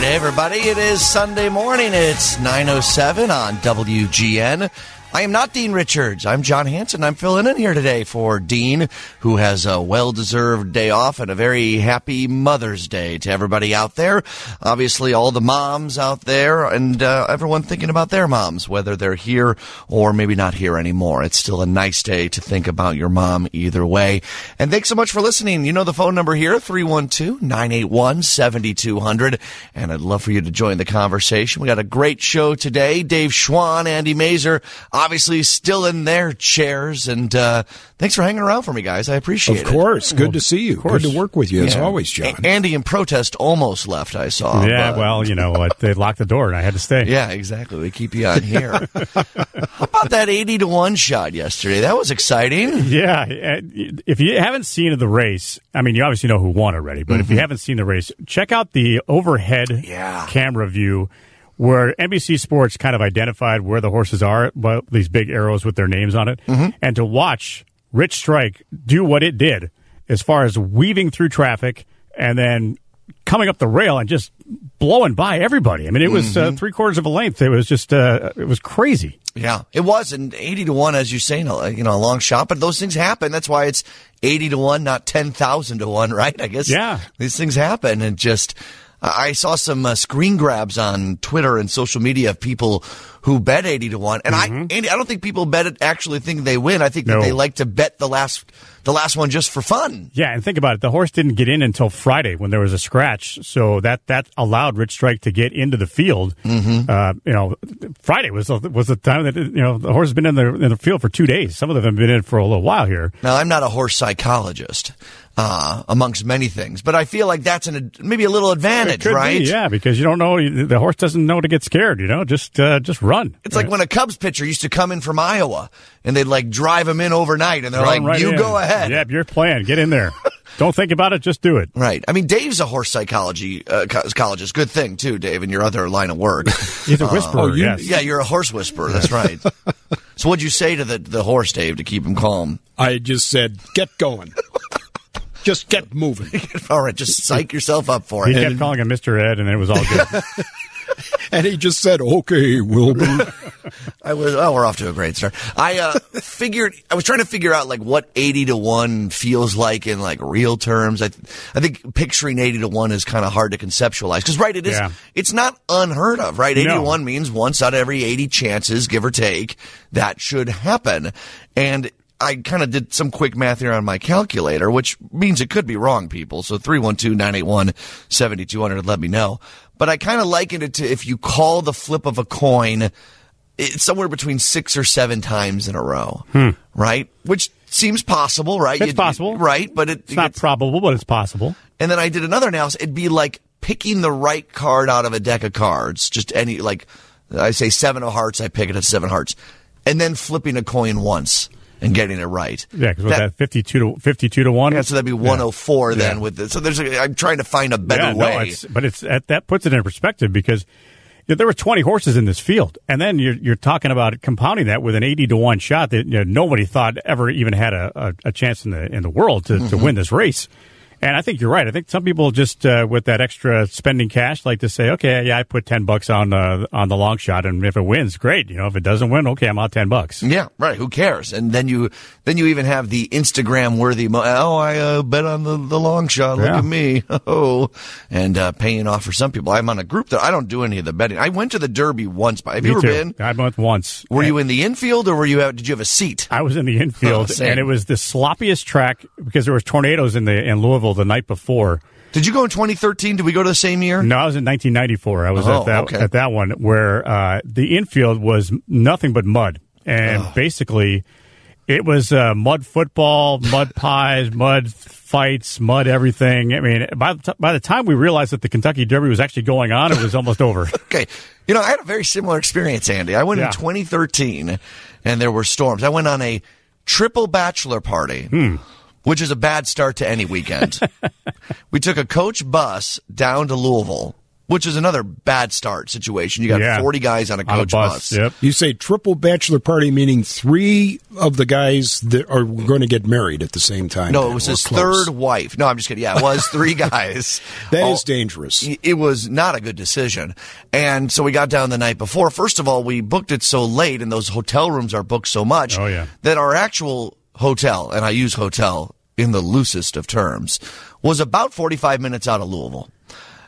right, everybody. It is Sunday morning. It's 9:07 on WGN. I am not Dean Richards. I'm John Hanson. I'm filling in here today for Dean, who has a well-deserved day off and a very happy Mother's Day to everybody out there. Obviously, all the moms out there and uh, everyone thinking about their moms, whether they're here or maybe not here anymore. It's still a nice day to think about your mom either way. And thanks so much for listening. You know the phone number here, 312-981-7200. And I'd love for you to join the conversation. We got a great show today. Dave Schwan, Andy Mazer, obviously still in their chairs. And uh, thanks for hanging around for me, guys. I appreciate it. Of it. course. Good to see you. Good to work with you, as always, John. A- Andy in protest almost left, I saw. Yeah, but- well, you know what? They locked the door and I had to stay. Yeah, exactly. We keep you on here. How about that 80 to 1 shot yesterday? That was exciting. Yeah. If you haven't seen the race, I mean, you obviously know who won already, but if you haven't seen the race, check out the overhead Yeah. camera view where NBC Sports kind of identified where the horses are, these big arrows with their names on it, and to watch Rich Strike do what it did as far as weaving through traffic and then coming up the rail and just blowing by everybody. I mean, it was uh, three quarters of a length. It was just, uh, it was crazy. Yeah, it was. And 80 to 1, as you say, no, you know, a long shot. But those things happen. That's why it's 80 to 1, not 10,000 to 1, right? I guess Yeah. these things happen. And just, I saw some uh, screen grabs on Twitter and social media of people who bet 80 to 1. And I, Andy, I don't think people bet it actually think they win. I think that they like to bet the last, the last one just for fun. Yeah, and think about it. The horse didn't get in until Friday when there was a scratch, so that that allowed Rich Strike to get into the field. Mm-hmm. Uh, you know, Friday was the, was the time that you know the horse has been in the in the field for two days. Some of them have been in for a little while here. Now, I'm not a horse psychologist, uh, amongst many things, but I feel like that's an, maybe a little advantage, Could be, right? yeah, because you don't know the horse doesn't know to get scared. You know, just uh, just run. It's like when a Cubs pitcher used to come in from Iowa and they'd like drive him in overnight and they're Run like, right you in. go ahead. Yep, your plan. Get in there. don't think about it. Just do it. Right. I mean, Dave's a horse psychology uh, psychologist. Good thing too, Dave, in your other line of work. He's a whisperer. oh, you- yes. yeah, you're a horse whisperer. That's right. so what'd you say to the, the horse, Dave, to keep him calm? I just said, get going. Just get moving. All right, just psych yourself up for He it. kept calling him Mr. Ed, and it was all good. And he just said, okay, Wilbur. I was. Oh, we're off to a great start. I uh, figured. I was trying to figure out like what eighty to one feels like in like real terms. I, I think picturing eighty to one is kind of hard to conceptualize because right, it is. Yeah. It's not unheard of, right? Eighty to one means once out of every eighty chances, give or take, that should happen. And I kind of did some quick math here on my calculator, which means it could be wrong, people. So 312-981-7200, let me know. But I kind of likened it to if you call the flip of a coin, it's somewhere between six or seven times in a row, right? Which seems possible, right? Hmm. It's You- possible. right? But it, It's not probable, but it's possible. and then I did another analysis. It'd be like picking the right card out of a deck of cards. Just any, like, I say seven of hearts, I pick it at seven hearts. And then flipping a coin once and getting it right. Yeah, because that, fifty-two to fifty-two to one. yeah, so that'd be 104 then Yeah. with it. So there's a, I'm trying to find a better yeah, way. It's, but it's that, that puts it in perspective because there were 20 horses in this field, and then you're you're talking about compounding that with an 80 to one shot that you know, nobody thought ever even had a, a, a chance in the in the world to, Mm-hmm. to win this race. And I think you're right. I think some people just uh, with that extra spending cash like to say, okay, yeah, I put 10 bucks on uh, on the long shot, and if it wins, great. You know, if it doesn't win, okay, I'm out 10 bucks. Yeah, right. Who cares? And then you then you even have the Instagram worthy. Mo- oh, I uh, bet on the, the long shot. Look Yeah. at me. Oh, and uh, paying off for some people. I'm on a group that I don't do any of the betting. I went to the Derby once. But have you ever too. been? I went once. Were you in the infield or were you? Out, did you have a seat? I was in the infield, Oh, and it was the sloppiest track because there was tornadoes in the in Louisville the night before. Did you go in 2013? Did we go to the same year? No, I was in 1994. I was Oh, at that okay. at that one where uh, the infield was nothing but mud, and basically it was uh, mud football, mud pies, mud fights, mud everything. I mean, by the, t- by the time we realized that the Kentucky Derby was actually going on, it was almost over. Okay. You know, I had a very similar experience, Andy. I went Yeah. in 2013 and there were storms. I went on a triple bachelor party, Hmm. Which is a bad start to any weekend. we took a coach bus down to Louisville which is another bad start situation. You got Yeah. 40 guys on a On a coach bus. Yep. You say triple bachelor party, meaning three of the guys that are going to get married at the same time. No, then, it was his close. third wife. No, I'm just kidding. Yeah, it was three guys. That All- is dangerous. it was not a good decision. And so we got down the night before. First of all, we booked it so late, and those hotel rooms are booked so much Oh, yeah. that our actual hotel, and I use hotel in the loosest of terms, was about 45 minutes out of Louisville.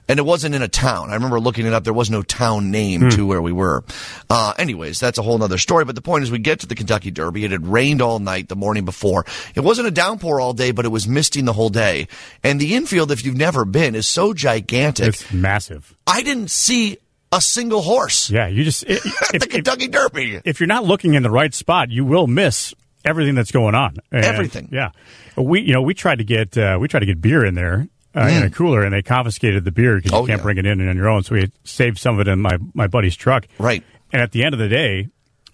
And it wasn't in a town. I remember looking it up. There was no town name to where we were. Uh, anyways, that's a whole nother story. But the point is, we get to the Kentucky Derby. It had rained all night the morning before. It wasn't a downpour all day, but it was misting the whole day. And the infield, if you've never been, is so gigantic. It's massive. I didn't see a single horse Yeah, you just at if, the if, if, Kentucky Derby. if you're not looking in the right spot, you will miss everything that's going on. And, Everything. Yeah, we you know we tried to get uh, we tried to get beer in there. Uh, In a cooler, and they confiscated the beer because you Mm. Oh, can't yeah. bring it in on your own. So we saved some of it in my, my buddy's truck. Right. And at the end of the day,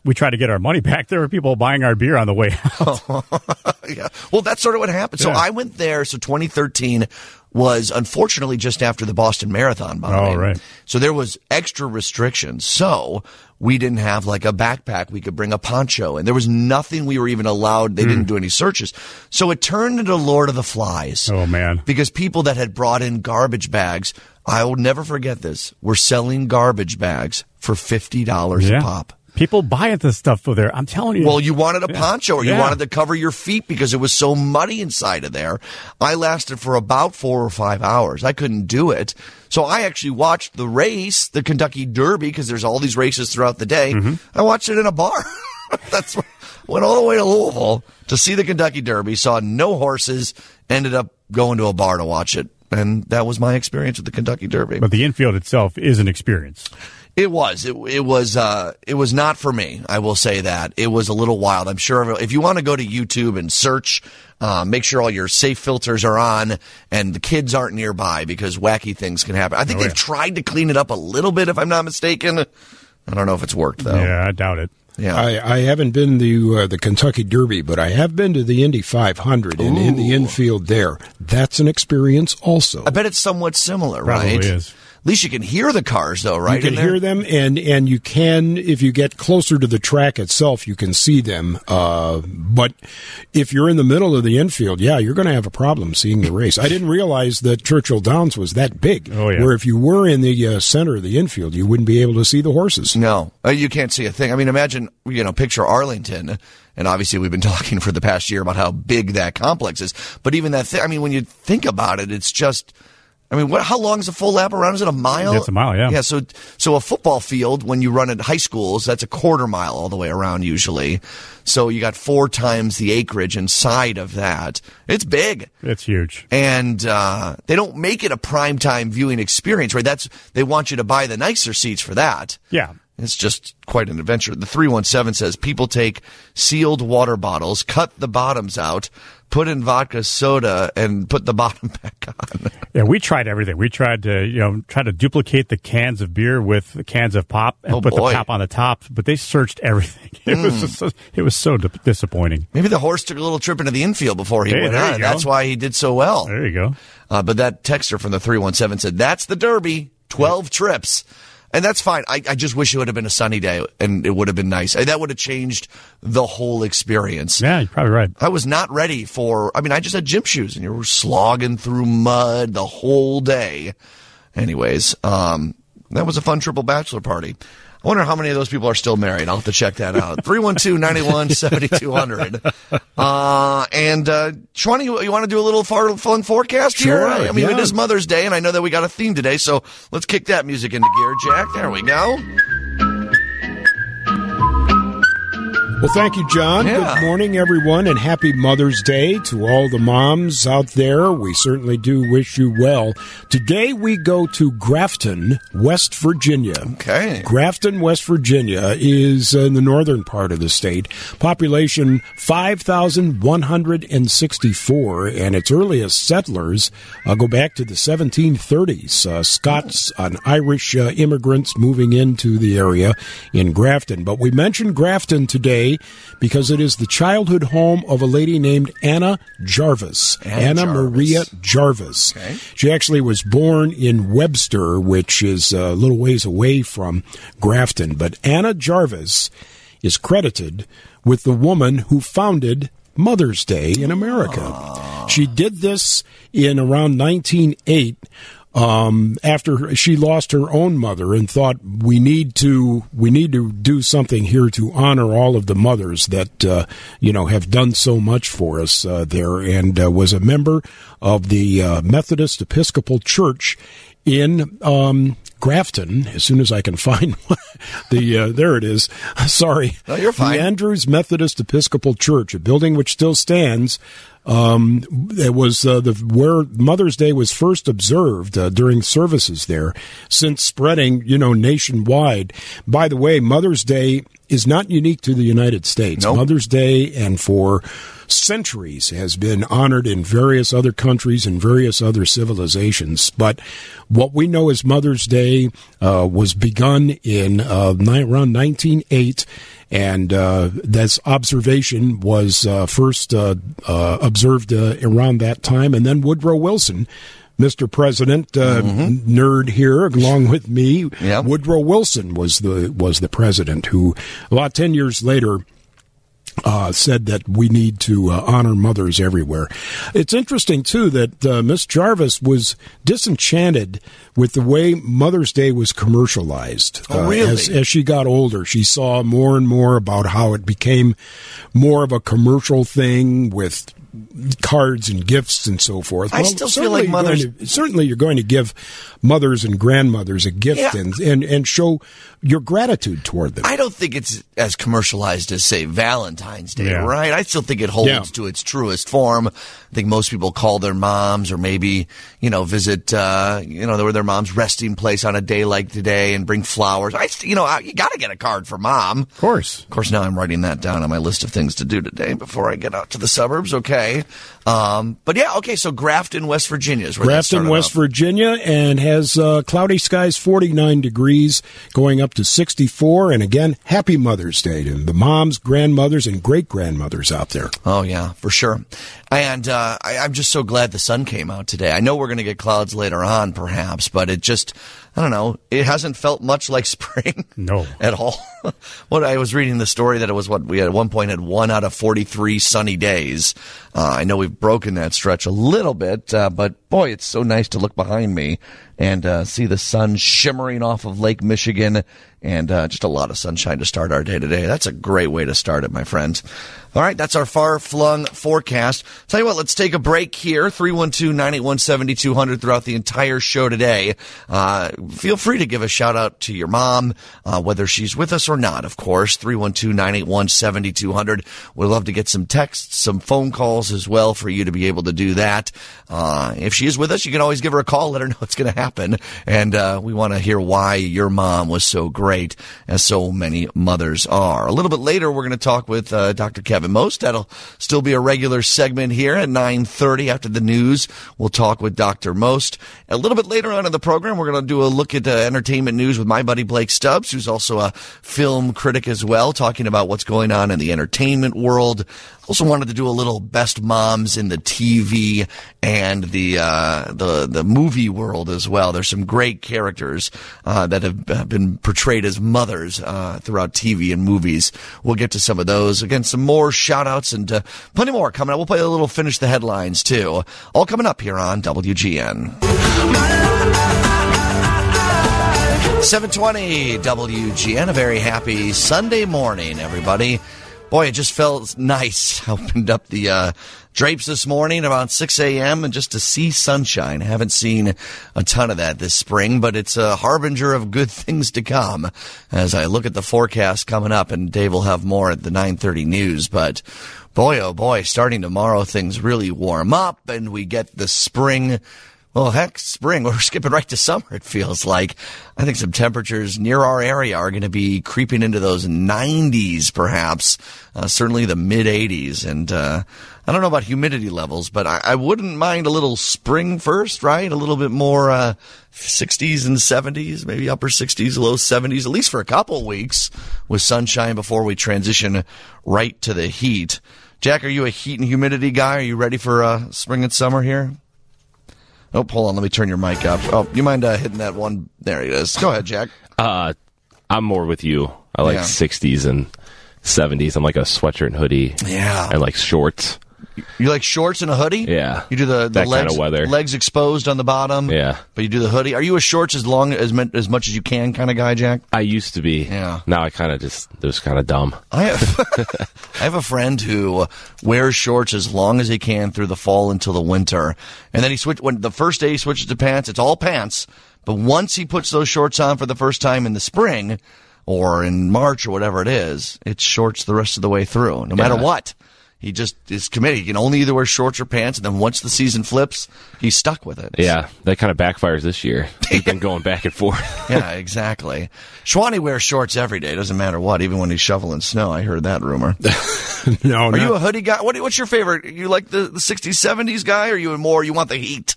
we tried to get our money back. There were people buying our beer on the way out. yeah. Well, that's sort of what happened. So Yeah. I went there. So 2013 was unfortunately just after the Boston Marathon bombing. Oh, right. So there was extra restrictions. So we didn't have like a backpack. We could bring a poncho and there was nothing we were even allowed. They Hmm. didn't do any searches. So it turned into Lord of the Flies. Oh, man. Because people that had brought in garbage bags, I will never forget this, were selling garbage bags for $50 a pop. People buying this stuff for there. I'm telling you. Well, you wanted a poncho or you Yeah. wanted to cover your feet because it was so muddy inside of there. I lasted for about four or five hours. I couldn't do it. So I actually watched the race, the Kentucky Derby, because there's all these races throughout the day. Mm-hmm. I watched it in a bar. That's what, went all the way to Louisville to see the Kentucky Derby, saw no horses, ended up going to a bar to watch it. And that was my experience with the Kentucky Derby. but the infield itself is an experience. It was. It, it was. Uh, it was not for me. I will say that it was a little wild. I'm sure if you want to go to YouTube and search, uh, make sure all your safe filters are on and the kids aren't nearby because wacky things can happen. I think Oh, they've yeah. tried to clean it up a little bit, if I'm not mistaken. I don't know if it's worked though. Yeah, I doubt it. Yeah. I, I haven't been to uh, the Kentucky Derby, but I have been to the Indy 500 and in the infield there. That's an experience also. I bet it's somewhat similar, Probably right? is. At least you can hear the cars though, right? You can hear them, and and you can if you get closer to the track itself, you can see them. Uh, but if you're in the middle of the infield, yeah, you're going to have a problem seeing the race. I didn't realize that Churchill Downs was that big. Oh, yeah. Where if you were in the uh, center of the infield, you wouldn't be able to see the horses. No, Uh, you can't see a thing. I mean, imagine, you know, picture Arlington. And obviously, we've been talking for the past year about how big that complex is. But even that thing, I mean, when you think about it, it's just, I mean, what, how long is a full lap around? Is it a mile? It's a mile, yeah. Yeah. So, so a football field, when you run at high schools, that's a quarter mile all the way around usually. So you got four times the acreage inside of that. It's big It's huge. and uh, they don't make it a primetime viewing experience, right? That's they want you to buy the nicer seats for that. Yeah. It's just quite an adventure. The 317 says people take sealed water bottles, cut the bottoms out, put in vodka soda, and put the bottom back on. Yeah, we tried everything. We tried to, you know, try to duplicate the cans of beer with the cans of pop and Oh, put boy. the pop on the top, but they searched everything. It was just so, it was so di- disappointing. Maybe the horse took a little trip into the infield before he Hey, went on. That's why he did so well. There you go. Uh, but that texter from the 317 said, that's the Derby, 12 trips. And that's fine. I, I just wish it would have been a sunny day and it would have been nice. That would have changed the whole experience. Yeah, you're probably right. I was not ready for, I mean, I just had gym shoes and you were slogging through mud the whole day. Anyways, um, that was a fun triple bachelor party. I wonder how many of those people are still married. I'll have to check that out. 312-91-7200. Uh, and, uh, Shawnee, you, you want to do a little far, fun forecast Sure, here? I mean, it yeah. is Mother's Day and I know that we got a theme today, so let's kick that music into gear, Jack. There we go. Well, thank you, John. Yeah. Good morning, everyone, and happy Mother's Day to all the moms out there. We certainly do wish you well. Today we go to Grafton, West Virginia. Okay. Grafton, West Virginia is in the northern part of the state. Population 5,164, and its earliest settlers uh, go back to the 1730s. Uh, Scots and Irish uh, immigrants moving into the area in Grafton. But we mentioned Grafton today Day because it is the childhood home of a lady named Anna Jarvis. Anna Jarvis. Maria Jarvis. Okay. She actually was born in Webster, which is a little ways away from Grafton. But Anna Jarvis is credited with the woman who founded Mother's Day in America. Ah. She did this in around 1908 um, after she lost her own mother and thought we need to we need to do something here to honor all of the mothers that uh, you know have done so much for us uh, there, and uh, was a member of the uh, Methodist Episcopal Church in um, Grafton. As soon as I can find the uh, there it is. Sorry, No, you're fine. The Andrews Methodist Episcopal Church, a building which still stands. Um, it was uh, the where Mother's Day was first observed uh, during services there, since spreading, you know, nationwide. By the way, Mother's Day is not unique to the United States. Nope. Mother's Day, and for centuries has been honored in various other countries and various other civilizations. But what we know as Mother's Day uh, was begun in uh, around 1908. And uh, this observation was uh, first uh, uh, observed uh, around that time, and then Woodrow Wilson, Mr. President, uh, nerd here, along with me, Yep. Woodrow Wilson was the was the president who, about ten years later, uh, said that we need to uh, honor mothers everywhere. It's interesting too that uh, Miss Jarvis was disenchanted with the way Mother's Day was commercialized. Oh, Uh, really? as, as she got older, she saw more and more about how it became more of a commercial thing with cards and gifts and so forth. I still feel certainly like you're going mothers- to- certainly you're going to give mothers and grandmothers a gift Yeah. and, and and show your gratitude toward them. I don't think it's as commercialized as say Valentine's Day, Yeah. right? I still think it holds Yeah. to its truest form. I think most people call their moms or maybe, you know, visit uh, you know, their their mom's resting place on a day like today and bring flowers. I you know, I- you got to get a card for mom. Of course. Of course, now I'm writing that down on my list of things to do today before I get out to the suburbs. Okay, um, but yeah, okay. So Grafton, West Virginia is where Grafton, West off. Virginia, and has uh, cloudy skies, 49 degrees, going up to 64. And again, happy Mother's Day to the moms, grandmothers, and great grandmothers out there. Oh yeah, for sure. And uh, I, I'm just so glad the sun came out today. I know we're going to get clouds later on, perhaps, but it just, I don't know, it hasn't felt much like spring. No. at all. what I was reading the story that it was what we at one point had one out of 43 sunny days. Uh, I know we've broken that stretch a little bit, uh, but boy, it's so nice to look behind me and uh, see the sun shimmering off of Lake Michigan and uh, just a lot of sunshine to start our day today. That's a great way to start it, my friends. All right, that's our far flung forecast. Tell you what, let's take a break here. 312 981 7200 throughout the entire show today. Uh, feel free to give a shout out to your mom, uh, whether she's with us or not, of course. 312 981 7200. We'd love to get some texts, some phone calls as well for you to be able to do that. Uh, if she is with us, you can always give her a call, let her know what's going to happen. And uh, we want to hear why your mom was so great, as so many mothers are. A little bit later, we're going to talk with uh, Dr. Kevin Most. That'll still be a regular segment here at 9.30 after the news. We'll talk with Dr. Most. A little bit later on in the program, we're going to do a look at uh, entertainment news with my buddy Blake Stubbs, who's also a film critic as well, talking about what's going on in the entertainment world. Also wanted to do a little best moms in the TV and the uh, the the movie world as well. There's some great characters uh, that have been portrayed as mothers uh, throughout TV and movies. We'll get to some of those. Again, some more shout outs and uh, plenty more coming up. We'll play a little finish the headlines too. All coming up here on WGN. 720 WGN. A very happy Sunday morning, everybody. Boy, it just felt nice. I opened up the uh, drapes this morning about 6 a.m. and just to see sunshine. I Haven't seen a ton of that this spring, but it's a harbinger of good things to come as I look at the forecast coming up, and Dave will have more at the 930 news. But boy, oh boy, starting tomorrow, things really warm up and we get the spring well, heck, spring. We're skipping right to summer, it feels like. I think some temperatures near our area are going to be creeping into those 90s, perhaps. Uh, certainly the mid 80s. And, uh, I don't know about humidity levels, but I, I wouldn't mind a little spring first, right? A little bit more uh, 60s and 70s, maybe upper 60s, low 70s, at least for a couple weeks with sunshine before we transition right to the heat. Jack, are you a heat and humidity guy? Are you ready for uh, spring and summer here? Oh, hold on. Let me turn your mic up. Oh, you mind uh, hitting that one? There it is. Go ahead, Jack. Uh, I'm more with you. I like Yeah. 60s and 70s. I'm like a sweatshirt and hoodie. Yeah. And like shorts. You like shorts and a hoodie? Yeah. You do the, the That kind legs, of weather. legs exposed on the bottom. Yeah. But you do the hoodie. Are you a shorts as long as as much as you can kind of guy, Jack? I used to be. Yeah. Now I kind of just, it was kind of dumb. I have I have a friend who wears shorts as long as he can through the fall until the winter, and then he switch when the first day he switches to pants. It's all pants, but once he puts those shorts on for the first time in the spring or in March or whatever it is, it's shorts the rest of the way through, no matter what. He just is committed. He can only either wear shorts or pants, and then once the season flips, he's stuck with it. Yeah. That kind of backfires this year. We've been going back and forth. yeah, exactly. Schwani wears shorts every day. Doesn't matter what, even when he's shoveling snow. I heard that rumor. no, Are not- you a hoodie guy? What, what's your favorite? You like the, the 60s, 70s guy, or you more you want the heat?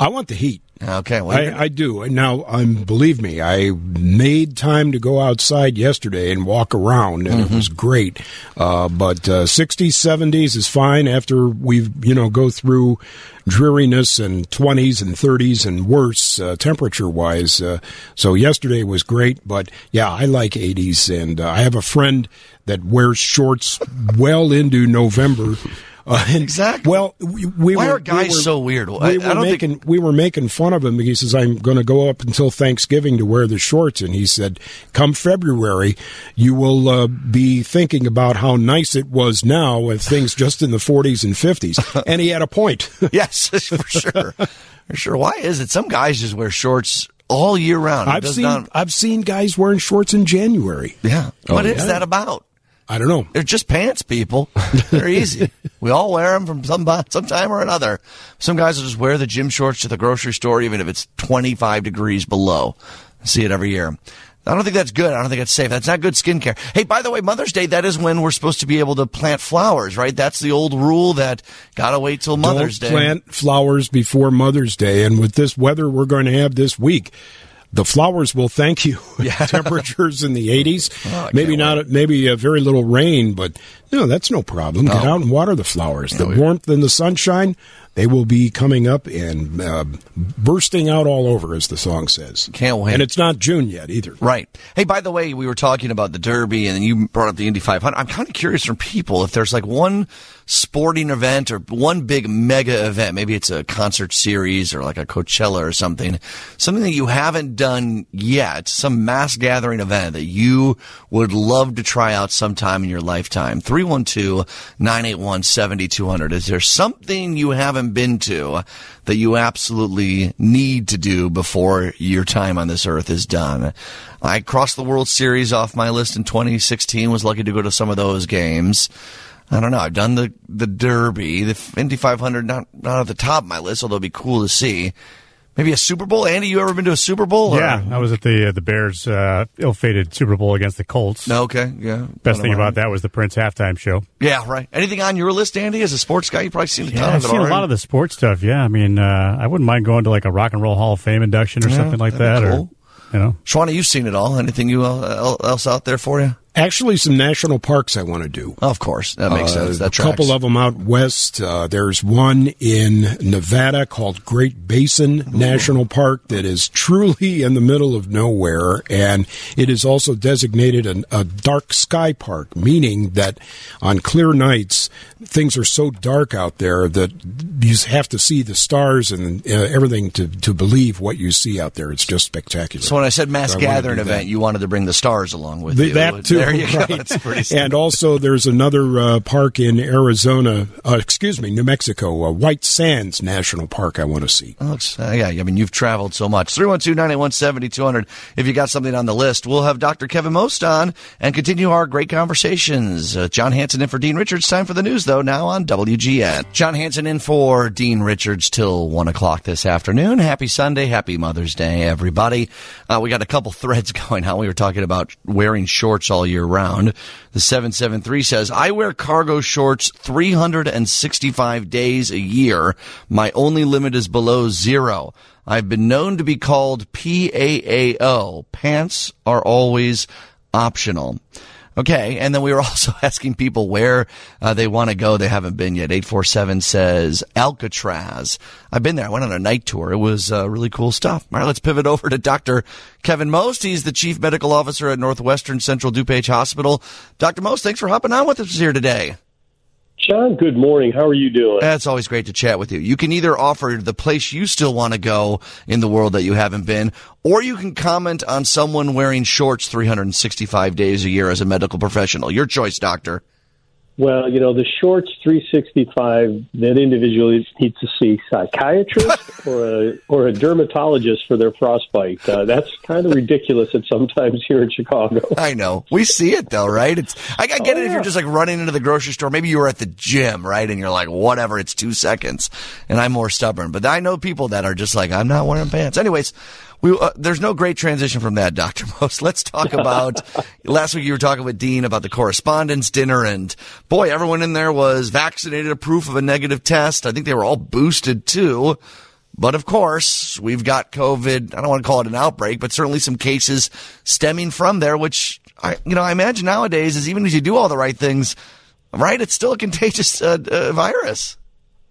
I want the heat. Okay, well, I, I do. Now, um, believe me, I made time to go outside yesterday and walk around, and it was great. Uh, but uh, 60s, 70s is fine after we, you know, go through dreariness and 20s and 30s and worse uh, temperature wise. Uh, so yesterday was great, but yeah, I like 80s, and uh, I have a friend that wears shorts well into November. Uh, Exactly. Well, we, we Why were, are guys we were- so weird? We I were don't think- making we were making fun of him. He says, "I'm going to go up until Thanksgiving to wear the shorts," and he said, "Come February, you will uh, be thinking about how nice it was now with things just in the 40s and 50s." And he had a point. yes, for sure. For sure. Why is it some guys just wear shorts all year round? I've seen not- I've seen guys wearing shorts in January. yeah. What is yeah. that about? I don't know. They're just pants, people. They're easy. we all wear them from some some time or another. Some guys will just wear the gym shorts to the grocery store, even if it's 25 degrees below. I see it every year. I don't think that's good. I don't think that's safe. That's not good skincare. Hey, by the way, Mother's Day, that is when we're supposed to be able to plant flowers, right? That's the old rule that gotta wait till Mother's Don't Day. plant flowers before Mother's Day, and with this weather we're going to have this week. The flowers will thank you. Temperatures in the 80s, Oh, maybe not, maybe a very little rain, but no, that's no problem. Get out and water the flowers. The we- warmth and the sunshine, they will be coming up and uh, bursting out all over, as the song says. Can't wait. And it's not June yet either. Right. Hey, by the way, we were talking about the Derby, and you brought up the Indy 500. I'm kind of curious from people if there's like one sporting event or one big mega event. Maybe it's a concert series or like a Coachella or something. Something that you haven't done yet. Some mass gathering event that you would love to try out sometime in your lifetime. 312-981-7200. Is there something you haven't been to that you absolutely need to do before your time on this earth is done? I crossed the World Series off my list in 2016. Was lucky to go to some of those games. I don't know. I've done the the Derby, the Indy 500, not not at the top of my list, although it'd be cool to see. Maybe a Super Bowl. Andy, you ever been to a Super Bowl? or- Yeah, I was at the uh, the Bears' uh, ill-fated Super Bowl against the Colts. No. Okay. Yeah. Best thing about that was the Prince halftime show. Yeah. Right. Anything on your list, Andy? As a sports guy, you probably seen a ton Yeah, of I've it seen a lot of the sports stuff. Yeah, I mean, uh, I wouldn't mind going to like a Rock and Roll Hall of Fame induction or Yeah, something like that, be or you know. Shawana, you've seen it all. Anything you uh, else out there for you? Actually, some national parks I want to do. Of course, that makes Uh, sense. That a tracks. couple of them out west. Uh, there's one in Nevada called Great Basin National Park that is truly in the middle of nowhere, and it is also designated an, a dark sky park, meaning that on clear nights things are so dark out there that you have to see the stars and uh, everything to to believe what you see out there. It's just spectacular. So when I said mass I gathering do that. event, you wanted to bring the stars along with The- you. that too. There you right. go. Pretty. and also, there's another uh, park in Arizona. Uh, excuse me, New Mexico, uh, White Sands National Park. I want to see. Oh, uh, yeah, I mean, you've traveled so much. 312-981-7200. If you got something on the list, we'll have Dr. Kevin Most on and continue our great conversations. Uh, John Hanson in for Dean Richards. Time for the news. Though, now on WGN. John Hanson in for Dean Richards till 1 o'clock this afternoon. Happy Sunday. Happy Mother's Day, everybody. Uh, we got a couple threads going on. We were talking about wearing shorts all year round. The 773 says, I wear cargo shorts 365 days a year. My only limit is below zero. I've been known to be called PAAO. Pants are always optional. Okay, and then we were also asking people where uh, they want to go. They haven't been yet. 847 says Alcatraz. I've been there. I went on a night tour. It was uh, really cool stuff. All right, let's pivot over to Dr. Kevin Most. He's the Chief Medical Officer at Northwestern Central DuPage Hospital. Dr. Most, thanks for hopping on with us here today. John, good morning. How are you doing? It's always great to chat with you. You can either offer the place you still want to go in the world that you haven't been, or you can comment on someone wearing shorts 365 days a year as a medical professional. Your choice, doctor. Well, you know, the shorts 365, that individual needs to see psychiatrist or a, or a dermatologist for their frostbite. Uh, that's kind of ridiculous at sometimes here in Chicago. I know. We see it though, right? It's I, I get oh, it yeah. if you're just like running into the grocery store. Maybe you were at the gym, right? And you're like, whatever, it's two seconds. And I'm more stubborn. But I know people that are just like, I'm not wearing pants. Anyways, we, uh, there's no great transition from that, Dr. Most. Let's talk about last week you were talking with Dean about the correspondence dinner and boy, everyone in there was vaccinated, a proof of a negative test. I think they were all boosted too. But of course, we've got COVID. I don't want to call it an outbreak, but certainly some cases stemming from there, which I, you know, I imagine nowadays is even as you do all the right things, right? It's still a contagious uh, uh, virus.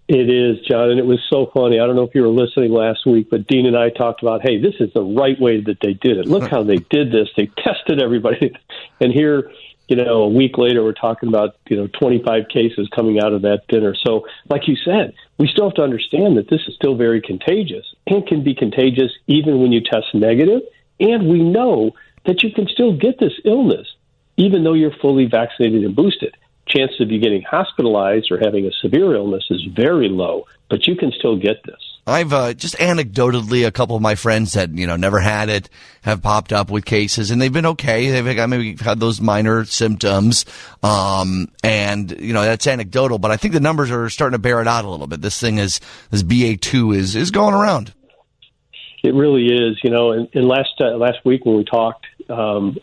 It is, John, and it was so funny. I don't know if you were listening last week, but Dean and I talked about, hey, this is the right way that they did it. Look how they did this. They tested everybody. And here, you know, a week later, we're talking about, you know, 25 cases coming out of that dinner. So, like you said, we still have to understand that this is still very contagious and can be contagious even when you test negative. And we know that you can still get this illness even though you're fully vaccinated and boosted chances of you getting hospitalized or having a severe illness is very low, but you can still get this. I've uh, just anecdotally, a couple of my friends that you know never had it have popped up with cases, and they've been okay. They've maybe had those minor symptoms, um, and you know that's anecdotal. But I think the numbers are starting to bear it out a little bit. This thing is this BA two is is going around. It really is, you know. And, and last uh, last week when we talked, um,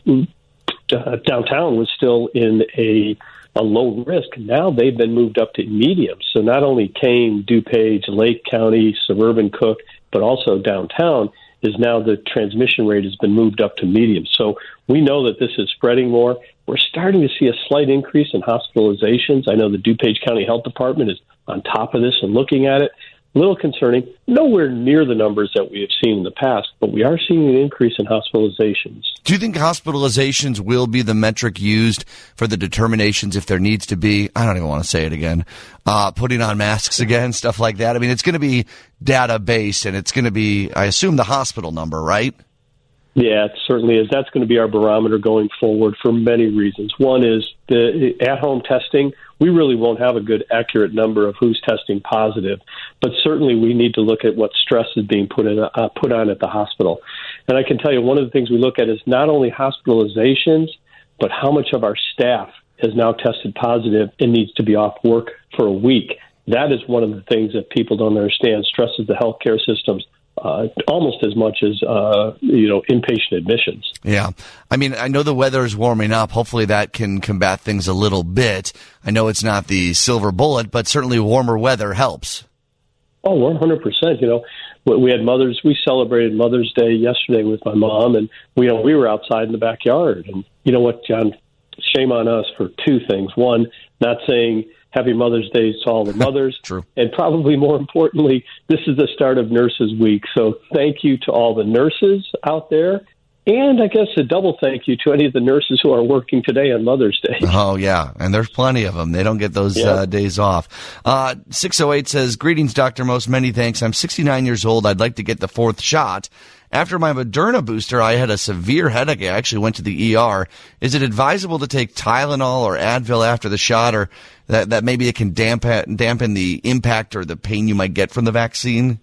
uh, downtown was still in a a low risk. Now they've been moved up to medium. So not only Kane, DuPage, Lake County, suburban Cook, but also downtown is now the transmission rate has been moved up to medium. So we know that this is spreading more. We're starting to see a slight increase in hospitalizations. I know the DuPage County Health Department is on top of this and looking at it little concerning. Nowhere near the numbers that we have seen in the past, but we are seeing an increase in hospitalizations. Do you think hospitalizations will be the metric used for the determinations if there needs to be? I don't even want to say it again. Uh, putting on masks again, stuff like that. I mean, it's going to be data based, and it's going to be, I assume, the hospital number, right? Yeah, it certainly is. That's going to be our barometer going forward for many reasons. One is the at home testing. We really won't have a good, accurate number of who's testing positive, but certainly we need to look at what stress is being put in, uh, put on at the hospital. And I can tell you one of the things we look at is not only hospitalizations, but how much of our staff has now tested positive and needs to be off work for a week. That is one of the things that people don't understand. Stresses the healthcare systems uh, almost as much as uh, you know inpatient admissions. Yeah, I mean, I know the weather is warming up. Hopefully, that can combat things a little bit. I know it's not the silver bullet, but certainly warmer weather helps. Oh, one hundred percent. You know, we had Mother's. We celebrated Mother's Day yesterday with my mom, and we you know we were outside in the backyard. And you know what, John? Shame on us for two things. One, not saying Happy Mother's Day to all the mothers. True. And probably more importantly, this is the start of Nurses Week. So thank you to all the nurses out there. And I guess a double thank you to any of the nurses who are working today on Mother's Day. Oh, yeah. And there's plenty of them. They don't get those yeah. uh, days off. Uh, 608 says, Greetings, Dr. Most. Many thanks. I'm 69 years old. I'd like to get the fourth shot. After my Moderna booster, I had a severe headache. I actually went to the ER. Is it advisable to take Tylenol or Advil after the shot, or that, that maybe it can dampen, dampen the impact or the pain you might get from the vaccine?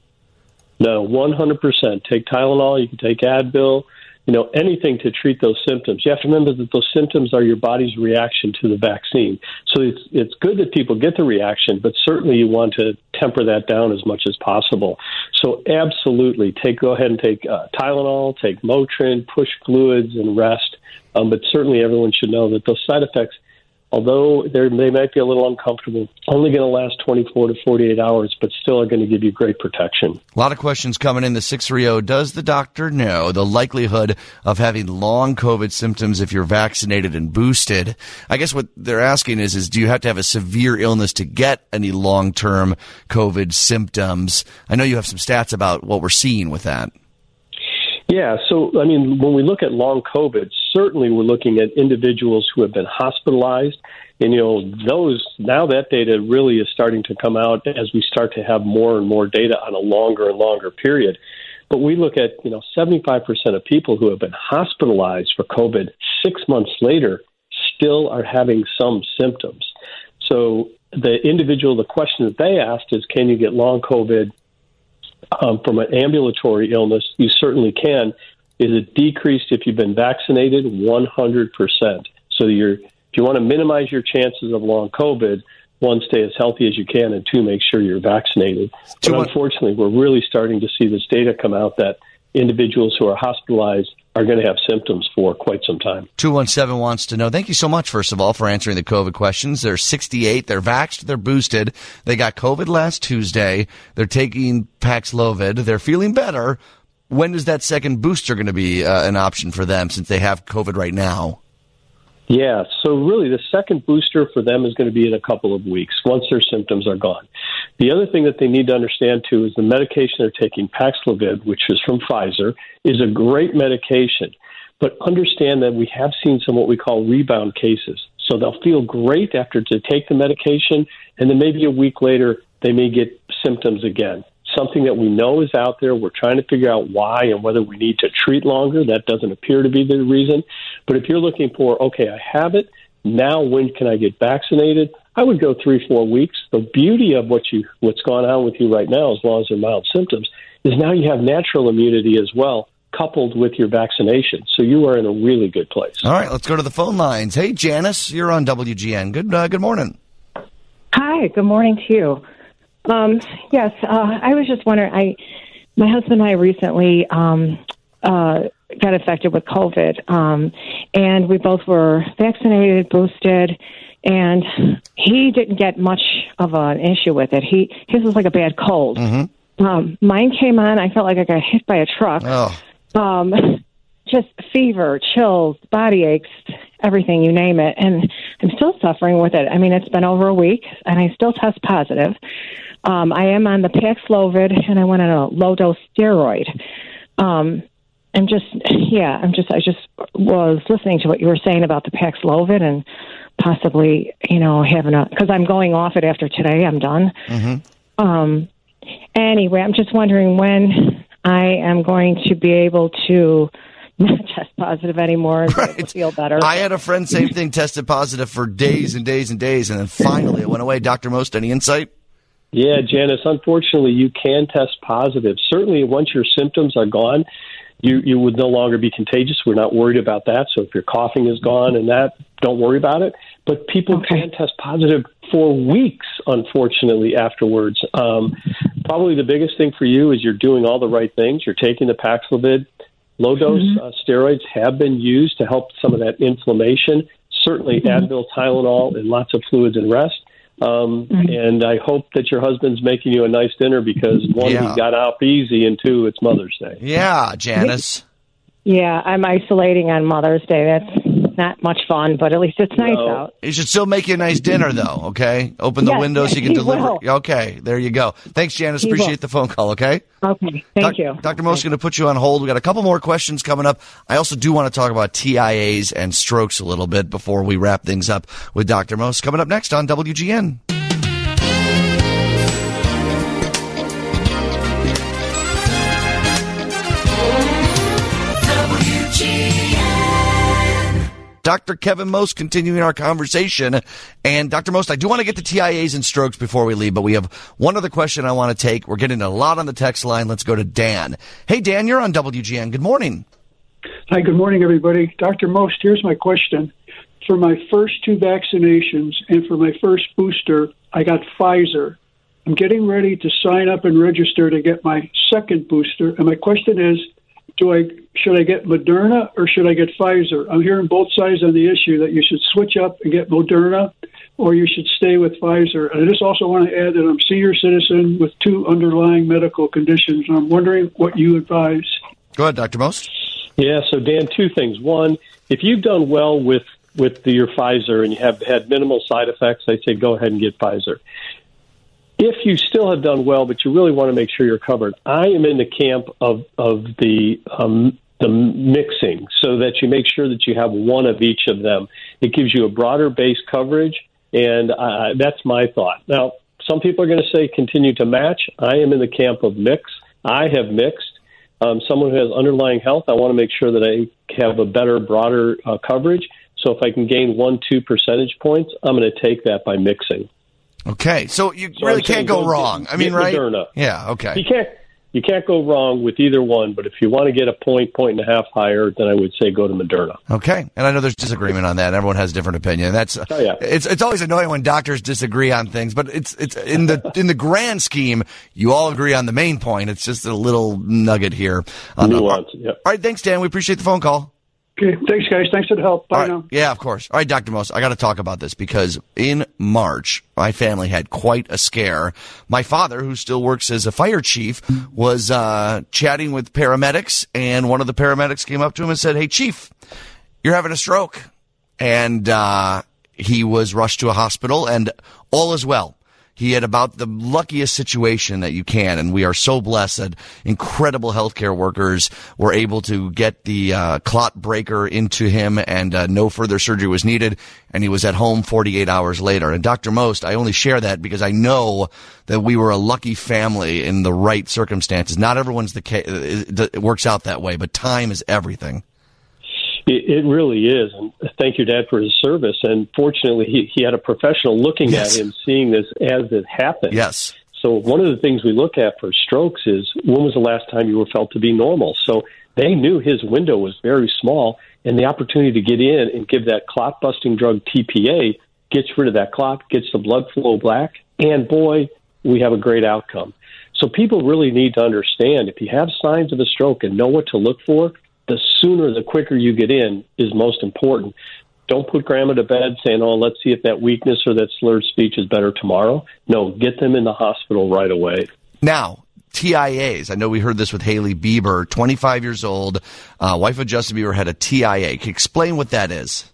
No, 100%. Take Tylenol. You can take Advil. You know, anything to treat those symptoms. You have to remember that those symptoms are your body's reaction to the vaccine. So it's it's good that people get the reaction, but certainly you want to temper that down as much as possible. So absolutely, take go ahead and take uh, Tylenol, take Motrin, push fluids, and rest. Um, but certainly, everyone should know that those side effects although they might be a little uncomfortable, only going to last 24 to 48 hours, but still are going to give you great protection. A lot of questions coming in the 630. Does the doctor know the likelihood of having long COVID symptoms if you're vaccinated and boosted? I guess what they're asking is, is do you have to have a severe illness to get any long term COVID symptoms? I know you have some stats about what we're seeing with that. Yeah, so I mean, when we look at long COVID, certainly we're looking at individuals who have been hospitalized. And, you know, those, now that data really is starting to come out as we start to have more and more data on a longer and longer period. But we look at, you know, 75% of people who have been hospitalized for COVID six months later still are having some symptoms. So the individual, the question that they asked is, can you get long COVID um, from an ambulatory illness, you certainly can. Is it decreased if you've been vaccinated? 100%. So you're, if you want to minimize your chances of long COVID, one, stay as healthy as you can, and two, make sure you're vaccinated. But unfortunately, we're really starting to see this data come out that individuals who are hospitalized are going to have symptoms for quite some time. 217 wants to know. Thank you so much, first of all, for answering the COVID questions. They're 68. They're vaxxed. They're boosted. They got COVID last Tuesday. They're taking Paxlovid. They're feeling better. When is that second booster going to be uh, an option for them since they have COVID right now? Yeah, so really the second booster for them is going to be in a couple of weeks once their symptoms are gone. The other thing that they need to understand too is the medication they're taking, Paxlovid, which is from Pfizer, is a great medication. But understand that we have seen some what we call rebound cases. So they'll feel great after to take the medication, and then maybe a week later they may get symptoms again something that we know is out there. We're trying to figure out why and whether we need to treat longer. That doesn't appear to be the reason. But if you're looking for, okay, I have it. Now, when can I get vaccinated? I would go three, four weeks. The beauty of what you what's gone on with you right now, as long as they're mild symptoms, is now you have natural immunity as well, coupled with your vaccination. So you are in a really good place. All right, let's go to the phone lines. Hey, Janice, you're on WGN. Good, uh, good morning. Hi, good morning to you. Um, yes, uh, I was just wondering. I, my husband and I recently um, uh, got affected with COVID, um, and we both were vaccinated, boosted, and he didn't get much of an issue with it. He his was like a bad cold. Mm-hmm. Um, mine came on. I felt like I got hit by a truck. Oh. Um, just fever, chills, body aches, everything you name it, and I'm still suffering with it. I mean, it's been over a week, and I still test positive. Um, I am on the Paxlovid, and I went on a low dose steroid. Um, I'm just, yeah, I'm just, I just was listening to what you were saying about the Paxlovid and possibly, you know, having a, because I'm going off it after today. I'm done. Mm-hmm. Um, anyway, I'm just wondering when I am going to be able to not test positive anymore and right. feel better. I had a friend, same thing, tested positive for days and days and days, and then finally it went away. Dr. Most, any insight? Yeah, Janice, unfortunately, you can test positive. Certainly, once your symptoms are gone, you, you would no longer be contagious. We're not worried about that. So if your coughing is gone and that, don't worry about it. But people okay. can test positive for weeks, unfortunately, afterwards. Um, probably the biggest thing for you is you're doing all the right things. You're taking the Paxlovid. Low dose mm-hmm. uh, steroids have been used to help some of that inflammation. Certainly, mm-hmm. Advil, Tylenol, and lots of fluids and rest. Um, mm-hmm. And I hope that your husband's making you a nice dinner because one, yeah. he got off easy, and two, it's Mother's Day. Yeah, Janice. Yeah, I'm isolating on Mother's Day. That's not much fun, but at least it's nice no. out. He should still make you a nice dinner, though. Okay, open the yes, windows. Yes, he can deliver. Will. Okay, there you go. Thanks, Janice. He Appreciate will. the phone call. Okay. Okay. Thank you, Dr. Most. Going to put you on hold. We got a couple more questions coming up. I also do want to talk about TIAs and strokes a little bit before we wrap things up with Dr. Most. Coming up next on WGN. Dr. Kevin Most continuing our conversation. And Dr. Most, I do want to get to TIAs and strokes before we leave, but we have one other question I want to take. We're getting a lot on the text line. Let's go to Dan. Hey, Dan, you're on WGN. Good morning. Hi, good morning, everybody. Dr. Most, here's my question. For my first two vaccinations and for my first booster, I got Pfizer. I'm getting ready to sign up and register to get my second booster. And my question is, do I should I get Moderna or should I get Pfizer? I'm hearing both sides on the issue that you should switch up and get Moderna or you should stay with Pfizer. And I just also want to add that I'm a senior citizen with two underlying medical conditions. And I'm wondering what you advise. Go ahead, Dr. Most. Yeah, so Dan, two things. One, if you've done well with with the, your Pfizer and you have had minimal side effects, I say go ahead and get Pfizer. If you still have done well, but you really want to make sure you're covered, I am in the camp of of the um, the mixing, so that you make sure that you have one of each of them. It gives you a broader base coverage, and uh, that's my thought. Now, some people are going to say continue to match. I am in the camp of mix. I have mixed um, someone who has underlying health, I want to make sure that I have a better, broader uh, coverage. So if I can gain one, two percentage points, I'm going to take that by mixing. Okay, so you so really can't go, go wrong. Get, I mean, right? Moderna. Yeah. Okay. You can't you can't go wrong with either one. But if you want to get a point, point and a half higher, then I would say go to Moderna. Okay, and I know there's disagreement on that. Everyone has a different opinion. That's oh, yeah. it's it's always annoying when doctors disagree on things, but it's it's in the in the grand scheme, you all agree on the main point. It's just a little nugget here. Nuance. Yep. All right, thanks, Dan. We appreciate the phone call. Okay, thanks, guys. Thanks for the help. Bye right. now. Yeah, of course. All right, Dr. Most, I got to talk about this because in March, my family had quite a scare. My father, who still works as a fire chief, was uh, chatting with paramedics, and one of the paramedics came up to him and said, Hey, Chief, you're having a stroke. And uh, he was rushed to a hospital, and all is well. He had about the luckiest situation that you can, and we are so blessed that incredible healthcare workers were able to get the uh, clot breaker into him, and uh, no further surgery was needed, and he was at home 48 hours later. And Dr. Most, I only share that because I know that we were a lucky family in the right circumstances. Not everyone's the case; it works out that way, but time is everything. It, it really is, and thank your dad for his service. And fortunately, he, he had a professional looking yes. at him, seeing this as it happened. Yes. So one of the things we look at for strokes is when was the last time you were felt to be normal? So they knew his window was very small, and the opportunity to get in and give that clot busting drug TPA gets rid of that clot, gets the blood flow back, and boy, we have a great outcome. So people really need to understand if you have signs of a stroke and know what to look for, the sooner, the quicker you get in is most important. Don't put grandma to bed saying, oh, let's see if that weakness or that slurred speech is better tomorrow. No, get them in the hospital right away. Now, TIAs. I know we heard this with Hailey Bieber, 25 years old, uh, wife of Justin Bieber, had a TIA. Can you explain what that is?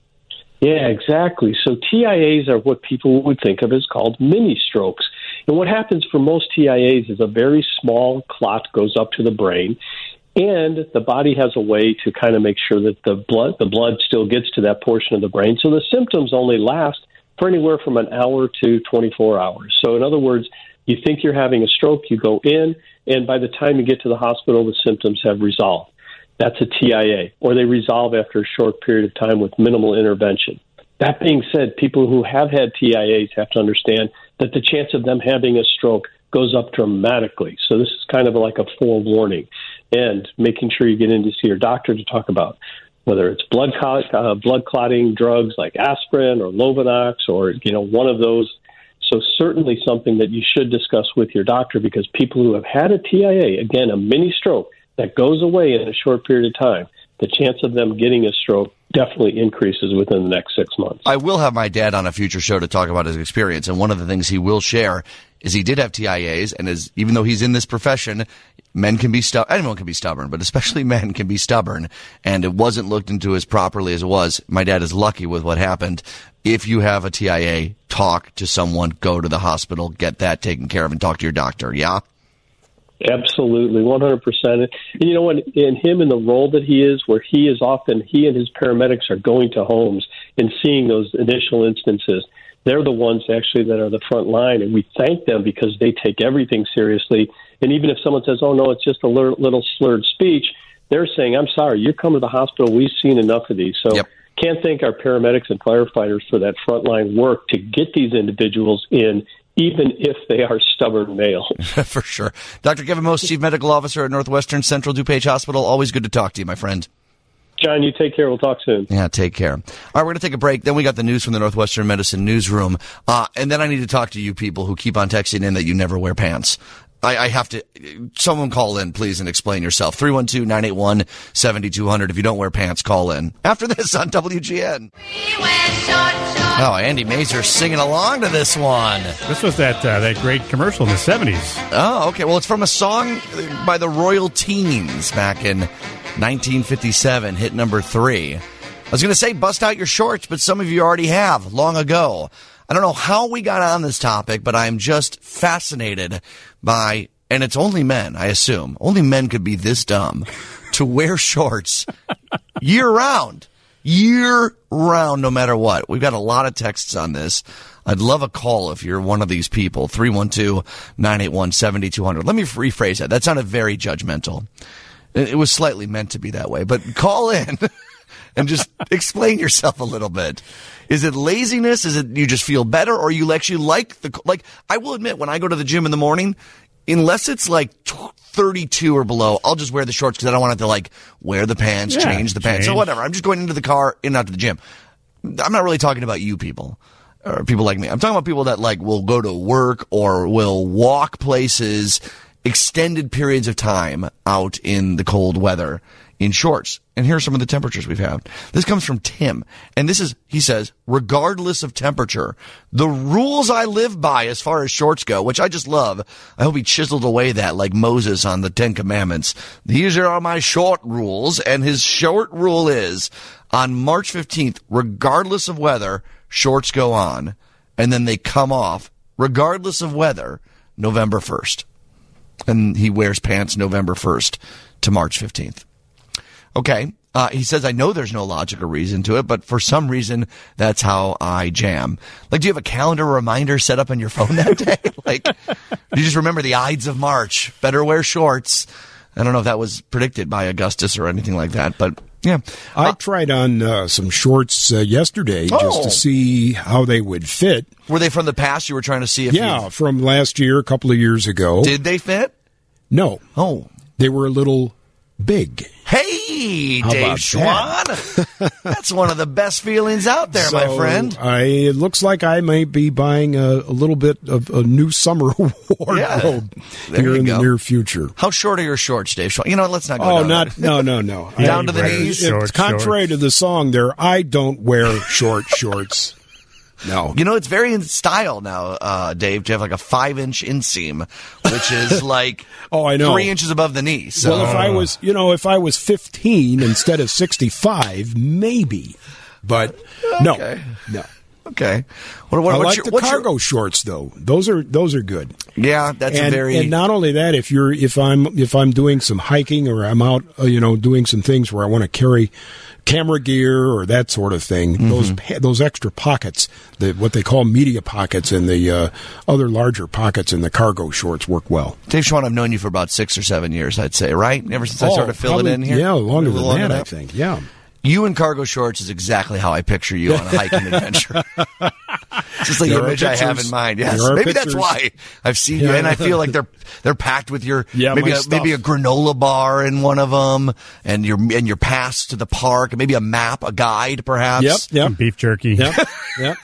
Yeah, exactly. So TIAs are what people would think of as called mini strokes. And what happens for most TIAs is a very small clot goes up to the brain and the body has a way to kind of make sure that the blood the blood still gets to that portion of the brain. So the symptoms only last for anywhere from an hour to 24 hours. So in other words, you think you're having a stroke, you go in, and by the time you get to the hospital, the symptoms have resolved. That's a TIA, or they resolve after a short period of time with minimal intervention. That being said, people who have had TIAs have to understand that the chance of them having a stroke goes up dramatically. So this is kind of like a forewarning and making sure you get in to see your doctor to talk about whether it's blood uh, blood clotting drugs like aspirin or Lovenox or you know one of those. So certainly something that you should discuss with your doctor because people who have had a TIA, again a mini stroke that goes away in a short period of time, the chance of them getting a stroke definitely increases within the next six months. I will have my dad on a future show to talk about his experience, and one of the things he will share is he did have TIAs, and is even though he's in this profession, men can be stubborn. Anyone can be stubborn, but especially men can be stubborn. And it wasn't looked into as properly as it was. My dad is lucky with what happened. If you have a TIA, talk to someone, go to the hospital, get that taken care of, and talk to your doctor. Yeah. Absolutely, one hundred percent. And you know, when in him in the role that he is, where he is often he and his paramedics are going to homes and seeing those initial instances they're the ones actually that are the front line, and we thank them because they take everything seriously. And even if someone says, "Oh no, it's just a little slurred speech," they're saying, "I'm sorry, you come to the hospital. We've seen enough of these." So. Yep. Can't thank our paramedics and firefighters for that frontline work to get these individuals in even if they are stubborn males. For sure. Dr. Kevin Most, Chief Medical Officer at Northwestern Central DuPage Hospital. Always good to talk to you, my friend. John, you take care. We'll talk soon. Yeah, take care. All right, we're going to take a break. Then we got the news from the Northwestern Medicine newsroom. Uh, and then I need to talk to you people who keep on texting in that you never wear pants. I, I have to, someone call in, please, and explain yourself. 312 981 7200. If you don't wear pants, call in. After this on WGN. Oh, Andy Mazer singing along to this one. This was that uh, that great commercial in the seventies. Oh, okay. Well, it's from a song by the Royal Teens back in 1957, hit number three. I was going to say bust out your shorts, but some of you already have long ago. I don't know how we got on this topic, but I'm just fascinated by, and it's only men, I assume. Only men could be this dumb to wear shorts year round. Year round, no matter what. We've got a lot of texts on this. I'd love a call if you're one of these people. 312-981-7200. Let me rephrase that. That sounded very judgmental. It was slightly meant to be that way, but call in and just explain yourself a little bit. Is it laziness? Is it you just feel better or you actually like the, like, I will admit when I go to the gym in the morning, unless it's like 32 or below, I'll just wear the shorts because I don't want to, to like wear the pants, Yeah, change the pants, or whatever. I'm just going into the car, and out to the gym. I'm not really talking about you people or people like me. I'm talking about people that like will go to work or will walk places extended periods of time out in the cold weather in shorts. And here are some of the temperatures we've had. This comes from Tim. And this is, he says, regardless of temperature, the rules I live by as far as shorts go, which I just love. I hope he chiseled away that like Moses on the Ten Commandments. These are my short rules. And his short rule is on March 15th, regardless of weather, shorts go on and then they come off regardless of weather November 1st. And he wears pants November 1st to March 15th. Okay. Uh, he says, I know there's no logical reason to it, but for some reason, that's how I jam. Like, do you have a calendar reminder set up on your phone that day? like, do you just remember the Ides of March. Better wear shorts. I don't know if that was predicted by Augustus or anything like that, but yeah. I Uh, tried on uh, some shorts uh, yesterday Oh. just to see how they would fit. were they from the past? You were trying to see if Yeah, from last year, a couple of years ago. did they fit? no, Oh, they were a little big. Hey, How Dave about Schwan. That's one of the best feelings out there, my friend. I, it looks like I may be buying a, a little bit of a new summer wardrobe There here in go. the near future. How short are your shorts, Dave Schwan? You know, let's not go Oh, down not that. no, no, no. Down I- to the I- knees? It's Short, contrary to the song there. I don't wear short shorts. No. You know, it's very in style now, uh, Dave, to have like a five inch inseam, which is like Oh, I know. three inches above the knee. So Well, if I was, you know, if I was 15 instead of 65, maybe. But no, Okay. no. okay, what, what, I like your, the what's your- cargo shorts though. Those are those are good. yeah, that's and, a very and not only that, if you're if I'm if I'm doing some hiking or I'm out, uh, you know, doing some things where I want to carry camera gear or that sort of thing, Mm-hmm. those those extra pockets, the what they call media pockets, and the uh, other larger pockets in the cargo shorts work well. Dave Schwan. I've known you for about six or seven years, I'd say, right? Ever since I started filling Oh, probably- in here, Yeah, longer than little that, I think. Yeah. You in cargo shorts is exactly how I picture you on a hiking adventure. It's just the There are image I have in mind. Yes, There are maybe that's why I've seen you, and I feel like they're they're packed with your Yeah, maybe a, maybe a granola bar in one of them, and your and your pass to the park, and maybe a map, a guide, perhaps. Yep. Yep. Beef jerky. Yep. Yep.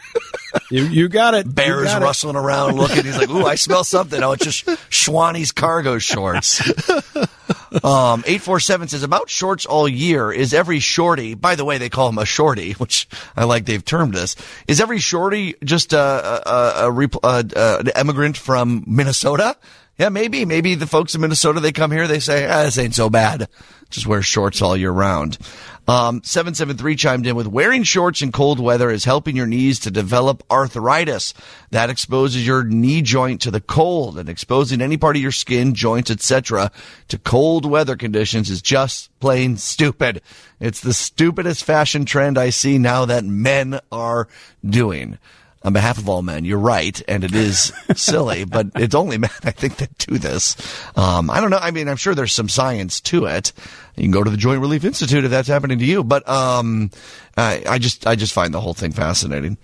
You, you got it. You Bears got it. rustling around looking. He's like, "Ooh, I smell something." Oh, it's just Schwanny's cargo shorts. Um, eight four seven says about shorts all year. Is every shorty? By the way, they call him a shorty, which I like. They've termed this. Is every shorty just a a, a, a, rep- uh uh an immigrant from Minnesota? Yeah, maybe. Maybe the folks in Minnesota they come here. They say, ah, "This ain't so bad." Just wear shorts all year round. Um, 773 chimed in with wearing shorts in cold weather is helping your knees to develop arthritis. That exposes your knee joint to the cold and exposing any part of your skin, joints, etc. to cold weather conditions is just plain stupid. It's the stupidest fashion trend I see now that men are doing. On behalf of all men, you're right, and it is silly, but it's only men, I think, that do this. Um, I don't know. I mean, I'm sure there's some science to it. You can go to the Joint Relief Institute if that's happening to you. But um, I, I just I just find the whole thing fascinating.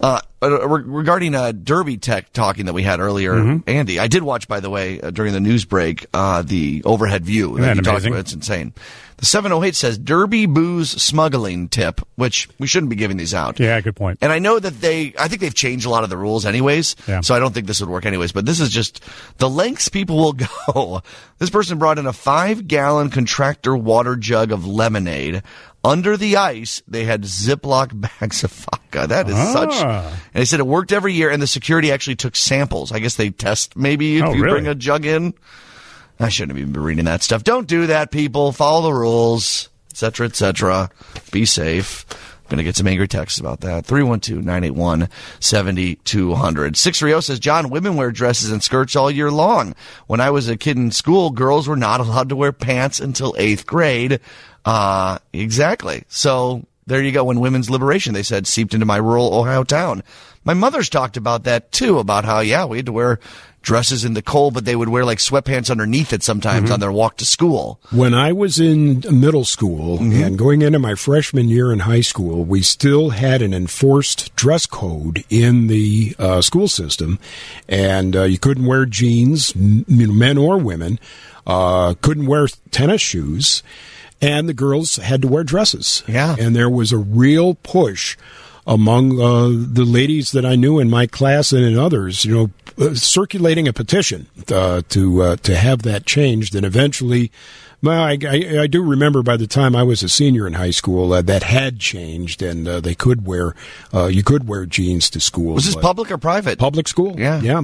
Uh, uh, re- regarding uh, Derby Tech talking that we had earlier, Mm-hmm. Andy, I did watch by the way uh, during the news break uh, the overhead view Isn't that you talked amazing? about. It's insane. The 708 says Derby booze smuggling tip, which we shouldn't be giving these out. Yeah, good point. And I know that they, I think they've changed a lot of the rules anyways. Yeah. So I don't think this would work anyways. But this is just the lengths people will go. This person brought in a five gallon contractor water jug of lemonade. Under the ice, they had Ziploc bags of vodka. That is such. Ah. And they said it worked every year, and the security actually took samples. I guess they test maybe if Oh, you really? bring a jug in. I shouldn't even be reading that stuff. Don't do that, people. Follow the rules, etc., etc. Be safe. I'm going to get some angry texts about that. 312-981-7200. 630 says, John, women wear dresses and skirts all year long. When I was a kid in school, girls were not allowed to wear pants until eighth grade. Uh, exactly. So there you go. When women's liberation, they said, seeped into my rural Ohio town. My mother's talked about that too, about how, yeah, we had to wear dresses in the cold, but they would wear like sweatpants underneath it sometimes on their walk to school. When I was in middle school Mm-hmm. and going into my freshman year in high school, we still had an enforced dress code in the uh, school system, and uh, you couldn't wear jeans, m- men or women, uh, couldn't wear tennis shoes, and the girls had to wear dresses. Yeah. and there was a real push among uh, the ladies that I knew in my class and in others, you know, uh, circulating a petition uh, to uh, to have that changed, and eventually. Well, I, I, I do remember by the time I was a senior in high school uh, that had changed, and uh, they could wear uh, you could wear jeans to school. Was this but- public or private? public school? Yeah. yeah.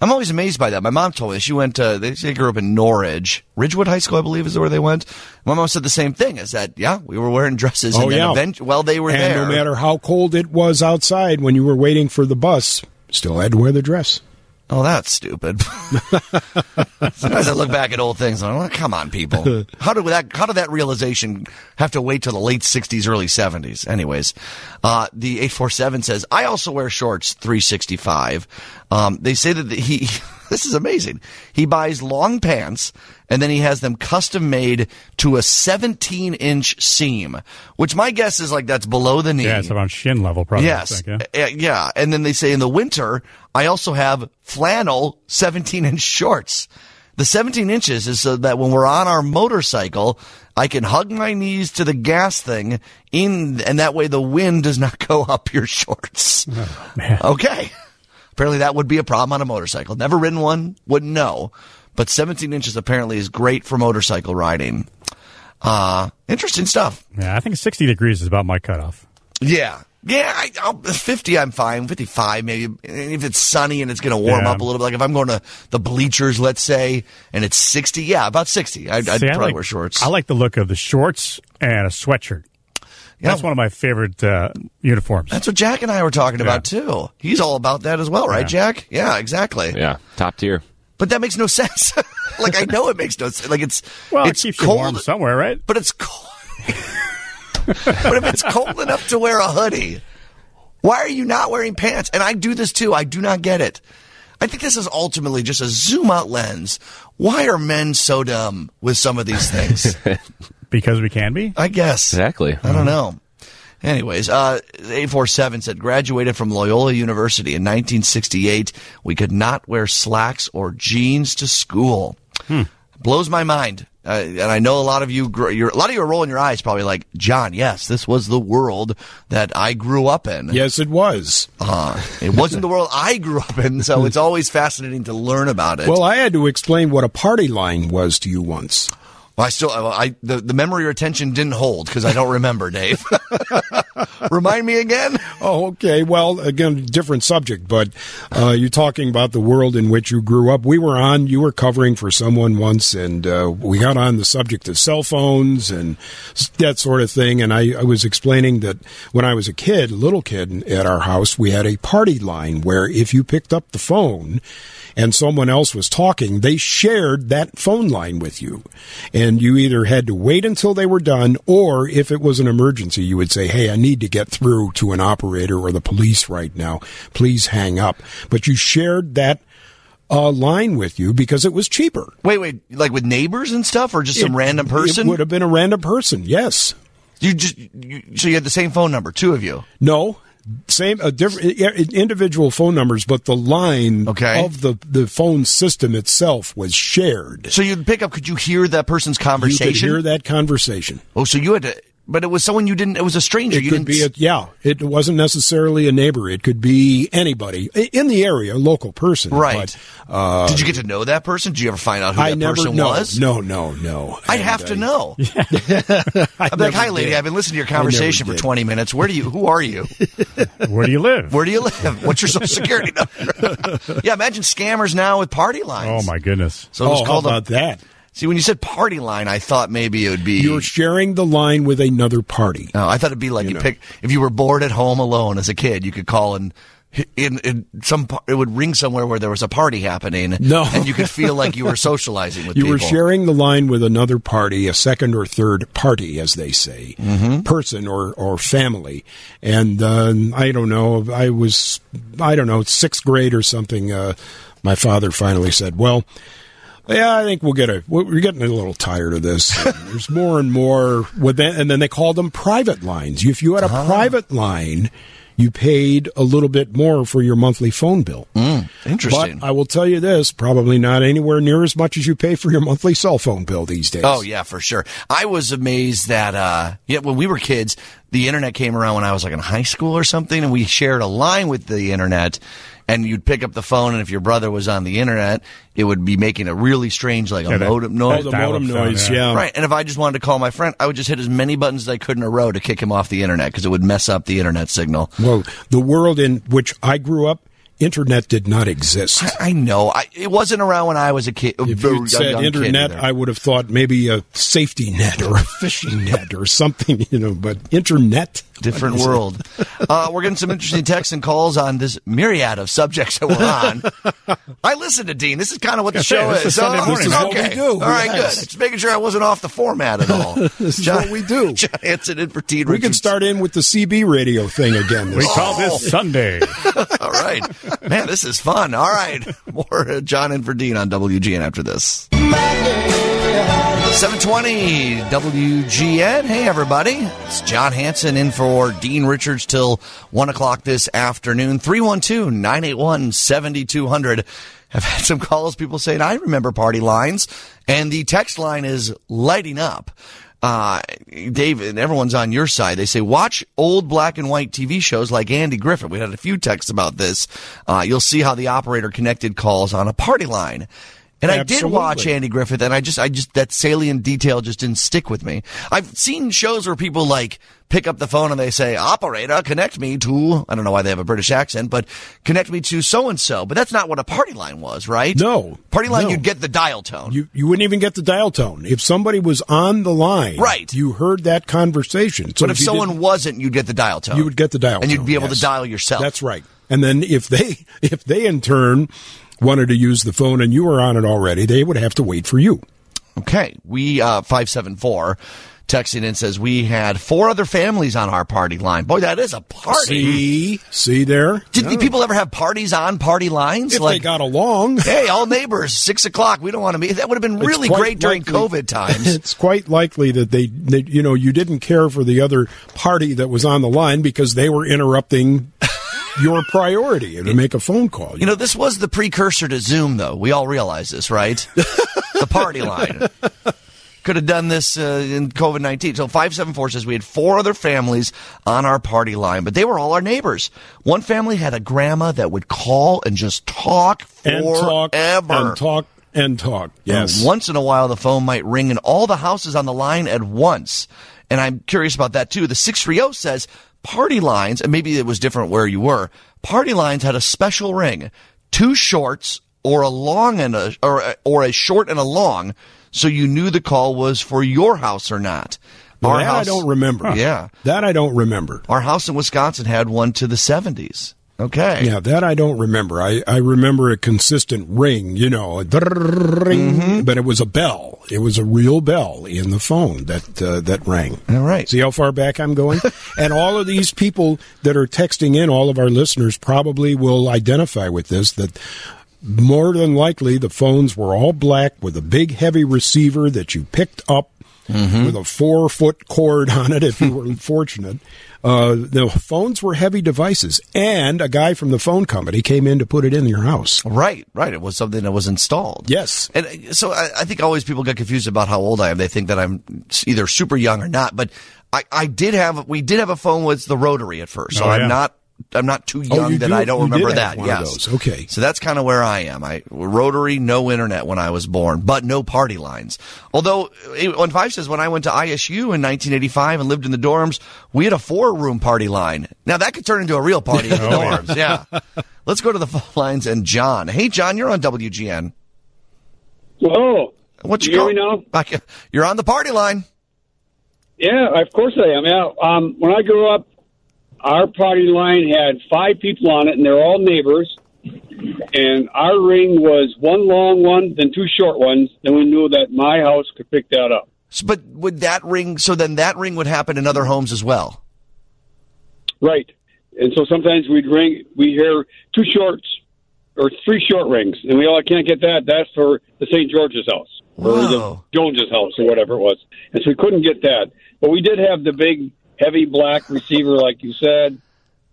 I'm always amazed by that. My mom told me she went to, they, they grew up in Norridge. Ridgewood High School, I believe, is where they went. My mom said the same thing, is that, yeah, we were wearing dresses. Oh, and yeah. event- well, they were and there. no matter how cold it was outside when you were waiting for the bus, still had to wear the dress. Oh, that's stupid. Sometimes I look back at old things and I'm like, come on, people. How did that, how did that realization have to wait till the late 60s, early 70s? Anyways, uh, the 847 says, I also wear shorts 365. Um, they say that he, this is amazing. He buys long pants and then he has them custom made to a 17 inch seam, which my guess is like that's below the knee. Yeah, it's around shin level, probably. Yes. think, yeah. Uh, yeah. And then they say in the winter, I also have flannel 17 inch shorts. The 17 inches is so that when we're on our motorcycle, I can hug my knees to the gas thing in, and that way the wind does not go up your shorts. okay. Apparently that would be a problem on a motorcycle. Never ridden one, wouldn't know. But 17 inches apparently is great for motorcycle riding. Uh, interesting stuff. Yeah, I think 60 degrees is about my cutoff. Yeah. Yeah, I, I'll, 50, I'm fine. 55, maybe. If it's sunny and it's going to warm Yeah. up a little bit. Like if I'm going to the bleachers, let's say, and it's 60, yeah, about 60. I'd, I'd See, I probably like, wear shorts. I like the look of the shorts and a sweatshirt. Yeah. That's one of my favorite uh, uniforms. That's what Jack and I were talking about, too. He's all about that as well, right, Yeah. Jack? Yeah, exactly. Yeah, top tier. But that makes no sense. like, I know it makes no sense. Like, it's, well, it's it keeps you cold, warm somewhere, right? but it's cold. but if it's cold enough to wear a hoodie, why are you not wearing pants? And I do this too. I do not get it. I think this is ultimately just a zoom out lens. Why are men so dumb with some of these things? Because we can be. I guess. Exactly. I don't know. Anyways, uh, 847 said, graduated from Loyola University in 1968. We could not wear slacks or jeans to school. Blows my mind. Uh, and I know a lot of you, you're, a lot of you are rolling your eyes, probably like, John, yes, this was the world that I grew up in. Yes, it was. Uh, it wasn't the world I grew up in, so it's always fascinating to learn about it. Well, I had to explain what a party line was to you once. Well, I still, I the, the memory retention didn't hold because I don't remember, Dave. Remind me again. Oh, okay. Well, again, different subject, but uh, you're talking about the world in which you grew up. We were on, you were covering for someone once, and uh, we got on the subject of cell phones and that sort of thing. And I, I was explaining that when I was a kid, little kid at our house, we had a party line where if you picked up the phone, and someone else was talking, they shared that phone line with you. And you either had to wait until they were done, or if it was an emergency, you would say, Hey, I need to get through to an operator or the police right now. Please hang up. But you shared that a line with you because it was cheaper. Wait, wait, like with neighbors and stuff, or just some random person? It would have been a random person. Yes. you just you, so you had the same phone number, two of you. No. Same, a different individual phone numbers, but the line Okay. of the the phone system itself was shared. So you'd pick up. Could you hear that person's conversation? You could hear that conversation. Oh, so you had to, but it was someone you didn't. It was a stranger. It you could didn't. be a yeah. It wasn't necessarily a neighbor. It could be anybody in the area, a local person. right. But, uh, Did you get to know that person? Did you ever find out who I that never person no, was? no, no, no. I'd And, have to uh, know. I I'd be like, "Hi, lady. did. I've been listening to your conversation for 20 minutes. Where do you? Who are you? Where do you live? Where do you live? What's your social security number? yeah, imagine scammers now with party lines. oh my goodness! So it was Oh, how called a- about that? See, when you said party line, I thought maybe it would be. You're sharing the line with another party. No, I thought it'd be like you, know. pick if you were bored at home alone as a kid, you could call and in, in some it would ring somewhere where there was a party happening. No. and you could feel like you were socializing with people. You people. were sharing the line with another party, a second or third party, as they say, Mm-hmm. person or, or family. And uh, I don't know, I was, I don't know, sixth grade or something. Uh, my father finally said, "Well, yeah, I think we'll get a. We're getting a little tired of this. There's more and more with that, and then they called them private lines. If you had a Ah. private line." You paid a little bit more for your monthly phone bill. Interesting. But I will tell you this, probably not anywhere near as much as you pay for your monthly cell phone bill these days. Oh yeah, for sure. I was amazed that uh yeah, when we were kids, the internet came around when I was like in high school or something and we shared a line with the internet and you'd pick up the phone and if your brother was on the internet, it would be making a really strange like a Yeah, that- modem Oh, noise. the dial-up modem sound, noise, yeah. yeah. Right, and if I just wanted to call my friend, I would just hit as many buttons as I could in a row to kick him off the internet because it would mess up the internet signal. Well, the world in which I grew up, internet did not exist. I know. I, it wasn't around when I was a kid. If you young said kid internet. I would have thought maybe a safety net or a fishing net or something, you know, but internet. different world. Uh, we're getting some interesting texts and calls on this myriad of subjects that we're on. I listen to Dean. This is kind of what the say, show this is. is Sunday Oh, morning. This is what we do. All right, Yes. good. Just making sure I wasn't off the format at all. this is what we do. John Hanson in for Dean We can start in with the CB radio thing again. We This call this Sunday. All right. Man, this is fun. All right. More uh, John and for Dean on WGN after this. 720 WGN. Hey, everybody. It's John Hanson in for Dean Richards till 1 o'clock this afternoon. 312 981 7200. I've had some calls, people saying, I remember party lines. And the text line is lighting up. Uh, Dave, and everyone's on your side. They say, watch old black and white TV shows like Andy Griffith. We had a few texts about this. Uh, you'll see how the operator connected calls on a party line. And I did watch Andy Griffith, and I just, I just, that salient detail just didn't stick with me. I've seen shows where people like pick up the phone and they say, operator, connect me to, I don't know why they have a British accent, but connect me to so and so. But that's not what a party line was, right? No. Party line, No. you'd get the dial tone. You you wouldn't even get the dial tone if somebody was on the line. Right. You heard that conversation. So but if you someone wasn't, you'd get the dial tone. you would get the dial, tone. And you'd be able yes. to dial yourself. That's right. And then if they if they in turn wanted to use the phone and you were on it already, they would have to wait for you. Okay. We, uh, 574 texting in says we had four other families on our party line. Boy, that is a party. See, see there. Did people ever have parties on party lines? If they got along, hey, all neighbors, six o'clock. We don't want to meet. That would have been really great during COVID times. It's quite likely that they, they, you know, you didn't care for the other party that was on the line because they were interrupting your priority to make a phone call. You know, this was the precursor to Zoom, though. We all realize this, right? the party line. Could have done this uh, in COVID 19. So 574 says we had four other families on our party line, but they were all our neighbors. One family had a grandma that would call and just talk and forever. talk and talk and talk. Yes. And once in a while, the phone might ring in all the houses on the line at once. And I'm curious about that too. The 630 says party lines, and maybe it was different where you were, party lines had a special ring, two shorts or a long and a, or, or a short and a long, so you knew the call was for your house or not. Our that I don't remember. Yeah. That I don't remember. Our house in Wisconsin had one to the 70s. Okay. Yeah, that I don't remember. I, I remember a consistent ring, you know, a ring, Mm-hmm. but it was a bell. It was a real bell in the phone that uh, that rang. All right. See how far back I'm going? and all of these people that are texting in, all of our listeners probably will identify with this that more than likely the phones were all black with a big heavy receiver that you picked up with a four foot cord on it if you were fortunate. Uh, the phones were heavy devices, and a guy from the phone company came in to put it in your house. Right, right. It was something that was installed. Yes. And uh, so I, I think always people get confused about how old I am. They think that I'm either super young or not. But I, I did have, we did have a phone with the rotary at first. So Oh, I'm not, I'm not too young Oh, you that do- I don't remember that. one yes. Okay. So that's kind of where I am. I rotary, no internet when I was born, but no party lines. Although it- when Five says when I went to ISU in 1985 and lived in the dorms, we had a four room party line. Now that could turn into a real party in the Oh, yeah. dorms. Yeah. Let's go to the phone lines and John. Hey, John, you're on WGN. Whoa. What you You hear call- me now? You're on the party line. Yeah, of course I am. Yeah. Um, when I grew up, our party line had five people on it, and they're all neighbors. And our ring was one long one, then two short ones. Then we knew that my house could pick that up. S- But would that ring? So then that ring would happen in other homes as well. Right. And so sometimes we'd ring, we hear two shorts or three short rings, and we all I can't get that. That's for the St. George's house or Whoa. the Jones's house or whatever it was. And so we couldn't get that. But we did have the big, heavy black receiver, like you said.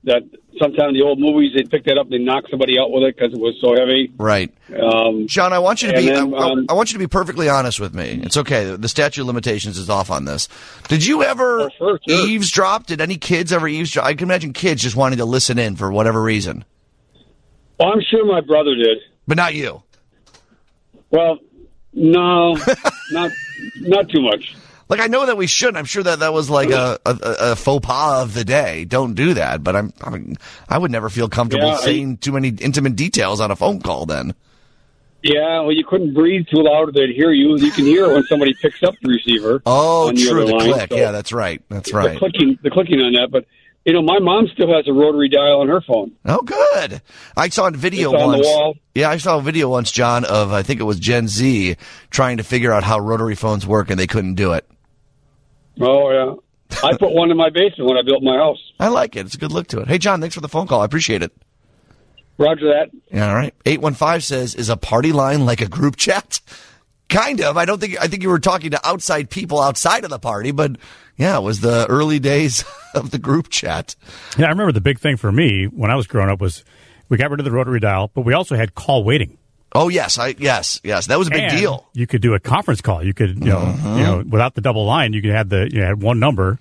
That sometimes the old movies they pick that up, they knock somebody out with it because it was so heavy. Right. Um, John, I want you to be. then, I, um, I want you to be perfectly honest with me. It's okay. The- The statute of limitations is off on this. Did you ever Oh, sure, sure. eavesdrop? Did any kids ever eavesdrop? I can imagine kids just wanting to listen in for whatever reason, well, I'm sure my brother did. but not you. Well, no, not not too much. Like I know that we shouldn't. I'm sure that that was like a, a, a faux pas of the day. Don't do that. But I'm, I mean, I would never feel comfortable Yeah, I- too many intimate details on a phone call. Then. Yeah, well, you couldn't breathe too loud; they'd hear you. You can hear when somebody picks up the receiver. Oh, the true. other The line, click. so Yeah, that's right. That's right. The clicking, the clicking on that, but you know, my mom still has a rotary dial on her phone. Oh, good. I saw a video It's on the once. wall. Yeah, I saw a video once, John, of I think it was Gen Z trying to figure out how rotary phones work, and they couldn't do it. Oh yeah, I put one in my basement when I built my house. I like it. It's a good look to it. Hey, John, thanks for the phone call. I appreciate it. Roger that. Yeah, all right. Eight one five says, "Is a party line like a group chat?" Kind of. I don't think. I think you were talking to outside people outside of the party, but yeah, it was the early days of the group chat. Yeah, I remember the big thing for me when I was growing up was we got rid of the rotary dial, but we also had call waiting. Oh yes, I yes yes that was a big And deal. Mm-hmm. You could do a conference call. You could, you know, you know, without the double line, you could have the you had one number.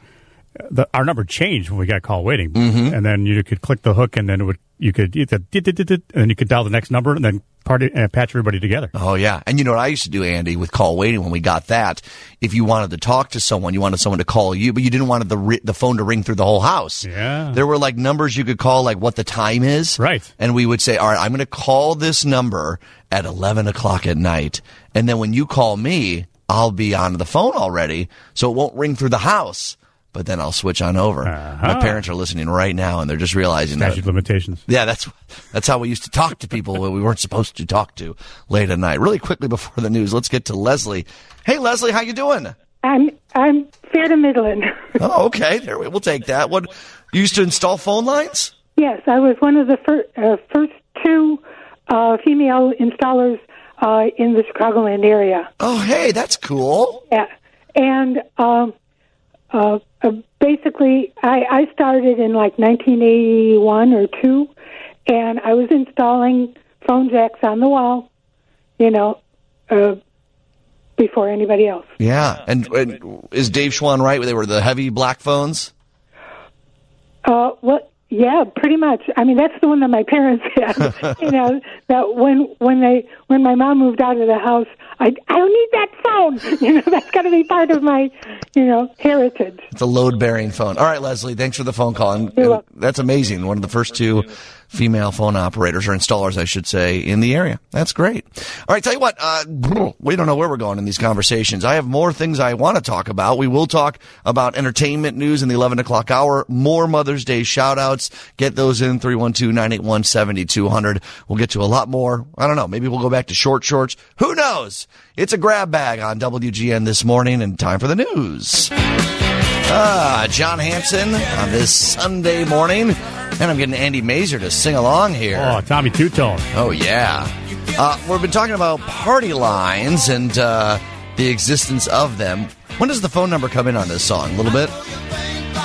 The, our number changed when we got call waiting, Mm-hmm. and then you could click the hook, and then it would you could either dit, dit, dit, dit, and then you could dial the next number, and then party and patch everybody together. Oh yeah, and you know what I used to do, Andy, with call waiting when we got that. If you wanted to talk to someone, you wanted someone to call you, but you didn't want the the phone to ring through the whole house. Yeah. there were like numbers you could call, like what the time is, Right. And we would say, all right, I'm going to call this number at eleven o'clock at night, and then when you call me, I'll be on the phone already, so it won't ring through the house. But then I'll switch on over. My parents are listening right now, and they're just realizing that Statute of limitations. yeah, that's that's how we used to talk to people when we weren't supposed to talk to late at night. Really quickly before the news, let's get to Leslie. Hey, Leslie, how you doing? I'm I'm fair to middling. Oh, okay. There we, we'll take that. What you used to install phone lines? yes, I was one of the fir- uh, first two uh, female installers uh, in the Chicagoland area. Oh, hey, that's cool. Yeah, and um, uh, uh, basically, I, I started in like 1981 or two, and I was installing phone jacks on the wall. You know. Uh, before anybody else. Yeah, and, and is Dave Schwan right? They were the heavy black phones. Uh, well, yeah, pretty much. I mean, that's the one that my parents had. you know, that when when they when my mom moved out of the house, I I don't need that phone. You know, that's got to be part of my, you know, heritage. It's a load bearing phone. All right, Leslie, thanks for the phone call. And, and that's amazing. One of the first two female phone operators or installers, I should say, in the area. That's great. All right, tell you what, uh, we don't know where we're going in these conversations. I have more things I want to talk about. We will talk about entertainment news in the 11 o'clock hour, more Mother's Day shout outs. Get those in 312-981-7200. We'll get to a lot more. I don't know. Maybe we'll go back to short shorts. Who knows? It's a grab bag on WGN this morning and time for the news. Ah, John Hanson on this Sunday morning. And I'm getting Andy Mazer to sing along here. Oh, Tommy Tutone. Oh, yeah. Uh, we've been talking about party lines and uh, the existence of them. When does the phone number come in on this song? A little bit?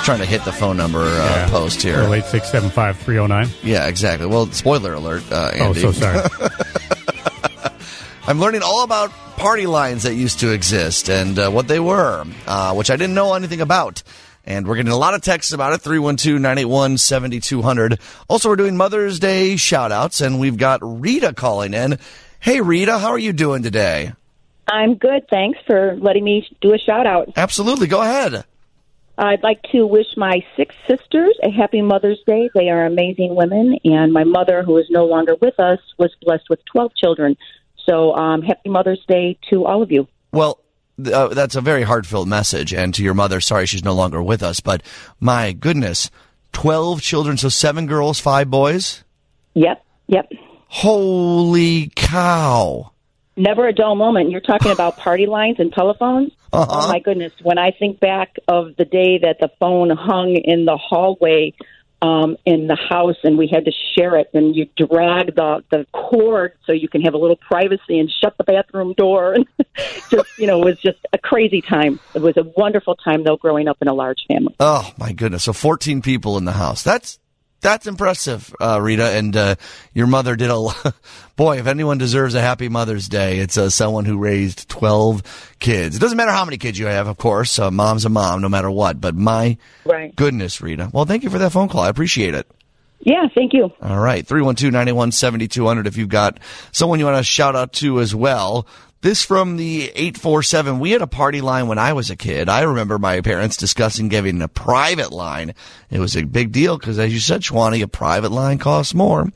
Trying to hit the phone number uh, Yeah. post here. Well, 8675309. Yeah, exactly. Well, spoiler alert, uh, Oh, Andy. so sorry. I'm learning all about party lines that used to exist and uh, what they were, uh, which I didn't know anything about. And we're getting a lot of texts about it 312 981 7200. Also, we're doing Mother's Day shout outs, and we've got Rita calling in. Hey, Rita, how are you doing today? I'm good. Thanks for letting me do a shout out. Absolutely. Go ahead. I'd like to wish my six sisters a happy Mother's Day. They are amazing women, and my mother, who is no longer with us, was blessed with 12 children. So, um, happy Mother's Day to all of you. Well, uh, that's a very heartfelt message. And to your mother, sorry she's no longer with us, but my goodness, 12 children, so seven girls, five boys? Yep, yep. Holy cow. Never a dull moment. You're talking about party lines and telephones. Uh-huh. Oh my goodness! When I think back of the day that the phone hung in the hallway um, in the house, and we had to share it, and you drag the the cord so you can have a little privacy and shut the bathroom door, and just you know, it was just a crazy time. It was a wonderful time though, growing up in a large family. Oh my goodness! So fourteen people in the house. That's that's impressive, uh, Rita. And uh, your mother did a. lo- Boy, if anyone deserves a happy Mother's Day, it's uh, someone who raised twelve kids. It doesn't matter how many kids you have, of course. Uh, mom's a mom, no matter what. But my Right. goodness, Rita. Well, thank you for that phone call. I appreciate it. Yeah, thank you. All right. 312-981-7200 if you've got someone you want to shout out to as well. This from the 847. We had a party line when I was a kid. I remember my parents discussing giving a private line. It was a big deal because as you said, Schwani, a private line costs more.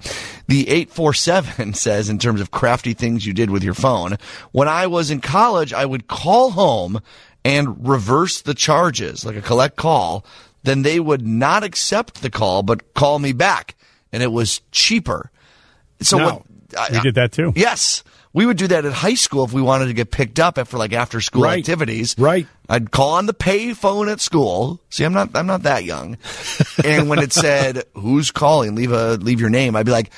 The 847 says in terms of crafty things you did with your phone. When I was in college, I would call home and reverse the charges, like a collect call. Then they would not accept the call, but call me back. And it was cheaper. So Now, what? I- We did that too. Yes. We would do that at high school if we wanted to get picked up after like after school Right. activities. Right. I'd call on the pay phone at school. See, I'm not I'm not that young. and when it said who's calling, leave a leave your name, I'd be like,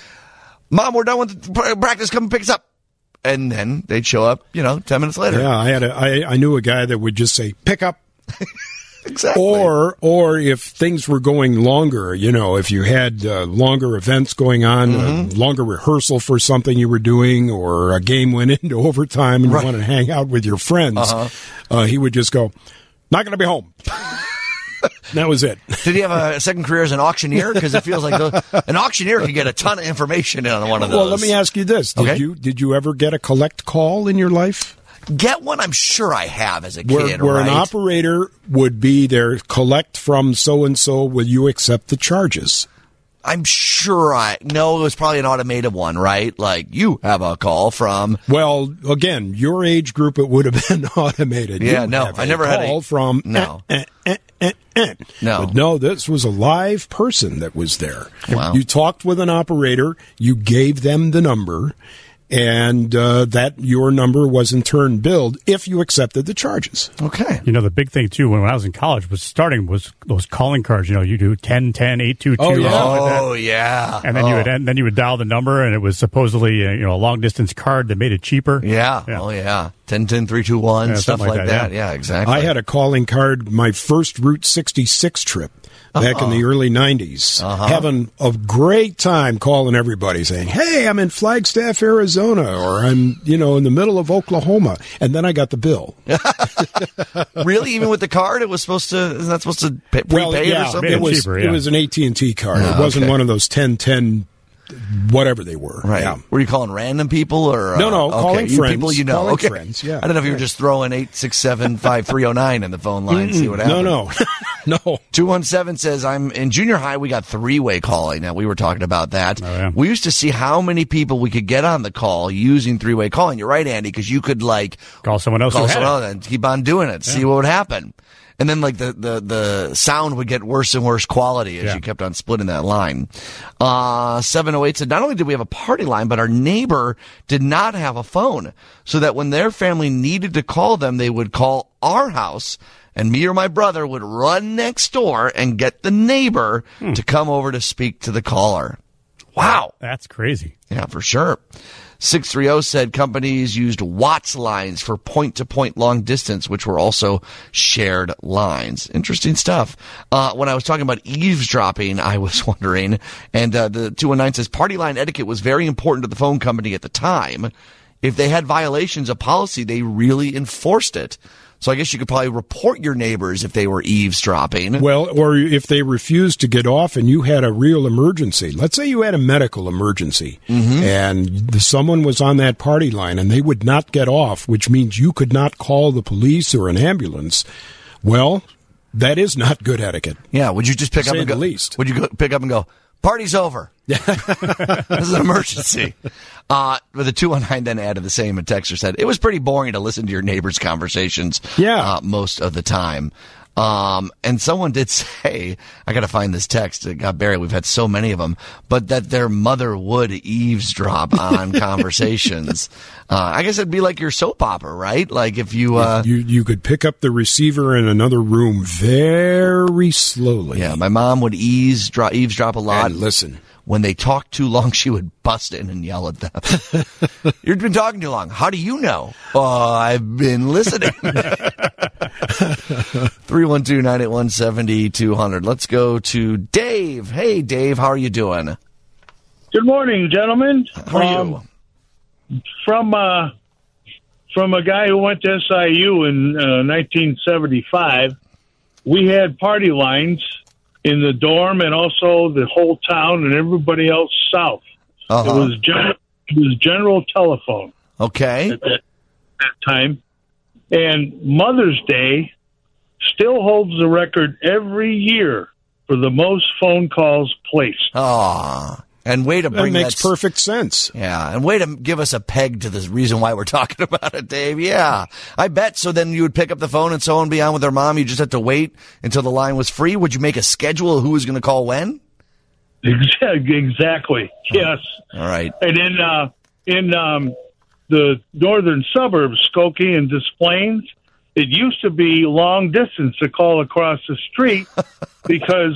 "Mom, we're done with practice. Come and pick us up." And then they'd show up, you know, 10 minutes later. Yeah, I had a, I, I knew a guy that would just say pick up, Exactly. or or if things were going longer, you know, if you had uh, longer events going on, Mm-hmm. longer rehearsal for something you were doing, or a game went into overtime and Right. you wanted to hang out with your friends, Uh-huh. uh, he would just go, "Not going to be home." that was it. Did he have a second career as an auctioneer? Because it feels like the, an auctioneer could get a ton of information in on one of those. Well, let me ask you this: Did Okay. you did you ever get a collect call in your life? Get one I'm sure I have as a where, kid, where right? an operator would be there, collect from so and so, will you accept the charges? I'm sure I no, it was probably an automated one, right? Like you have a call from Well, again, your age group, it would have been automated. Yeah, You no, I never had a- call from No. eh, eh, eh, eh. No. But no, this was a live person that was there. Wow. You talked with an operator, you gave them the number, and uh, that your number was in turn billed if you accepted the charges. Okay. You know, the big thing too when, when I was in college was starting was those calling cards. You know, you do 10, 10, 822, Oh, yeah. or like that. Oh yeah. And then you Oh. would and then you would dial the number, and it was supposedly uh, you know a long distance card that made it cheaper. Yeah. Yeah. Oh yeah. 10 10 3 2 1 Yeah, stuff like, like that. that, Yeah, exactly. I had a calling card my first Route 66 trip back in the uh-huh. early 90s. Uh-huh. Having a great time calling everybody saying, "Hey, I'm in Flagstaff, Arizona," or "I'm, you know, in the middle of Oklahoma." And then I got the bill. really even with the card it was supposed to isn't that supposed to pay, prepay well, it yeah, or something? Made it was cheaper, it was an AT&T card. it ah, wasn't okay. one of those 1010 whatever they were. Right. Yeah. Were you calling random people or uh, No, no, okay, calling you friends. People you know. Calling okay. friends, yeah. I don't know if you were just throwing eight six seven five three zero nine in the phone line. See what happens. No, no. no. 217 says, I'm in junior high. We got three way calling. Now, we were talking about that. Oh, yeah. We used to see how many people we could get on the call using three way calling. You're right, Andy, because you could like Call someone else. call someone else and keep on doing it, see what would happen. And then like the, the, the sound would get worse and worse quality as Yeah. you kept on splitting that line. Uh, 708 said, not only did we have a party line, but our neighbor did not have a phone. So that when their family needed to call them, they would call our house and me or my brother would run next door and get the neighbor to come over to speak to the caller. Wow. That's crazy. Yeah, for sure. 630 said companies used WATS lines for point to point long distance, which were also shared lines. Interesting stuff. Uh, when I was talking about eavesdropping, I was wondering, and uh, the 219 says party line etiquette was very important to the phone company at the time. If they had violations of policy, they really enforced it. So I guess you could probably report your neighbors if they were eavesdropping. Well, or if they refused to get off and you had a real emergency. Let's say you had a medical emergency Mm-hmm. and the, someone was on that party line and they would not get off, which means you could not call the police or an ambulance. Well, that is not good etiquette. Yeah, would you just pick up and go? the least. Would you go, pick up and go? Party's over. this is an emergency. Uh, but the nine then added the same. And Texter said it was pretty boring to listen to your neighbors' conversations. Yeah. uh, most of the time. Um, and someone did say, I got to find this text. It got buried. We've had so many of them, but that their mother would eavesdrop on conversations. Uh, I guess it'd be like your soap opera, right? Like if you, uh, you you could pick up the receiver in another room very slowly. yeah, my mom would eavesdrop, eavesdrop a lot. And listen. When they talked too long, she would bust in and yell at them. You've been talking too long. How do you know? Oh, I've been listening. 312 981 7200. Let's go to Dave. Hey, Dave, how are you doing? Good morning, gentlemen. How are you? Um, from uh, from a guy who went to SIU in uh, 1975, we had party lines in the dorm and also the whole town and everybody else south. Uh-huh. It was general, it was general telephone Okay. at that, that time, and Mother's Day still holds the record every year for the most phone calls placed. Aw. And way to bring That makes that perfect sense. Yeah, and way to give us a peg to the reason why we're talking about it, Dave. Yeah, I bet. So then you would pick up the phone and so would be on with their mom. You just had to wait until the line was free. Would you make a schedule of who was going to call when? Exactly. Yes. All right. And in uh, in um, the northern suburbs, Skokie and Des Plaines, it used to be long distance to call across the street because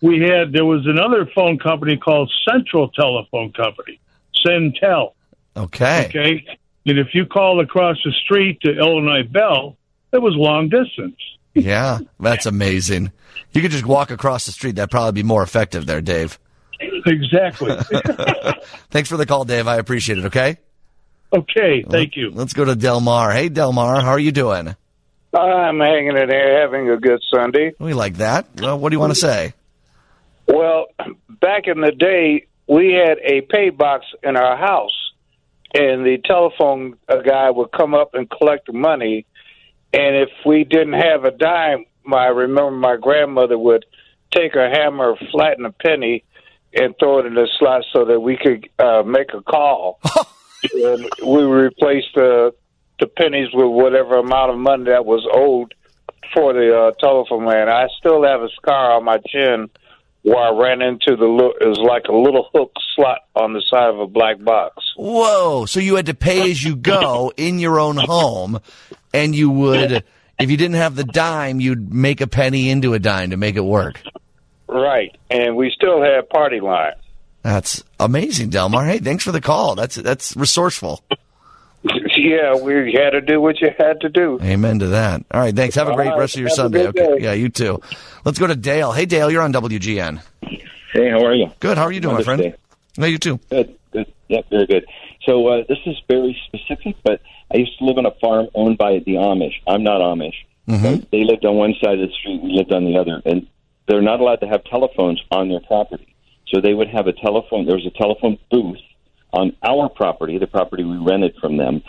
we had there was another phone company called Central Telephone Company, Centel. Okay. Okay, and if you called across the street to Illinois Bell, it was long distance. Yeah, that's amazing. You could just walk across the street. That'd probably be more effective there, Dave. Exactly. Thanks for the call, Dave. I appreciate it. Okay. okay, thank you. Let's go to Delmar. Hey, Delmar, how are you doing? I'm hanging in here, having a good Sunday. We like that. Well, what do you want to say? Well, back in the day, we had a pay box in our house, and the telephone uh, guy would come up and collect the money. And if we didn't have a dime, I remember my grandmother would take her hammer, flatten a penny, and throw it in the slot so that we could uh, make a call. and we replaced the the pennies with whatever amount of money that was owed for the uh, telephone man. I still have a scar on my chin where I ran into the little, it was like a little hook slot on the side of a black box. Whoa! So you had to pay as you go in your own home, and you would, if you didn't have the dime, you'd make a penny into a dime to make it work. Right, and we still have party line. That's amazing, Delmar. Hey, thanks for the call. That's that's resourceful. yeah, we had to do what you had to do. Amen to that. All right, thanks. Have a great rest of your have Sunday. Okay, day. yeah, you too. Let's go to Dale. Hey, Dale, you're on WGN. Hey, how are you? Good. How are you doing, my friend? Day. No, you too. Good, good. Yep, very good. So uh, this is very specific, but I used to live on a farm owned by the Amish. I'm not Amish. Mhm. They lived on one side of the street, we lived on the other, and they're not allowed to have telephones on their property. So they would have a telephone. There was a telephone booth on our property, the property we rented from them,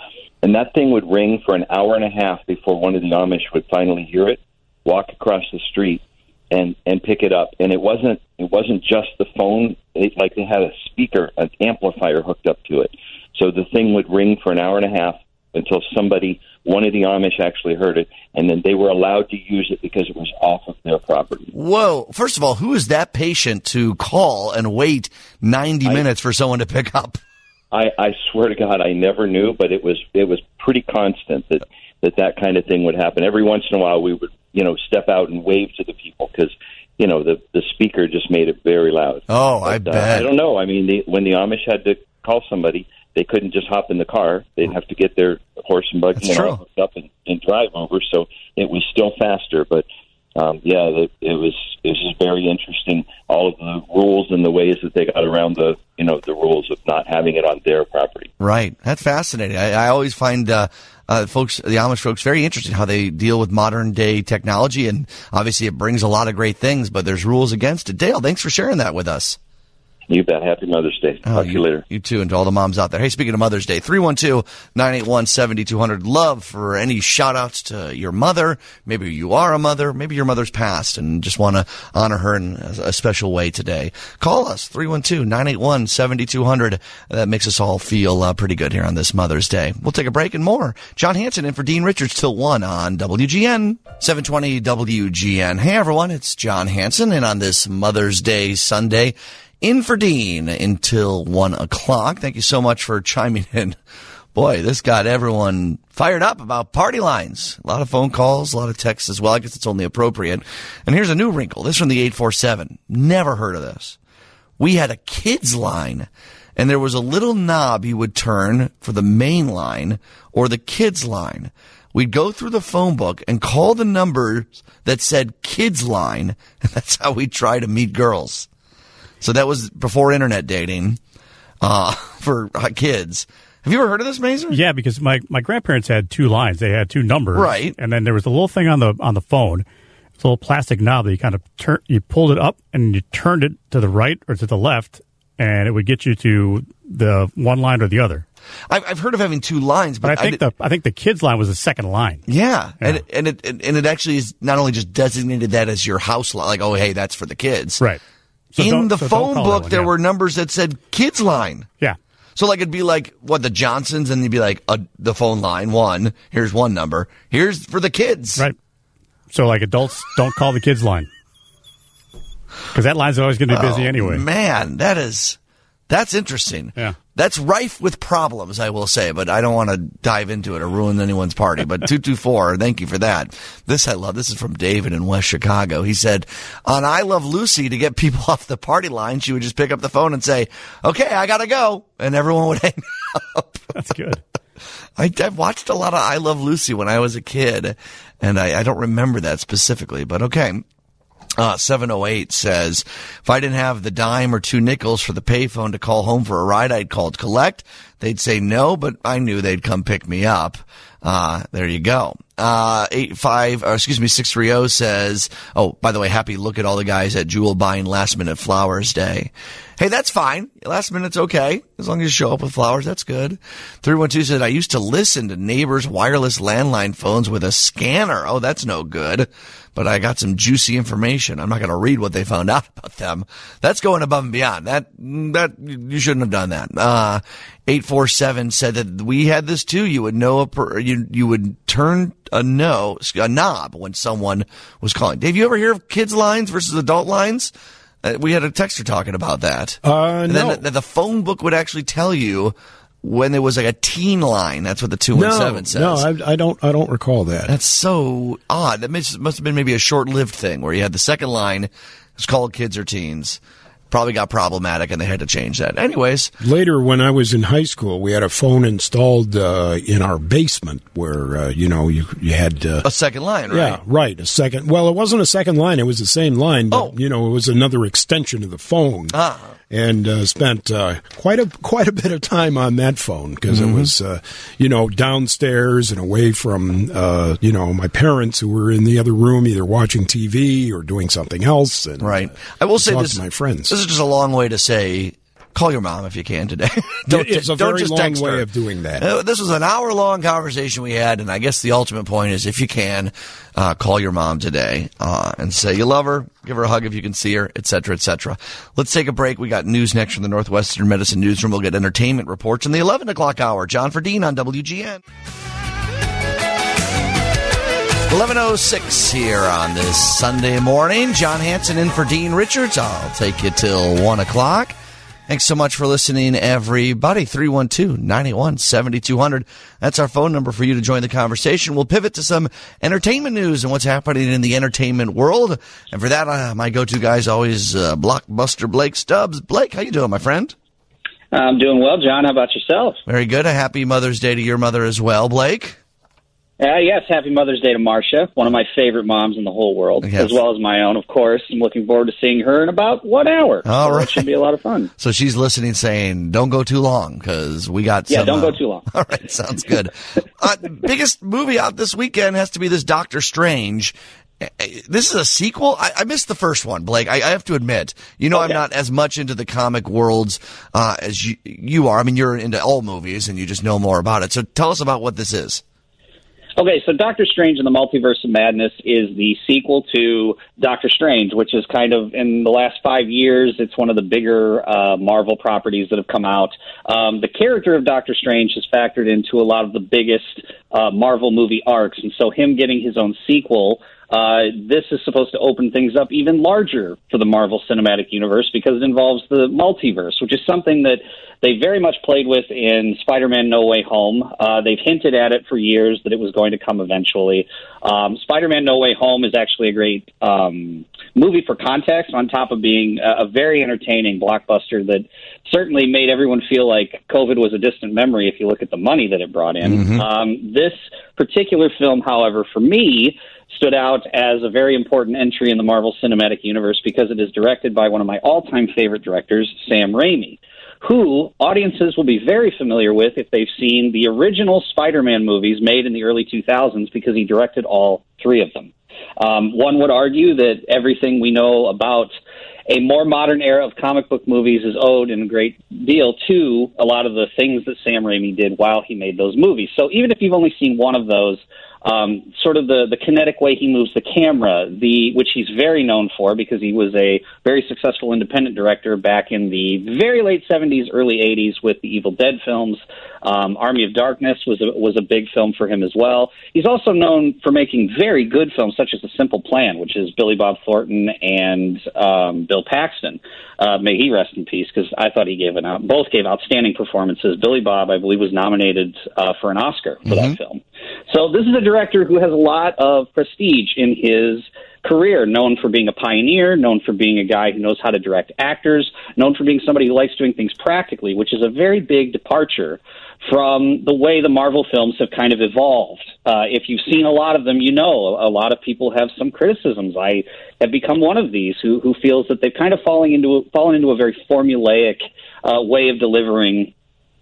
and that thing would ring for an hour and a half before one of the Amish would finally hear it, walk across the street, and and pick it up. And it wasn't it wasn't just the phone; it, like they had a speaker, an amplifier hooked up to it. So the thing would ring for an hour and a half until somebody, one of the Amish, actually heard it, and then they were allowed to use it because it was off of their property. Whoa! First of all, who is that patient to call and wait ninety minutes for someone to pick up? I, I swear to God, I never knew, but it was it was pretty constant that that that kind of thing would happen. Every once in a while, we would you know step out and wave to the people because you know the the speaker just made it very loud. Oh, I But, uh, bet. I don't know. I mean, the, when the Amish had to call somebody, they couldn't just hop in the car. They'd have to get their horse and buggy and all hooked up and, and drive over. So it was still faster, but um, yeah, it, it was it was just very interesting. All of the rules and the ways that they got around the you know the rules of not having it on their property. Right. That's fascinating. I, I always find uh, uh, folks, the Amish folks, very interesting how they deal with modern day technology, and obviously it brings a lot of great things, but there's rules against it. Dale, thanks for sharing that with us. You bet. Happy Mother's Day. Talk to you later. You too, and to all the moms out there. Hey, speaking of Mother's Day, 312-981-7200. Love for any shout outs to your mother. Maybe you are a mother. Maybe your mother's passed and just want to honor her in a special way today. Call us, 312-981-7200. That makes us all feel uh, pretty good here on this Mother's Day. We'll take a break and more. John Hanson in for Dean Richards till 1 on WGN. 720 WGN. Hey everyone, it's John Hanson, and on this Mother's Day Sunday, in for Dean until one o'clock. Thank you so much for chiming in. Boy, this got everyone fired up about party lines. A lot of phone calls, a lot of texts as well. I guess it's only appropriate. And here's a new wrinkle. This from the 847. Never heard of this. We had a kids line and there was a little knob you would turn for the main line or the kids line. We'd go through the phone book and call the numbers that said kids line. And that's how we try to meet girls. So that was before internet dating uh, for uh, kids. Have you ever heard of this, Mason? Yeah, because my, my grandparents had two lines. They had two numbers, Right. And then there was a little thing on the on the phone. It's a little plastic knob that you kind of turn. You pulled it up and you turned it to the right or to the left, and it would get you to the one line or the other. I've, I've heard of having two lines, But but, I think did- the I think the kids line was the second line. yeah, Yeah. and it, and it and it actually is not only just designated that as your house line, like oh hey that's for the kids, Right. So In the so phone book, one, there yeah. were numbers that said kids line. Yeah. So like it'd be like what the Johnsons, and you'd be like uh, the phone line one. Here's one number. Here's for the kids. Right. So like adults don't call the kids line because that line's always going to be busy Oh, anyway. Man, that is that's interesting. Yeah. That's rife with problems, I will say, but I don't want to dive into it or ruin anyone's party. But 224, thank you for that. This I love. This is from David in West Chicago. He said, on I Love Lucy, to get people off the party line, she would just pick up the phone and say, okay, I gotta go. And everyone would hang up. That's good. I, I've watched a lot of I Love Lucy when I was a kid, and I, I don't remember that specifically, but okay. Uh, 708 says, if I didn't have the dime or two nickels for the payphone to call home for a ride, I'd called collect. They'd say no, but I knew they'd come pick me up. Uh, there you go. Uh, eight five, or excuse me, six three zero says, oh, by the way, happy look at all the guys at Jewel buying last minute flowers day. Hey, that's fine. Last minute's okay. As long as you show up with flowers, that's good. 312 said, I used to listen to neighbors' wireless landline phones with a scanner. Oh, that's no good. But I got some juicy information. I'm not going to read what they found out about them. That's going above and beyond. That, that, you shouldn't have done that. Uh, 847 said that we had this too. You would know a, per, you, you would turn a no, a knob when someone was calling. Dave, you ever hear of kids lines versus adult lines? Uh, we had a texter talking about that. Uh, and no. then the, the phone book would actually tell you when there was like a teen line. That's what the two one seven says. no, I, I don't. I don't recall that. That's so odd. That must, must have been maybe a short lived thing where you had the second line. It's called kids or teens. Probably got problematic and they had to change that. Anyways, Later, when I was in high school, we had a phone installed uh, in our basement where uh, you know you you had uh, a second line, right? Yeah, right. A second. Well, it wasn't a second line. It was the same line, but you know, it was another extension of the phone. Ah. And uh, spent uh, quite a quite a bit of time on that phone because Mhm. it was, uh, you know, downstairs and away from, uh, you know, my parents who were in the other room either watching TV or doing something else. And, Right. I will say this. to my friends. This is just a long way to say, call your mom if you can today. It's a don't very just long way her. of doing that. Uh, this was an hour long conversation we had, and I guess the ultimate point is if you can, uh, call your mom today uh, and say you love her, give her a hug if you can see her, etc., cetera, et cetera. Let's take a break. We got news next from the Northwestern Medicine Newsroom. We'll get entertainment reports in the 11 o'clock hour. John Ferdine on WGN. 1106 here on this Sunday morning. John Hanson in for Dean Richards. I'll take you till 1 o'clock. Thanks so much for listening, everybody. 312-981-7200. That's our phone number for you to join the conversation. We'll pivot to some entertainment news and what's happening in the entertainment world. And for that, uh, my go-to guy is always uh, Blockbuster Blake Stubbs. Blake, how you doing, my friend? I'm doing well, John. How about yourself? Very good. A happy Mother's Day to your mother as well, Blake. Uh, yes, happy Mother's Day to Marcia, one of my favorite moms in the whole world, Yes. as well as my own, of course. I'm looking forward to seeing her in about one hour. All So right. It should be a lot of fun. So she's listening, saying, "Don't go too long because we got." Yeah, some, don't uh, go too long. All right, sounds good. uh, biggest movie out this weekend has to be this Doctor Strange. Uh, This is a sequel. I, I missed the first one, Blake. I, I have to admit. You know, I'm not as much into the comic worlds uh, as you, you are. I mean, you're into all movies and you just know more about it. So tell us about what this is. Okay, so Doctor Strange and the Multiverse of Madness is the sequel to Doctor Strange, which is kind of in the last five years, it's one of the bigger uh, Marvel properties that have come out. Um, the character of Doctor Strange has factored into a lot of the biggest uh, Marvel movie arcs, and so him getting his own sequel. Uh, this is supposed to open things up even larger for the Marvel Cinematic Universe because it involves the multiverse, which is something that they very much played with in Spider-Man: No Way Home. Uh, they've hinted at it for years that it was going to come eventually. Um, Spider-Man: No Way Home is actually a great um, movie for context, on top of being a, a very entertaining blockbuster that certainly made everyone feel like COVID was a distant memory. If you look at the money that it brought in, um, this particular film, however, for me stood out as a very important entry in the Marvel Cinematic Universe because it is directed by one of my all-time favorite directors, Sam Raimi, who audiences will be very familiar with if they've seen the original Spider-Man movies made in the early 2000s because he directed all three of them. Um, one would argue that everything we know about a more modern era of comic book movies is owed in a great deal to a lot of the things that Sam Raimi did while he made those movies. So even if you've only seen one of those, um, sort of the, the kinetic way he moves the camera, the which he's very known for because he was a very successful independent director back in the very late 70s, early 80s with the Evil Dead films. Um, Army of Darkness was a, was a big film for him as well. He's also known for making very good films such as The Simple Plan, which is Billy Bob Thornton and um, Bill Paxton. Uh, may he rest in peace because I thought he gave an out, both gave outstanding performances. Billy Bob, I believe, was nominated uh, for an Oscar for that film. So this is a director who has a lot of prestige in his career, known for being a pioneer, known for being a guy who knows how to direct actors, known for being somebody who likes doing things practically, which is a very big departure from the way the Marvel films have kind of evolved. Uh, if you've seen a lot of them, you know a lot of people have some criticisms. I have become one of these who who feels that they've kind of falling into a, fallen into a very formulaic uh, way of delivering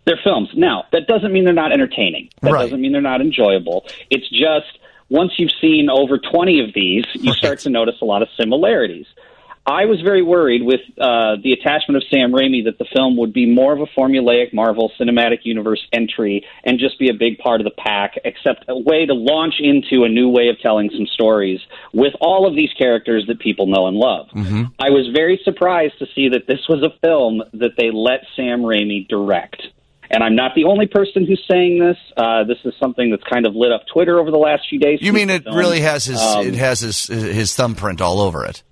their films. Now, that doesn't mean they're not entertaining. That doesn't mean they're not enjoyable. It's just once you've seen over 20 of these, you start to notice a lot of similarities. I was very worried with uh, the attachment of Sam Raimi that the film would be more of a formulaic Marvel Cinematic Universe entry and just be a big part of the pack, except a way to launch into a new way of telling some stories with all of these characters that people know and love. I was very surprised to see that this was a film that they let Sam Raimi direct. And I'm not the only person who's saying this. Uh, this is something that's kind of lit up Twitter over the last few days. You mean it Film. really has his Um, it has his his thumbprint all over it?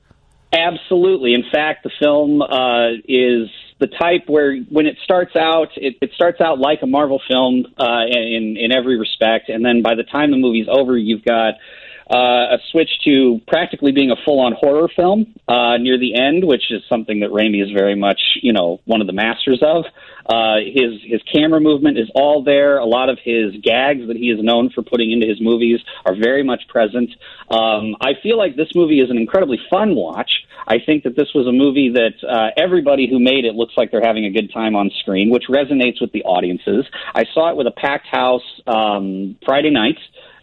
Absolutely. In fact, the film uh, is the type where when it starts out, it, it starts out like a Marvel film uh, in in every respect, and then by the time the movie's over, you've got uh, a switch to practically being a full-on horror film uh, near the end, which is something that Raimi is very much, you know, one of the masters of. Uh, his his camera movement is all there. A lot of his gags that he is known for putting into his movies are very much present. Um, I feel like this movie is an incredibly fun watch. I think that this was a movie that uh, everybody who made it looks like they're having a good time on screen, which resonates with the audiences. I saw it with a packed house um, Friday night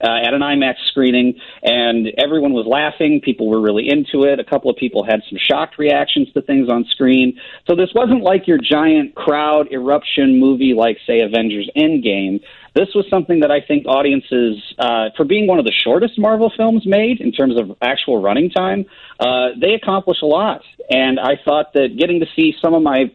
uh, at an IMAX screening, and everyone was laughing. People were really into it. A couple of people had some shocked reactions to things on screen. So this wasn't like your giant crowd eruption movie like, say, Avengers Endgame. This was something that I think audiences, uh, for being one of the shortest Marvel films made in terms of actual running time, uh, they accomplish a lot. And I thought that getting to see some of my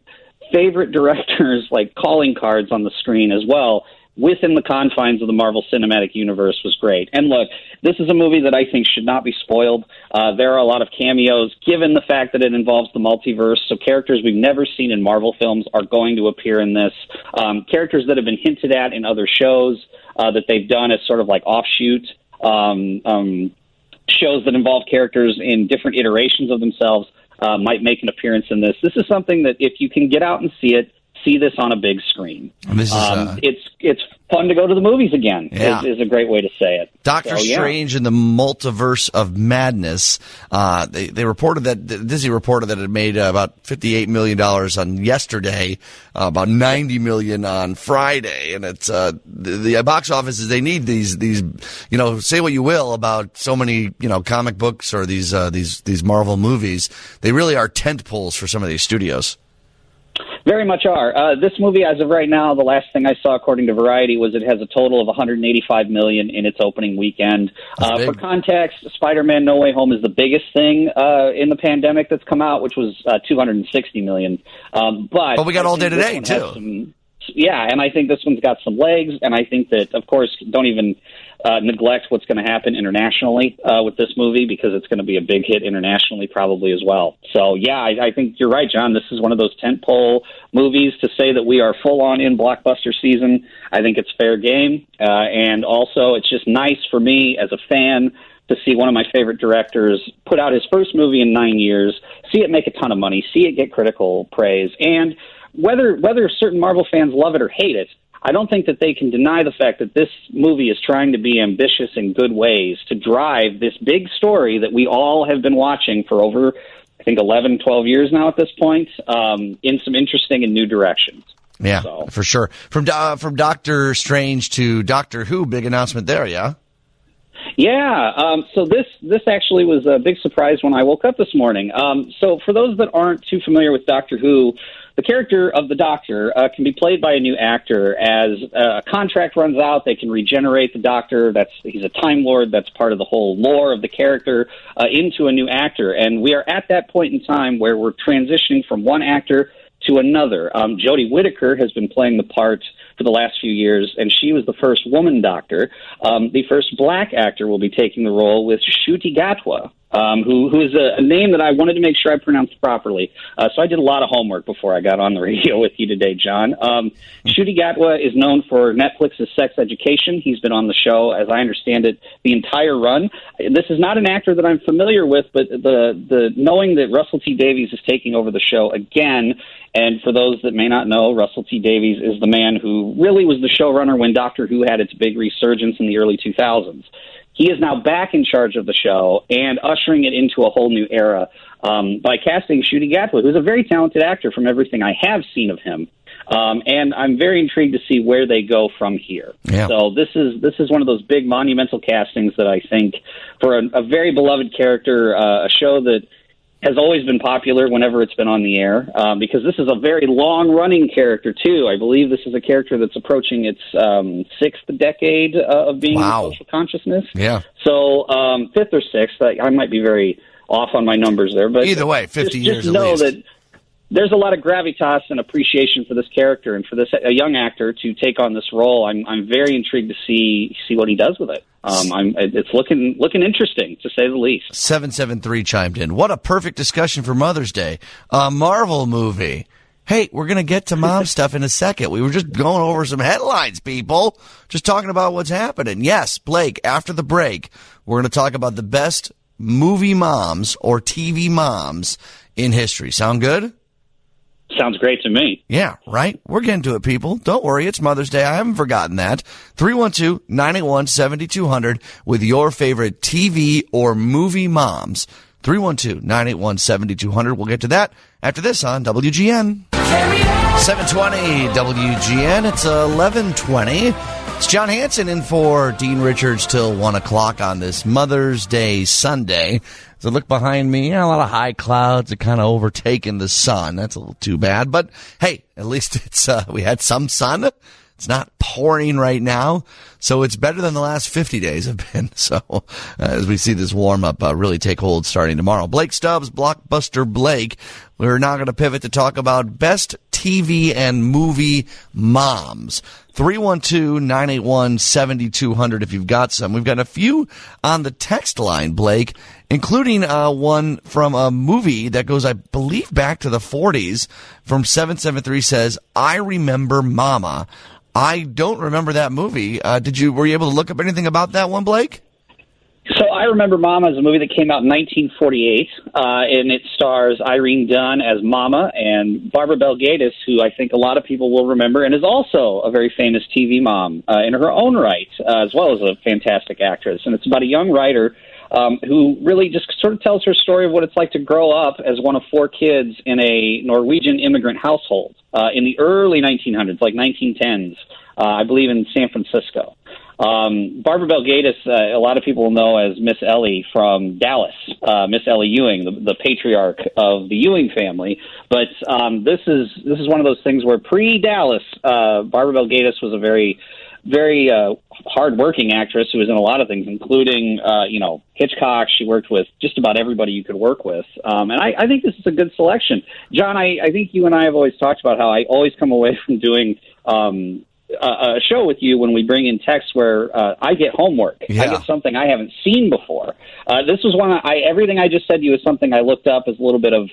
favorite directors like calling cards on the screen as well within the confines of the Marvel Cinematic Universe was great. And look, this is a movie that I think should not be spoiled. Uh, there are a lot of cameos, given the fact that it involves the multiverse. So characters we've never seen in Marvel films are going to appear in this. Um, characters that have been hinted at in other shows uh, that they've done as sort of like offshoot. Um, um, shows that involve characters in different iterations of themselves uh, might make an appearance in this. This is something that if you can get out and see it, see this on a big screen. Is, um, uh, it's it's fun to go to the movies again. Yeah. Is, is a great way to say it. Doctor So, yeah. Strange and the Multiverse of Madness. Uh, they, they reported that Disney reported that it made uh, about fifty-eight million dollars on yesterday, uh, about ninety million on Friday, and it's uh, the, the box offices. They need these these you know say what you will about so many you know comic books or these uh, these these Marvel movies. They really are tent poles for some of these studios. Very much are. Uh, this movie, as of right now, the last thing I saw, according to Variety, was it has a total of 185 million in its opening weekend. Uh, for context, Spider-Man: No Way Home is the biggest thing uh, in the pandemic that's come out, which was uh, 260 million. Um, but But we got all day today, too. yeah, and I think this one's got some legs, and I think that, of course, don't even uh, neglect what's going to happen internationally uh, with this movie because it's going to be a big hit internationally, probably as well. So, yeah, I, I think you're right, John. This is one of those tentpole movies to say that we are full on in blockbuster season. I think it's fair game, uh, and also it's just nice for me as a fan to see one of my favorite directors put out his first movie in nine years, see it make a ton of money, see it get critical praise, and whether whether certain Marvel fans love it or hate it, I don't think that they can deny the fact that this movie is trying to be ambitious in good ways to drive this big story that we all have been watching for over, I think, 11, 12 years now at this point, um, in some interesting and new directions. Yeah, for sure. From uh, from Doctor Strange to Doctor Who, big announcement there. Yeah. Yeah. Um, so this this actually was a big surprise when I woke up this morning. Um, so for those that aren't too familiar with Doctor Who, the character of the Doctor uh, can be played by a new actor. As uh, a contract runs out, they can regenerate the Doctor. That's he's a Time Lord. That's part of the whole lore of the character uh, into a new actor. And we are at that point in time where we're transitioning from one actor to another. Um, Jodie Whittaker has been playing the part for the last few years, and she was the first woman doctor. Um, the first black actor will be taking the role with Ncuti Gatwa, um, who, who is a, a name that I wanted to make sure I pronounced properly. Uh, so I did a lot of homework before I got on the radio with you today, John. Um, Ncuti Gatwa is known for Netflix's Sex Education. He's been on the show, as I understand it, the entire run. This is not an actor that I'm familiar with, but the the knowing that Russell T Davies is taking over the show again, and for those that may not know, Russell T Davies is the man who really was the showrunner when Doctor Who had its big resurgence in the early 2000s. He is now back in charge of the show and ushering it into a whole new era um, by casting Ncuti Gatwa, who's a very talented actor from everything I have seen of him. Um, and I'm very intrigued to see where they go from here. Yeah. So this is this is one of those big monumental castings that I think for a, a very beloved character, uh, a show that has always been popular whenever it's been on the air um, because this is a very long running character too. I believe this is a character that's approaching its um, sixth decade uh, of being Wow. in social consciousness. Yeah. So um, fifth or sixth, I, I might be very off on my numbers there, but Either way, 50 just, years Just at know least. that there's a lot of gravitas and appreciation for this character and for this a young actor to take on this role. I'm I'm very intrigued to see see what he does with it. Um, I'm it's looking looking interesting to say the least. 773 chimed in. What a perfect discussion for Mother's Day. A Marvel movie. Hey, we're going to get to mom stuff in a second. We were just going over some headlines, people. Just talking about what's happening. Yes, Blake, after the break, we're going to talk about the best movie moms or TV moms in history. Sound good? Sounds great to me. Yeah, right? We're getting to it, people. Don't worry. It's Mother's Day. I haven't forgotten that. 312-981-7200 with your favorite TV or movie moms. 312-981-7200. We'll get to that after this on WGN. 720 WGN. It's 1120. It's John Hanson in for Dean Richards till 1 o'clock on this Mother's Day Sunday. I look behind me, a lot of high clouds are kind of overtaking the sun. That's a little too bad. But hey, at least it's, uh, we had some sun. It's not pouring right now, so it's better than the last 50 days have been. So, uh, as we see this warm up uh, really take hold starting tomorrow. Blake Stubbs, Blockbuster Blake. We're now going to pivot to talk about best TV and movie moms. 312-981-7200 if you've got some. We've got a few on the text line, Blake, including uh, one from a movie that goes, I believe, back to the 40s from 773 says, I remember Mama. I don't remember that movie. Uh, did you, were you able to look up anything about that one, Blake? So I remember Mama as a movie that came out in 1948, uh, and it stars Irene Dunne as Mama and Barbara Bel Geddes, who I think a lot of people will remember, and is also a very famous TV mom uh, in her own right, uh, as well as a fantastic actress. And it's about a young writer um, who really just sort of tells her story of what it's like to grow up as one of four kids in a Norwegian immigrant household uh, in the early 1900s, like 1910s, uh, I believe in San Francisco. Um, Barbara Bel Geddes, uh, a lot of people know as Miss Ellie from Dallas, uh, Miss Ellie Ewing, the, the patriarch of the Ewing family. But um, this is this is one of those things where pre-Dallas, uh, Barbara Bel Geddes was a very very uh, hardworking actress who was in a lot of things, including uh, you know Hitchcock. She worked with just about everybody you could work with, um, and I, I think this is a good selection. John, I, I think you and I have always talked about how I always come away from doing um, a, a show with you when we bring in texts where uh, I get homework. Yeah. I get something I haven't seen before. Uh, this was one I everything I just said to you is something I looked up as a little bit of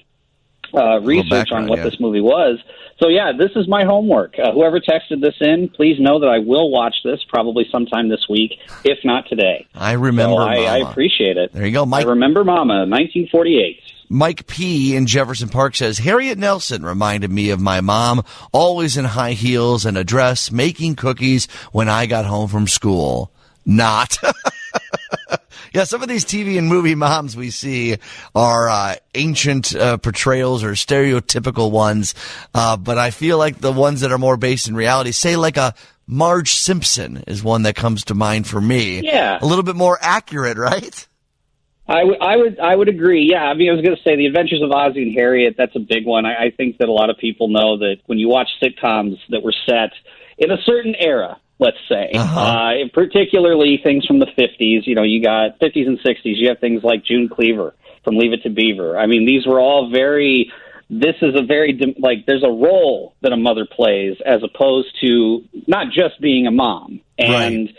uh, research on what yeah. this movie was. So yeah, this is my homework. Uh, whoever texted this in, please know that I will watch this probably sometime this week, if not today. I remember. So I, I appreciate it. There you go, Mike. I remember Mama, 1948. Mike P. in Jefferson Park says Harriet Nelson reminded me of my mom, always in high heels and a dress, making cookies when I got home from school. Not. yeah, some of these TV and movie moms we see are uh, ancient uh, portrayals or stereotypical ones, uh, but I feel like the ones that are more based in reality, say like a Marge Simpson, is one that comes to mind for me. Yeah. a little bit more accurate, right? I would, I would, I would agree. Yeah, I mean, I was going to say the Adventures of Ozzie and Harriet. That's a big one. I, I think that a lot of people know that when you watch sitcoms that were set in a certain era, let's say, Uh-huh. uh, particularly things from the '50s. You know, you got '50s and '60s. You have things like June Cleaver from Leave It to Beaver. I mean, these were all very. This is a very like there's a role that a mother plays as opposed to not just being a mom and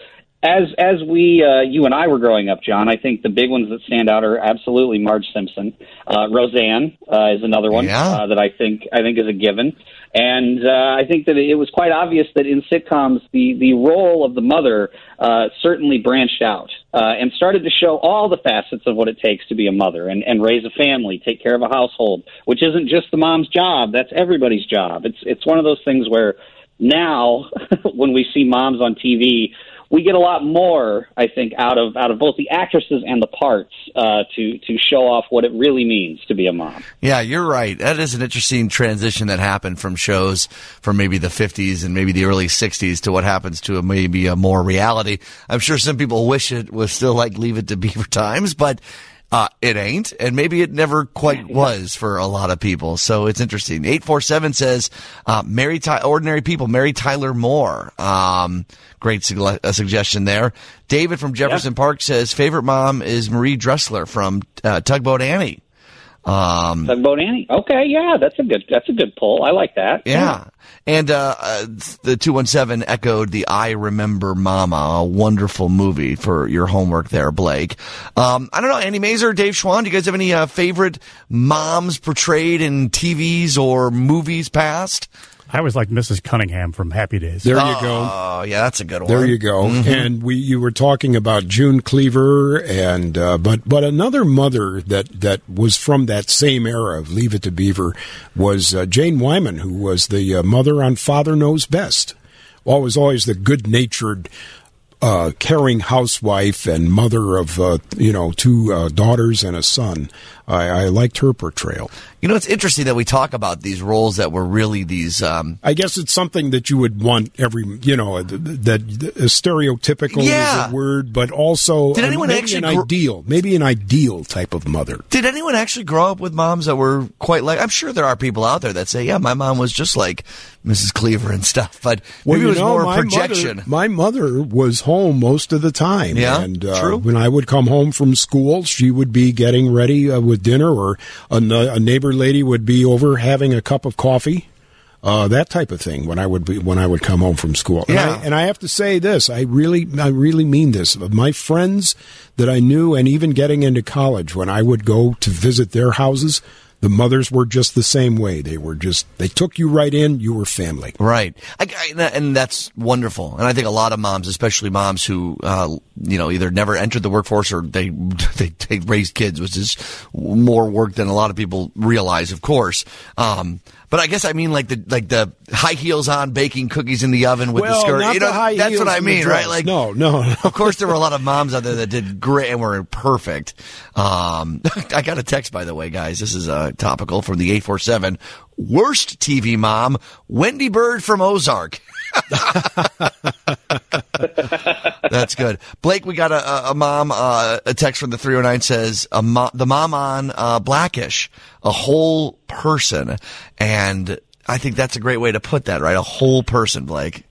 as as we uh, you and I were growing up, John, I think the big ones that stand out are absolutely Marge Simpson, uh, Roseanne uh, is another one Yeah. uh, that I think I think is a given, and uh, I think that it was quite obvious that in sitcoms the the role of the mother uh, certainly branched out uh, and started to show all the facets of what it takes to be a mother and, and raise a family, take care of a household, which isn't just the mom's job; that's everybody's job. It's it's one of those things where now when we see moms on TV, we get a lot more, I think, out of out of both the actresses and the parts uh, to to show off what it really means to be a mom. Yeah, you're right. That is an interesting transition that happened from shows from maybe the 50s and maybe the early 60s to what happens to a, maybe a more reality. I'm sure some people wish it was still like Leave It to Beaver Times, but uh, it ain't, and maybe it never quite was for a lot of people. So it's interesting. Eight four seven says, uh, "Mary Ty- ordinary people, Mary Tyler Moore." Um, great sugge- uh, suggestion there. David from Jefferson Park says, "Favorite mom is Marie Dressler from uh, Tugboat Annie." Um, Tugboat Annie. Okay, yeah, that's a good that's a good pull. I like that. yeah. And uh, uh, the 217 echoed the I Remember Mama, a wonderful movie for your homework there, Blake. Um, I don't know, Andy Mazer, Dave Schwan, do you guys have any uh, favorite moms portrayed in TVs or movies past? I was like Mrs. Cunningham from Happy Days. There you go. Oh, yeah, that's a good one. There you go. Mhm. And we you were talking about June Cleaver and uh, but but another mother that that was from that same era of Leave It to Beaver was uh, Jane Wyman, who was the uh, mother on Father Knows Best. Always always the good natured. Uh, caring housewife and mother of uh, you know two uh, daughters and a son. I, I liked her portrayal. You know, it's interesting that we talk about these roles that were really these. Um, I guess it's something that you would want every, you know, th- th- that stereotypical Yeah. is a word, but also Did anyone maybe actually an gr- ideal, maybe an ideal type of mother. Did anyone actually grow up with moms that were quite like? I'm sure there are people out there that say, "Yeah, my mom was just like Mrs. Cleaver and stuff," but maybe you it was know, more my projection. Mother, my mother was home most of the time. Yeah, and uh, true. when I would come home from school, she would be getting ready uh, with dinner, or a, a neighbor lady would be over having a cup of coffee. Uh, that type of thing when I would be when I would come home from school. And Yeah. I, and I have to say this, I really I really mean this. My friends that I knew, and even getting into college, when I would go to visit their houses, the mothers were just the same way. They were just they took you right in. You were family. Right, I, I, and that's wonderful. And I think a lot of moms, especially moms who uh, you know either never entered the workforce or they, they they raised kids, which is more work than a lot of people realize, of course. Um, but I guess I mean like the like the high heels on, baking cookies in the oven with well, the skirt. You know, that's what I mean, right? Like, no, no, no. of course, there were a lot of moms out there that did great and were perfect. Um, I got a text, by the way, guys. This is uh, topical from the eight four seven. Worst TV mom, Wendy Byrde from Ozark. That's good. Blake, we got a, a mom, uh, a text from the 309 says, a mo- the mom on uh, Blackish, a whole person. And I think that's a great way to put that, right? A whole person, Blake.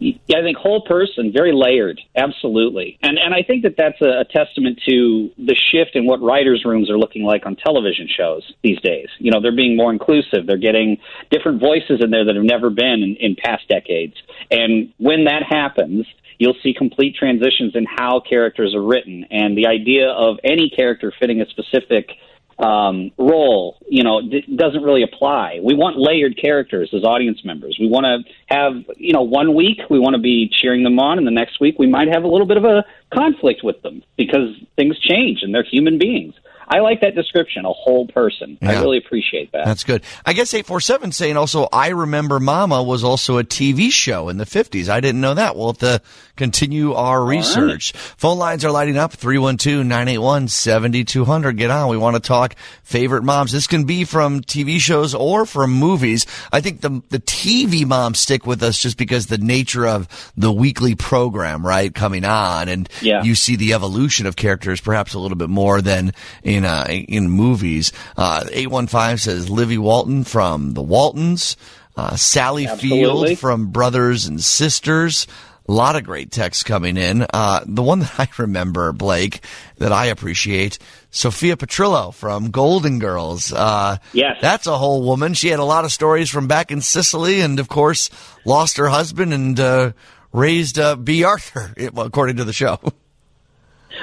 Yeah, I think whole person, very layered, absolutely, and and I think that that's a, a testament to the shift in what writers' rooms are looking like on television shows these days. You know, they're being more inclusive. They're getting different voices in there that have never been in, in past decades, and when that happens, you'll see complete transitions in how characters are written, and the idea of any character fitting a specific um, role, you know, d- doesn't really apply. We want layered characters as audience members. We want to have, you know, one week we want to be cheering them on, and the next week we might have a little bit of a conflict with them because things change and they're human beings. I like that description, a whole person. I really appreciate that. That's good. I guess 847 saying also, I remember Mama was also a TV show in the 50s. I didn't know that. We'll have to continue our research. Phone lines are lighting up 312 981 7200. Get on. We want to talk favorite moms. This can be from TV shows or from movies. I think the, the TV moms stick with us just because the nature of the weekly program, right, coming on. And Yeah. you see the evolution of characters perhaps a little bit more than in uh, in movies. Uh, 815 says Livy Walton from The Waltons, uh, Sally Absolutely. Field from Brothers and Sisters. A lot of great texts coming in. Uh, the one that I remember, Blake, that I appreciate, Sophia Petrillo from Golden Girls. Uh, Yes. That's a whole woman. She had a lot of stories from back in Sicily and, of course, lost her husband and uh, raised uh, Bea Arthur, according to the show.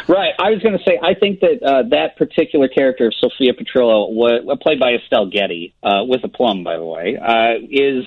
Right. I was going to say, I think that uh, that particular character of Sophia Petrillo, wa- played by Estelle Getty, uh, with a plum, by the way, uh, is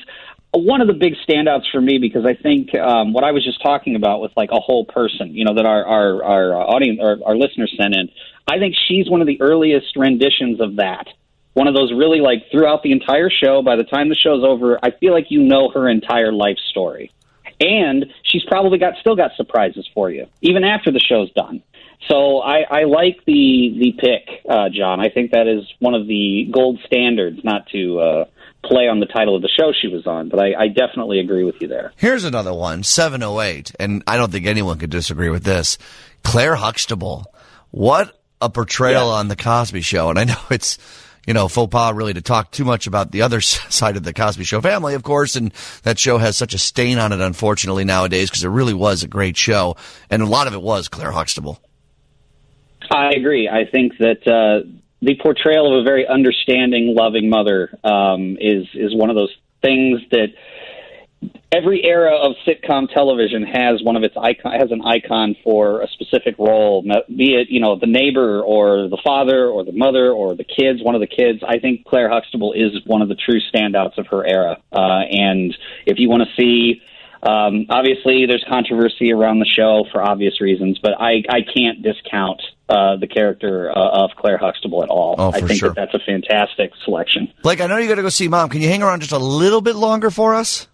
one of the big standouts for me because I think um, what I was just talking about with like a whole person, you know, that our our, our audience, our, our listeners sent in. I think she's one of the earliest renditions of that. One of those really like throughout the entire show. By the time the show's over, I feel like you know her entire life story and she's probably got still got surprises for you even after the show's done. So I, I like the the pick, uh, John. I think that is one of the gold standards. Not to uh, play on the title of the show she was on, but I, I definitely agree with you there. Here's another one, 708, and I don't think anyone could disagree with this. Claire Huxtable. What a portrayal on the Cosby Show. And I know it's, you know, faux pas really to talk too much about the other side of the Cosby Show family, of course, and that show has such a stain on it, unfortunately, nowadays, because it really was a great show. And a lot of it was Claire Huxtable. I agree. I think that uh, the portrayal of a very understanding, loving mother um, is is one of those things that every era of sitcom television has one of its icon has an icon for a specific role, be it you know the neighbor or the father or the mother or the kids, one of the kids. I think Claire Huxtable is one of the true standouts of her era, uh, and if you want to see. Um, obviously, there's controversy around the show for obvious reasons, but I, I can't discount uh, the character uh, of Claire Huxtable at all. Oh, I think sure. that that's a fantastic selection. Blake, I know you got to go see mom. Can you hang around just a little bit longer for us?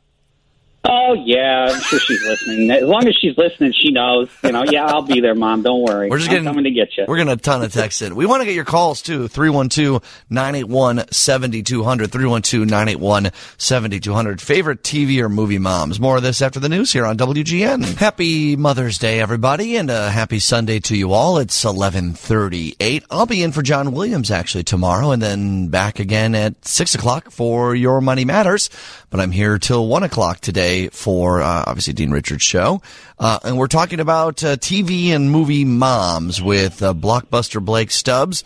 Oh yeah, I'm sure she's listening. As long as she's listening, she knows. You know, yeah, I'll be there, Mom. Don't worry. We're just I'm getting coming to get you. We're getting a ton of texts in. We want to get your calls too. 312-981-7200. 312-981-7200. Favorite TV or movie moms. More of this after the news here on WGN. Happy Mother's Day, everybody, and a happy Sunday to you all. It's 1138. I'll be in for John Williams actually tomorrow and then back again at 6 o'clock for Your Money Matters. But I'm here till 1 o'clock today today for uh, obviously Dean Richards' show, uh, and we're talking about uh, TV and movie moms with uh, blockbuster Blake Stubbs.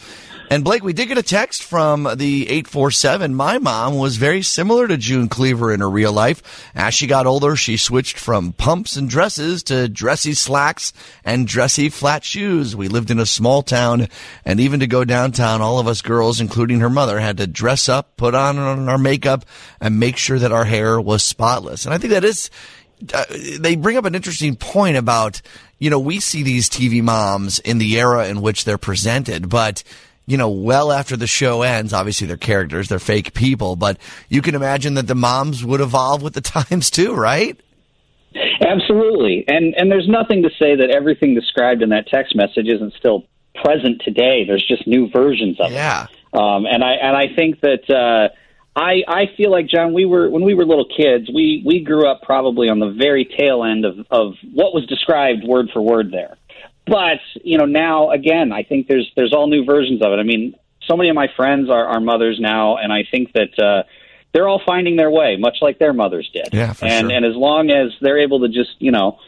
And Blake, we did get a text from the 847. My mom was very similar to June Cleaver in her real life. As she got older, she switched from pumps and dresses to dressy slacks and dressy flat shoes. We lived in a small town, and even to go downtown, all of us girls, including her mother, had to dress up, put on our makeup, and make sure that our hair was spotless. And I think that is, uh, they bring up an interesting point about, you know, we see these TV moms in the era in which they're presented, but you know, well after the show ends, obviously they're characters, they're fake people, but you can imagine that the moms would evolve with the times too, right? Absolutely. And and there's nothing to say that everything described in that text message isn't still present today. There's just new versions of yeah. it. Yeah. Um, and I and I think that uh, I I feel like John, we were when we were little kids, we we grew up probably on the very tail end of of what was described word for word there. But you know, now again, I think there's there's all new versions of it. I mean, so many of my friends are, are mothers now, and I think that uh, they're all finding their way, much like their mothers did. Yeah, for and sure. and as long as they're able to just you know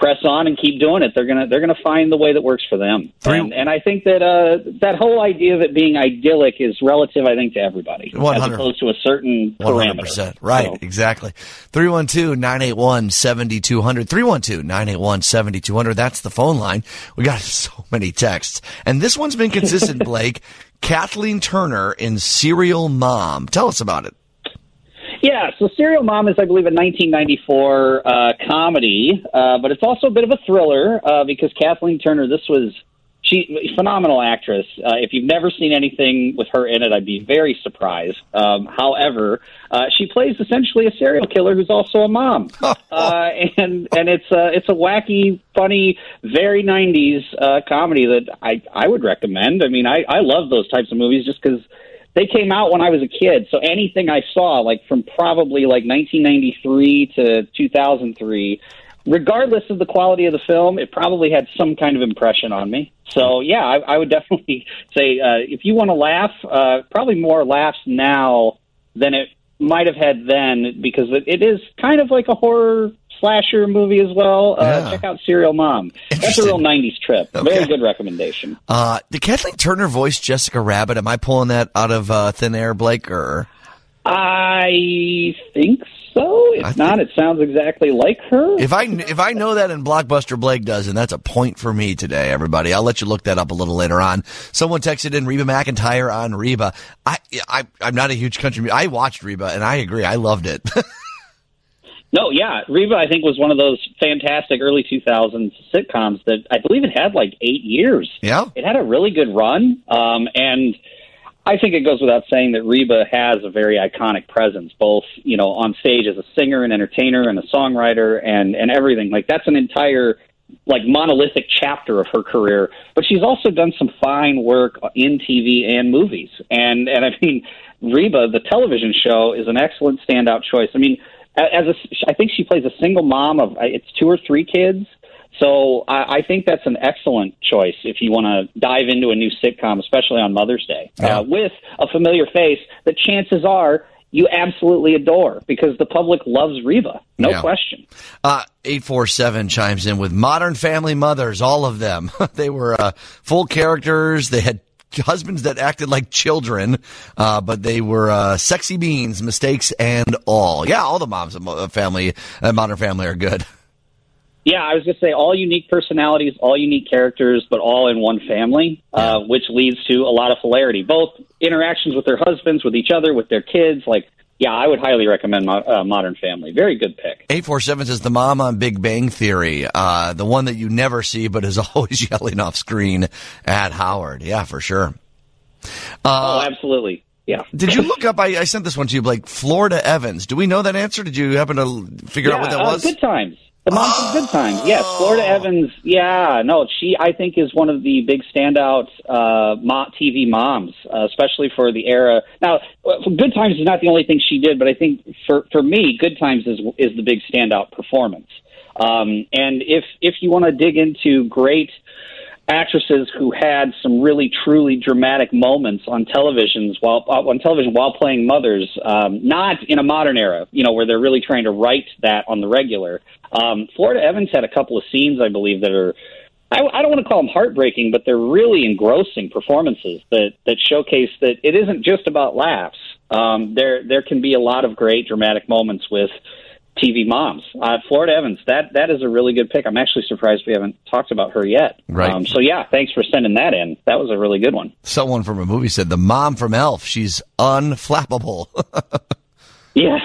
press on and keep doing it, they're gonna they're gonna find the way that works for them. And, and I think that uh, that whole idea of it being idyllic is relative, I think, to everybody, as 100. opposed to a certain One hundred parameter. percent. Right, So- exactly. 312-981-7200. 312-981-7200. That's the phone line. We got so many texts. And this one's been consistent, Blake. Kathleen Turner in Serial Mom. Tell us about it. Yeah, so Serial Mom is, I believe, a 1994 uh, comedy, uh, but it's also a bit of a thriller uh, because Kathleen Turner, this was she phenomenal actress. Uh, if you've never seen anything with her in it, I'd be very surprised. Um, however, uh, she plays essentially a serial killer who's also a mom, uh, and and it's a it's a wacky, funny, very 90s uh, comedy that I I would recommend. I mean, I I love those types of movies just because they came out when I was a kid. So anything I saw, like from probably like 1993 to 2003, regardless of the quality of the film, it probably had some kind of impression on me. So yeah, I, I would definitely say uh, if you want to laugh, uh, probably more laughs now than it might have had then because it, it is kind of like a horror slasher movie as well. Uh, Yeah. Check out Serial Mom. That's a real 90s trip. Very good recommendation. Uh, did Kathleen Turner voice Jessica Rabbit? Am I pulling that out of uh, thin air, Blake? Or I think so. If not, it sounds exactly like her. if I if I know that and Blockbuster Blake does, and that's a point for me today, everybody. I'll let you look that up a little later on. Someone texted in Reba McEntire on Reba. I, I I'm not a huge country. I watched Reba, and I agree. I loved it. No, yeah, Reba, I think was one of those fantastic early 2000s sitcoms that I believe it had like eight years. Yeah, it had a really good run, um, and I think it goes without saying that Reba has a very iconic presence, both you know on stage as a singer and entertainer and a songwriter and and everything. Like that's an entire like monolithic chapter of her career. But she's also done some fine work in TV and movies, and and I mean Reba, the television show, is an excellent standout choice. I mean, as a, I think she plays a single mom of it's two or three kids. So I, I think that's an excellent choice if you want to dive into a new sitcom, especially on Mother's Day, uh, with a familiar face that chances are you absolutely adore because the public loves Reba, no Yeah. question. Uh, 847 chimes in with Modern Family Mothers, all of them. they were uh, full characters. They had husbands that acted like children, uh, but they were uh, sexy beans, mistakes and all. Yeah, all the moms of Family, uh, Modern Family are good. Yeah, I was going to say all unique personalities, all unique characters, but all in one family, uh, which leads to a lot of hilarity. Both interactions with their husbands, with each other, with their kids. Like, yeah, I would highly recommend Mo- uh, Modern Family. Very good pick. 847 says the mom on Big Bang Theory, uh, the one that you never see but is always yelling off screen at Howard. Yeah, for sure. oh, absolutely. Yeah. Did you look up? I, I sent this one to you, Blake. Florida Evans. Do we know that answer? Did you happen to figure out what that uh, was? Good times. The mom from Good Times. Yes, Florida Evans. Yeah, no, she I think is one of the big standout uh, TV moms, uh, especially for the era. Now, uh, Good Times is not the only thing she did, but I think for for me, Good Times is is the big standout performance. Um, and if if you want to dig into great actresses who had some really truly dramatic moments on televisions while uh, on television while playing mothers. Um, not in a modern era, you know, where they're really trying to write that on the regular. Um, Florida Evans had a couple of scenes, I believe, that are. I, I don't want to call them heartbreaking, but they're really engrossing performances that that showcase that it isn't just about laughs. Um, there there can be a lot of great dramatic moments with TV moms. Uh, Florida Evans, that that is a really good pick. I'm actually surprised we haven't talked about her yet. Right. Um, so yeah, thanks for sending that in. That was a really good one. Someone from a movie said the mom from Elf. She's unflappable. Yes,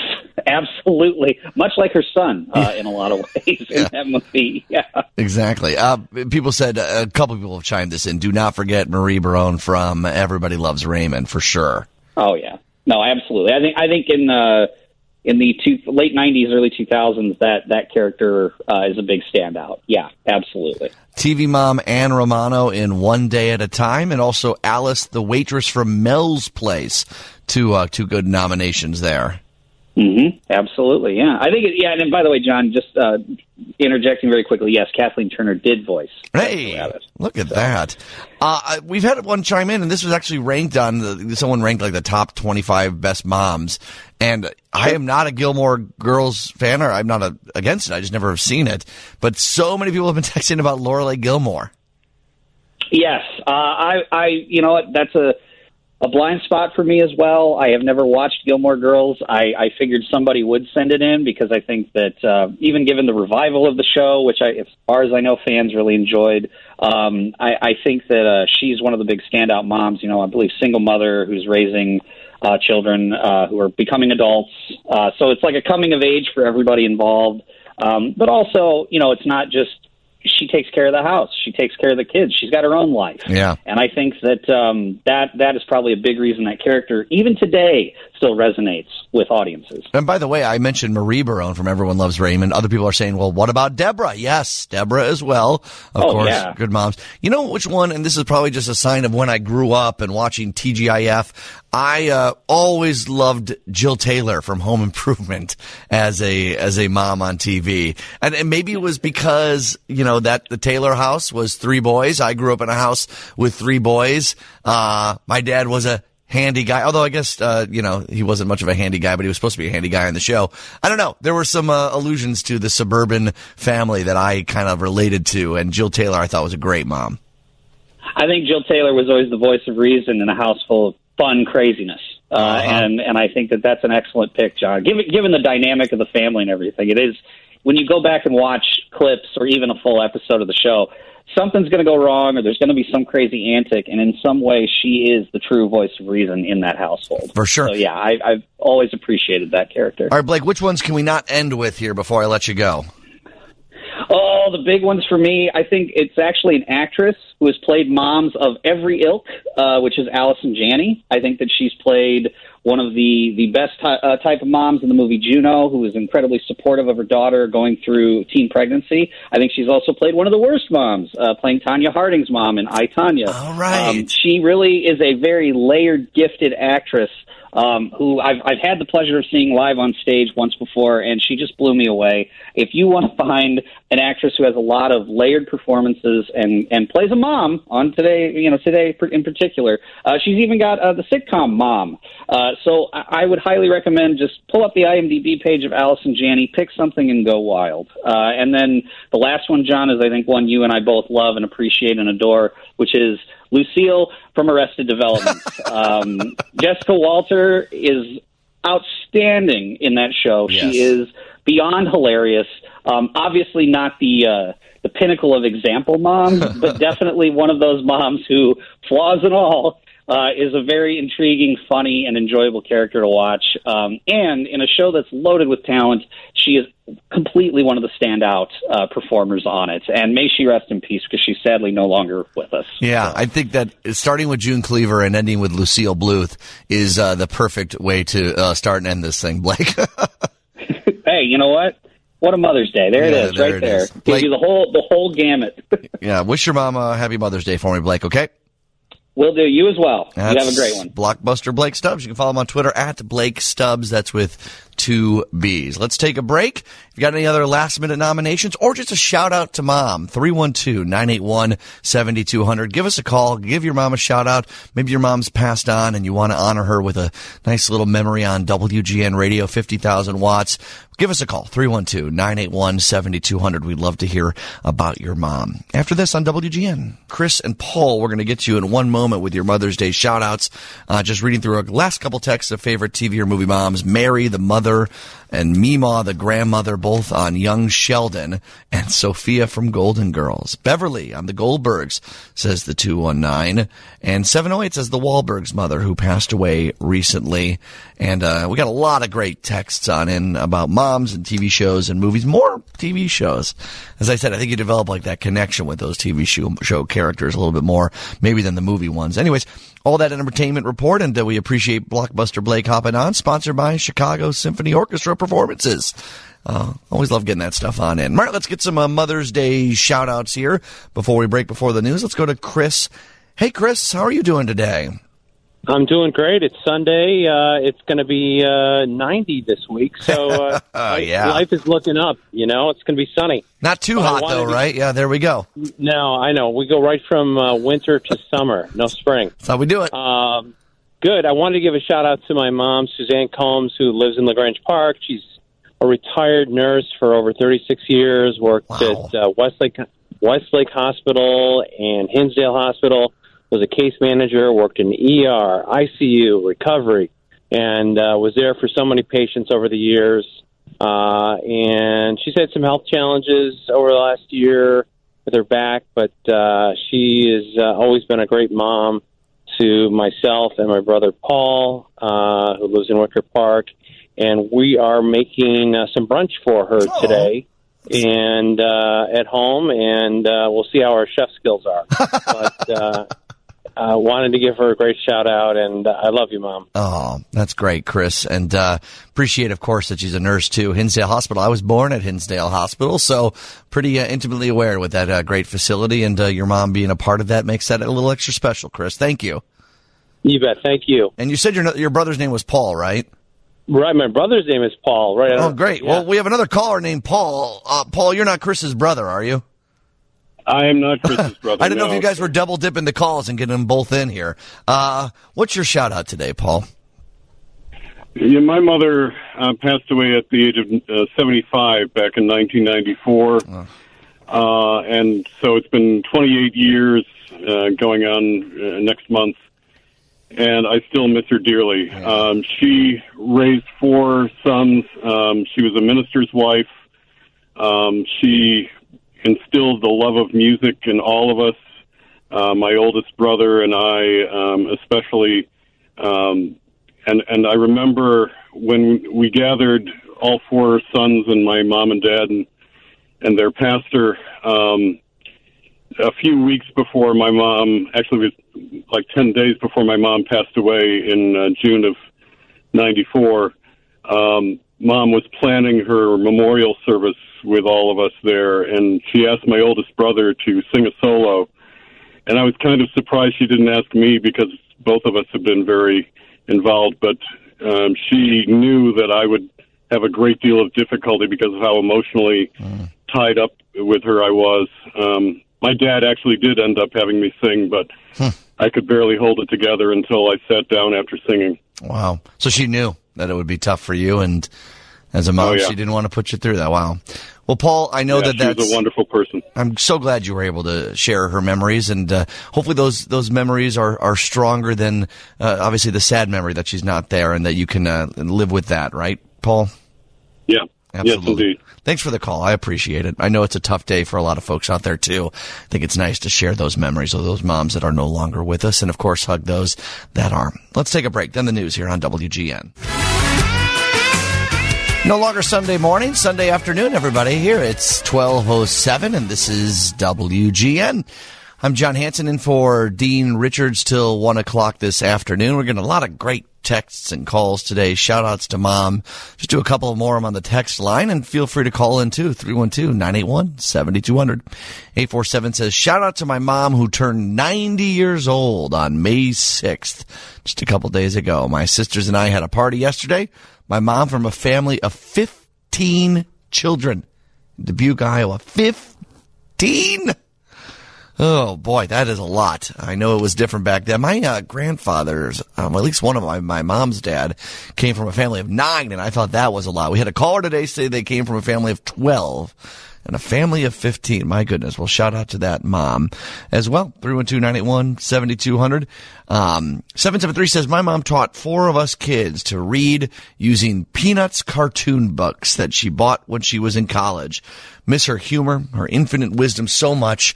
absolutely. Much like her son uh, in a lot of ways in that movie. Yeah. exactly. Uh, people said a couple people have chimed this in. Do not forget Marie Barone from Everybody Loves Raymond for sure. Oh yeah. No, absolutely. I think I think in uh, in the two, late '90s, early 2000s, that that character uh, is a big standout. Yeah, absolutely. TV mom Ann Romano in One Day at a Time, and also Alice, the waitress from Mel's Place. Two uh, two good nominations there. Hmm Absolutely. Yeah. I think. It, yeah. And by the way, John, just uh, interjecting very quickly. Yes, Kathleen Turner did voice. Hey, look at that. Uh, we've had one chime in, and this was actually ranked on the, someone ranked like the top 25 best moms. And I am not a Gilmore Girls fan, or I'm not a, against it. I just never have seen it. But so many people have been texting about Lorelai Gilmore. Yes, uh, I, I, you know what? That's a a blind spot for me as well. I have never watched Gilmore Girls. I, I figured somebody would send it in because I think that uh, even given the revival of the show, which I, as far as I know, fans really enjoyed, um, I, I think that uh, she's one of the big standout moms. You know, I believe single mother who's raising uh, children uh, who are becoming adults. Uh, so it's like a coming of age for everybody involved. Um, but also, you know, it's not just she takes care of the house. She takes care of the kids. She's got her own life. Yeah. And I think that um, that that is probably a big reason that character, even today, still resonates with audiences. And by the way, I mentioned Marie Barone from Everyone Loves Raymond. Other people are saying, well, what about Deborah? Yes, Deborah as well. Of Oh, course, yeah. good moms. You know which one, and this is probably just a sign of when I grew up and watching TGIF. I uh, always loved Jill Taylor from Home Improvement as a as a mom on TV, and, and maybe it was because you know that the Taylor house was three boys. I grew up in a house with three boys. Uh, my dad was a handy guy. Although I guess uh, you know he wasn't much of a handy guy, but he was supposed to be a handy guy on the show. I don't know. There were some uh, allusions to the suburban family that I kind of related to, and Jill Taylor I thought was a great mom. I think Jill Taylor was always the voice of reason in a house full of fun craziness. Uh, Uh-huh. and and I think that that's an excellent pick, John. Given given the dynamic of the family and everything, it is when you go back and watch clips or even a full episode of the show, something's going to go wrong or there's going to be some crazy antic, and in some way, she is the true voice of reason in that household. For sure. So yeah, I, I've always appreciated that character. All right, Blake, which ones can we not end with here before I let you go? Oh, the big ones for me. I think it's actually an actress who has played moms of every ilk, uh, which is Allison Janney. I think that she's played one of the the best ty- uh, type of moms in the movie Juno, who is incredibly supportive of her daughter going through teen pregnancy. I think she's also played one of the worst moms, uh, playing Tonya Harding's mom in I Tonya. All right. Um, she really is a very layered, gifted actress um, who I've, I've had the pleasure of seeing live on stage once before, and she just blew me away. If you want to find an actress who has a lot of layered performances and, and plays a mom on today, you know, today in particular, uh, she's even got uh, the sitcom Mom. Uh, so I, I would highly recommend just pull up the IMDb page of Allison Janney, pick something, and go wild. Uh, and then the last one, John, is I think one you and I both love and appreciate and adore, which is Lucille from Arrested Development. um, Jessica Walter is outstanding in that show. Yes. She is beyond hilarious. Um, obviously, not the uh, the pinnacle of example moms, but definitely one of those moms who, flaws and all, uh, is a very intriguing, funny, and enjoyable character to watch. Um, and in a show that's loaded with talent, she is completely one of the standout uh, performers on it. And may she rest in peace because she's sadly no longer with us. Yeah, I think that starting with June Cleaver and ending with Lucille Bluth is uh, the perfect way to uh, start and end this thing, Blake. hey, you know what? What a Mother's Day! There Yeah, it is, there right it there. is. Gives Blake- you the whole the whole gamut. yeah, wish your mom a happy Mother's Day for me, Blake. Okay. Will do. You as well. you have a great one. Blockbuster Blake Stubbs. You can follow him on Twitter at Blake Stubbs. That's with two B's. Let's take a break. If you got any other last minute nominations or just a shout out to mom, 312-981-7200. Give us a call. Give your mom a shout out. Maybe your mom's passed on and you want to honor her with a nice little memory on WGN radio, 50,000 watts. Give us a call, 312-981-7200. We'd love to hear about your mom. After this on WGN, Chris and Paul, we're going to get you in one moment with your Mother's Day shout outs. Uh, just reading through our last couple texts of favorite TV or movie moms. Mary, the mother, and Meemaw, the grandmother, both on young Sheldon, and Sophia from Golden Girls. Beverly on the Goldbergs, says the 219. And 708 says the Wahlbergs mother, who passed away recently. And uh, we got a lot of great texts on in about moms and TV shows and movies. More TV shows. As I said, I think you develop like that connection with those TV show, show characters a little bit more, maybe than the movie ones. Anyways, all that entertainment report, and we appreciate Blockbuster Blake hopping on, sponsored by Chicago Symphony Orchestra Performances. Uh, always love getting that stuff on in. All right, let's get some uh, Mother's Day shout outs here before we break before the news. Let's go to Chris. Hey, Chris, how are you doing today? I'm doing great. It's Sunday. Uh, it's going to be uh, 90 this week, so uh, Oh, yeah. life is looking up. You know, it's going to be sunny. Not too hot, though, to- right? Yeah, there we go. No, I know. We go right from uh, winter to summer. No spring. That's how we do it. Um, good. I wanted to give a shout out to my mom, Suzanne Combs, who lives in La Grange Park. She's a retired nurse for over 36 years. Worked at uh, Westlake Westlake Hospital and Hinsdale Hospital. Was a case manager. Worked in ER, ICU, recovery, and uh, was there for so many patients over the years. Uh, and she's had some health challenges over the last year with her back, but uh, she has uh, always been a great mom to myself and my brother Paul, uh, who lives in Wicker Park, and we are making uh, some brunch for her today. And uh, at home, and uh, we'll see how our chef skills are. but uh, uh, wanted to give her a great shout out, and uh, I love you, mom. Oh, that's great, Chris. And uh, appreciate, of course, that she's a nurse too. Hinsdale Hospital. I was born at Hinsdale Hospital, so pretty uh, intimately aware with that uh, great facility. And uh, your mom being a part of that makes that a little extra special, Chris. Thank you. You bet. Thank you. And you said your your brother's name was Paul, right? Right. My brother's name is Paul. Right. Oh, great. Well, we have another caller named Paul. Uh, Paul, you're not Chris's brother, are you? I am not Chris's brother. I don't know if you guys were double dipping the calls and getting them both in here. Uh, what's your shout out today, Paul? Yeah, my mother uh, passed away at the age of uh, 75 back in 1994. Uh, and so it's been 28 years uh, going on uh, next month. And I still miss her dearly. Um, she raised four sons. Um, she was a minister's wife. Um, she instilled the love of music in all of us. Uh, my oldest brother and I, um, especially. Um, and and I remember when we gathered all four sons and my mom and dad and and their pastor um, a few weeks before my mom actually it was like 10 days before my mom passed away in uh, June of 94 um, mom was planning her memorial service with all of us there and she asked my oldest brother to sing a solo and I was kind of surprised she didn't ask me because both of us have been very involved, but um, she knew that I would have a great deal of difficulty because of how emotionally tied up with her I was. Um, my dad actually did end up having me sing, but I could barely hold it together until I sat down after singing. Wow. So she knew that it would be tough for you, and as a mom, Oh, yeah. she didn't want to put you through that. Wow. Well, Paul, I know Yeah, that she was a wonderful person. I'm so glad you were able to share her memories, and uh, hopefully those those memories are are stronger than uh, obviously the sad memory that she's not there, and that you can uh, live with that, right, Paul? Yeah. Absolutely. Yes. Thanks for the call. I appreciate it. I know it's a tough day for a lot of folks out there too. I think it's nice to share those memories of those moms that are no longer with us, and of course, hug those that are. Let's take a break. Then the news here on WGN. No longer Sunday morning, Sunday afternoon, everybody. Here it's 1207 and this is WGN. I'm John Hanson in for Dean Richards till one o'clock this afternoon. We're getting a lot of great texts and calls today. Shout outs to mom. Just do a couple more on the text line and feel free to call in too. 312-981-7200. 847 says, shout out to my mom who turned 90 years old on May 6th, just a couple days ago. My sisters and I had a party yesterday. My mom from a family of 15 children. Dubuque, Iowa. 15! Oh boy, that is a lot. I know it was different back then. My uh, grandfather's, um, at least one of my, my mom's dad, came from a family of nine, and I thought that was a lot. We had a caller today say they came from a family of 12 and a family of 15. My goodness. Well, shout out to that mom as well. 312-981-7200. Um, 773 says, my mom taught four of us kids to read using Peanuts cartoon books that she bought when she was in college. Miss her humor, her infinite wisdom so much.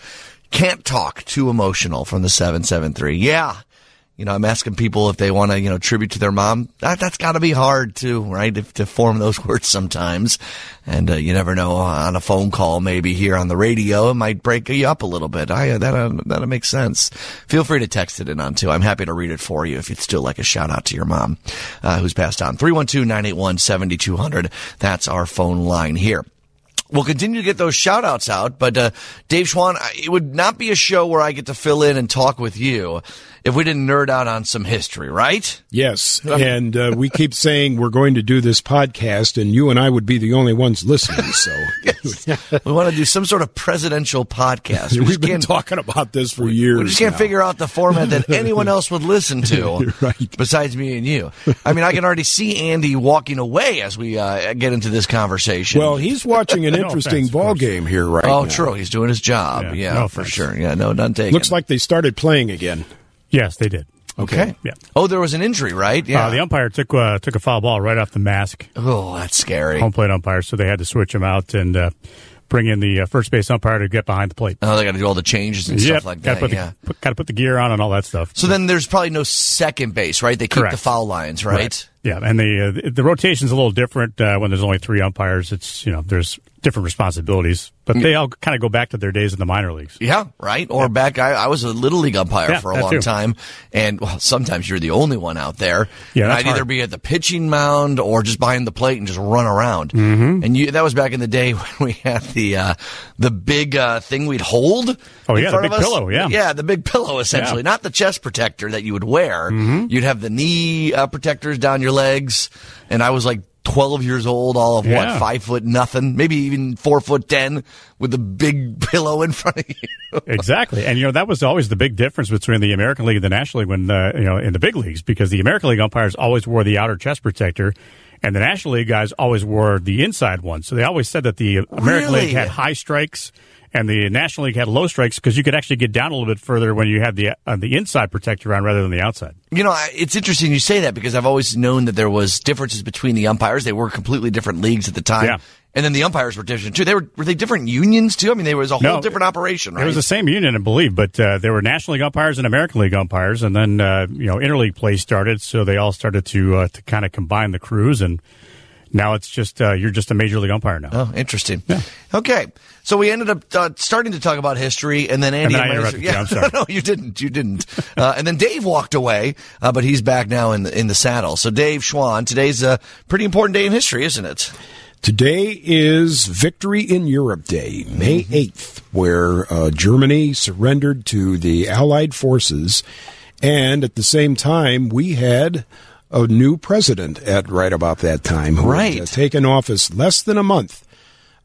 Can't talk. Too emotional from the 773. Yeah. You know, I'm asking people if they want to, you know, tribute to their mom. That, that's got to be hard too, right? If, to form those words sometimes. And uh, you never know on a phone call, maybe here on the radio, it might break you up a little bit. I, that, uh, that makes sense. Feel free to text it in on too. I'm happy to read it for you if you'd still like a shout out to your mom, uh, who's passed on. 312-981-7200. That's our phone line here. We'll continue to get those shout outs out, but uh, Dave Schwan, it would not be a show where I get to fill in and talk with you if we didn't nerd out on some history, right? Yes. And uh, we keep saying we're going to do this podcast, and you and I would be the only ones listening. So we want to do some sort of presidential podcast. We We've been talking about this for years. We just can't now. figure out the format that anyone else would listen to right. besides me and you. I mean, I can already see Andy walking away as we uh, get into this conversation. Well, he's watching an No interesting offense, ball game here right oh, now. true. He's doing his job. Yeah, Yeah, no for sure. Yeah, no, none taken. Looks like they started playing again. Yes, they did. okay. Yeah. Oh, there was an injury, right? Yeah. Uh, the umpire took uh, took a foul ball right off the mask. oh, that's scary. Home plate umpire, so they had to switch him out and uh, bring in the uh, first base umpire to get behind the plate. Oh, they got to do all the changes and Yep, stuff like gotta that. Put the, yeah. put, gotta put the gear on and all that stuff. So then there's probably no second base, right? They keep Correct. the foul lines, right? Yeah, and the uh, the rotation's a little different uh, when there's only three umpires. It's you know there's different responsibilities, but they all kind of go back to their days in the minor leagues. Yeah, right. Or back, I, I was a little league umpire Yeah, for a long too. time, and well, sometimes you're the only one out there. Yeah, I'd either be at the pitching mound or just behind the plate and just run around. Mm-hmm. And you, that was back in the day when we had the uh, the big uh, thing we'd hold. Oh, yeah, the big pillow, yeah. yeah, the big pillow essentially, Yeah. not the chest protector that you would wear. Mm-hmm. You'd have the knee uh, protectors down your legs, and I was like. 12 years old, all of what, five foot nothing, maybe even four foot 10 with the big pillow in front of you. exactly, and you know that was always the big difference between the American League and the National League when uh, you know in the big leagues because the American League umpires always wore the outer chest protector. And the National League guys always wore the inside one. So they always said that the American Really? League had high strikes and the National League had low strikes because you could actually get down a little bit further when you had the uh, the inside protector on rather than the outside. You know, it's interesting you say that because I've always known that there was differences between the umpires. They were completely different leagues at the time. Yeah. And then the umpires were different too. They were were they different unions too? I mean, there was a whole No, different operation, right? It was the same union, I believe, but uh, there were National League umpires and American League umpires, and then uh, you know interleague play started, so they all started to uh, to kind of combine the crews, and now it's just uh, you're just a major league umpire now. Oh, interesting. Okay, so we ended up uh, starting to talk about history, and then Andy And then I Laser- interrupted you. Yeah, I'm sorry. no, you didn't. You didn't. Uh, and then Dave walked away, uh, but he's back now in the, in the saddle. So Dave Schwan, today's a pretty important day in history, isn't it? Today is Victory in Europe Day, May 8th, where uh, Germany surrendered to the Allied forces. And at the same time, we had a new president at right about that time who Right. had uh, taken office less than a month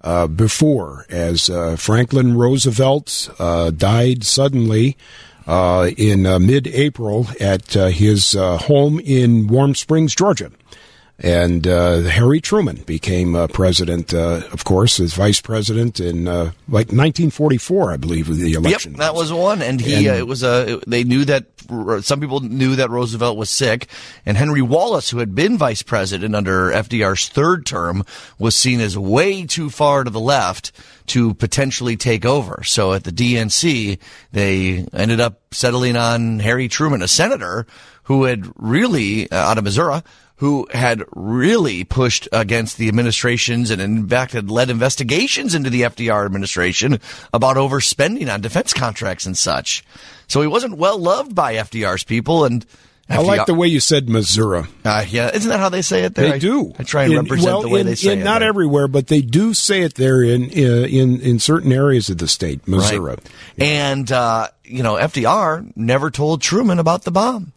uh, before, as uh, Franklin Roosevelt uh, died suddenly uh, in mid April at his home in Warm Springs, Georgia. And uh, Harry Truman became uh, president, uh, of course, as vice president in uh, like 1944, I believe, the election. Yep, that was one, and he And- uh, it was a. they knew that some people knew that Roosevelt was sick, and Henry Wallace, who had been vice president under FDR's third term, was seen as way too far to the left to potentially take over. So at the DNC, they ended up settling on Harry Truman, a senator who had really uh, out of Missouri who had really pushed against the administrations and in fact had led investigations into the FDR administration about overspending on defense contracts and such. So he wasn't well loved by FDR's people and I like the way you said Missouri. Uh, yeah, isn't that how they say it there? They I- do. I, try and In- represent well, the way in, they say in- it. Not there. everywhere, but they do say it there in uh, in in certain areas of the state, Missouri. Right. And, uh, you know, FDR never told Truman about the bomb.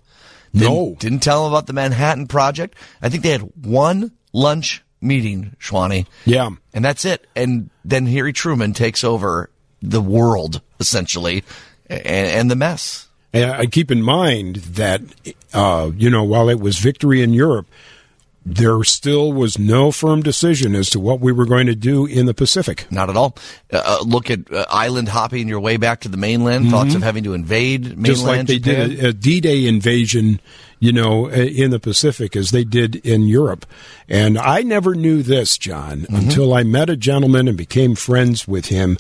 Didn't, No. Didn't tell him about the Manhattan Project. I think they had one lunch meeting, Schwani. Yeah. And that's it. And then Harry Truman takes over the world, essentially, and, and the mess. And I keep in mind that, uh, you know, while it was victory in Europe, there still was no firm decision as to what we were going to do in the Pacific. Not at all. Uh, look at uh, island hopping your way back to the mainland. Thoughts of having to invade mainland Mm-hmm. Just like they Japan. did a, a D-Day invasion, you know, uh, in the Pacific as they did in Europe. And I never knew this, John, Mm-hmm. until I met a gentleman and became friends with him.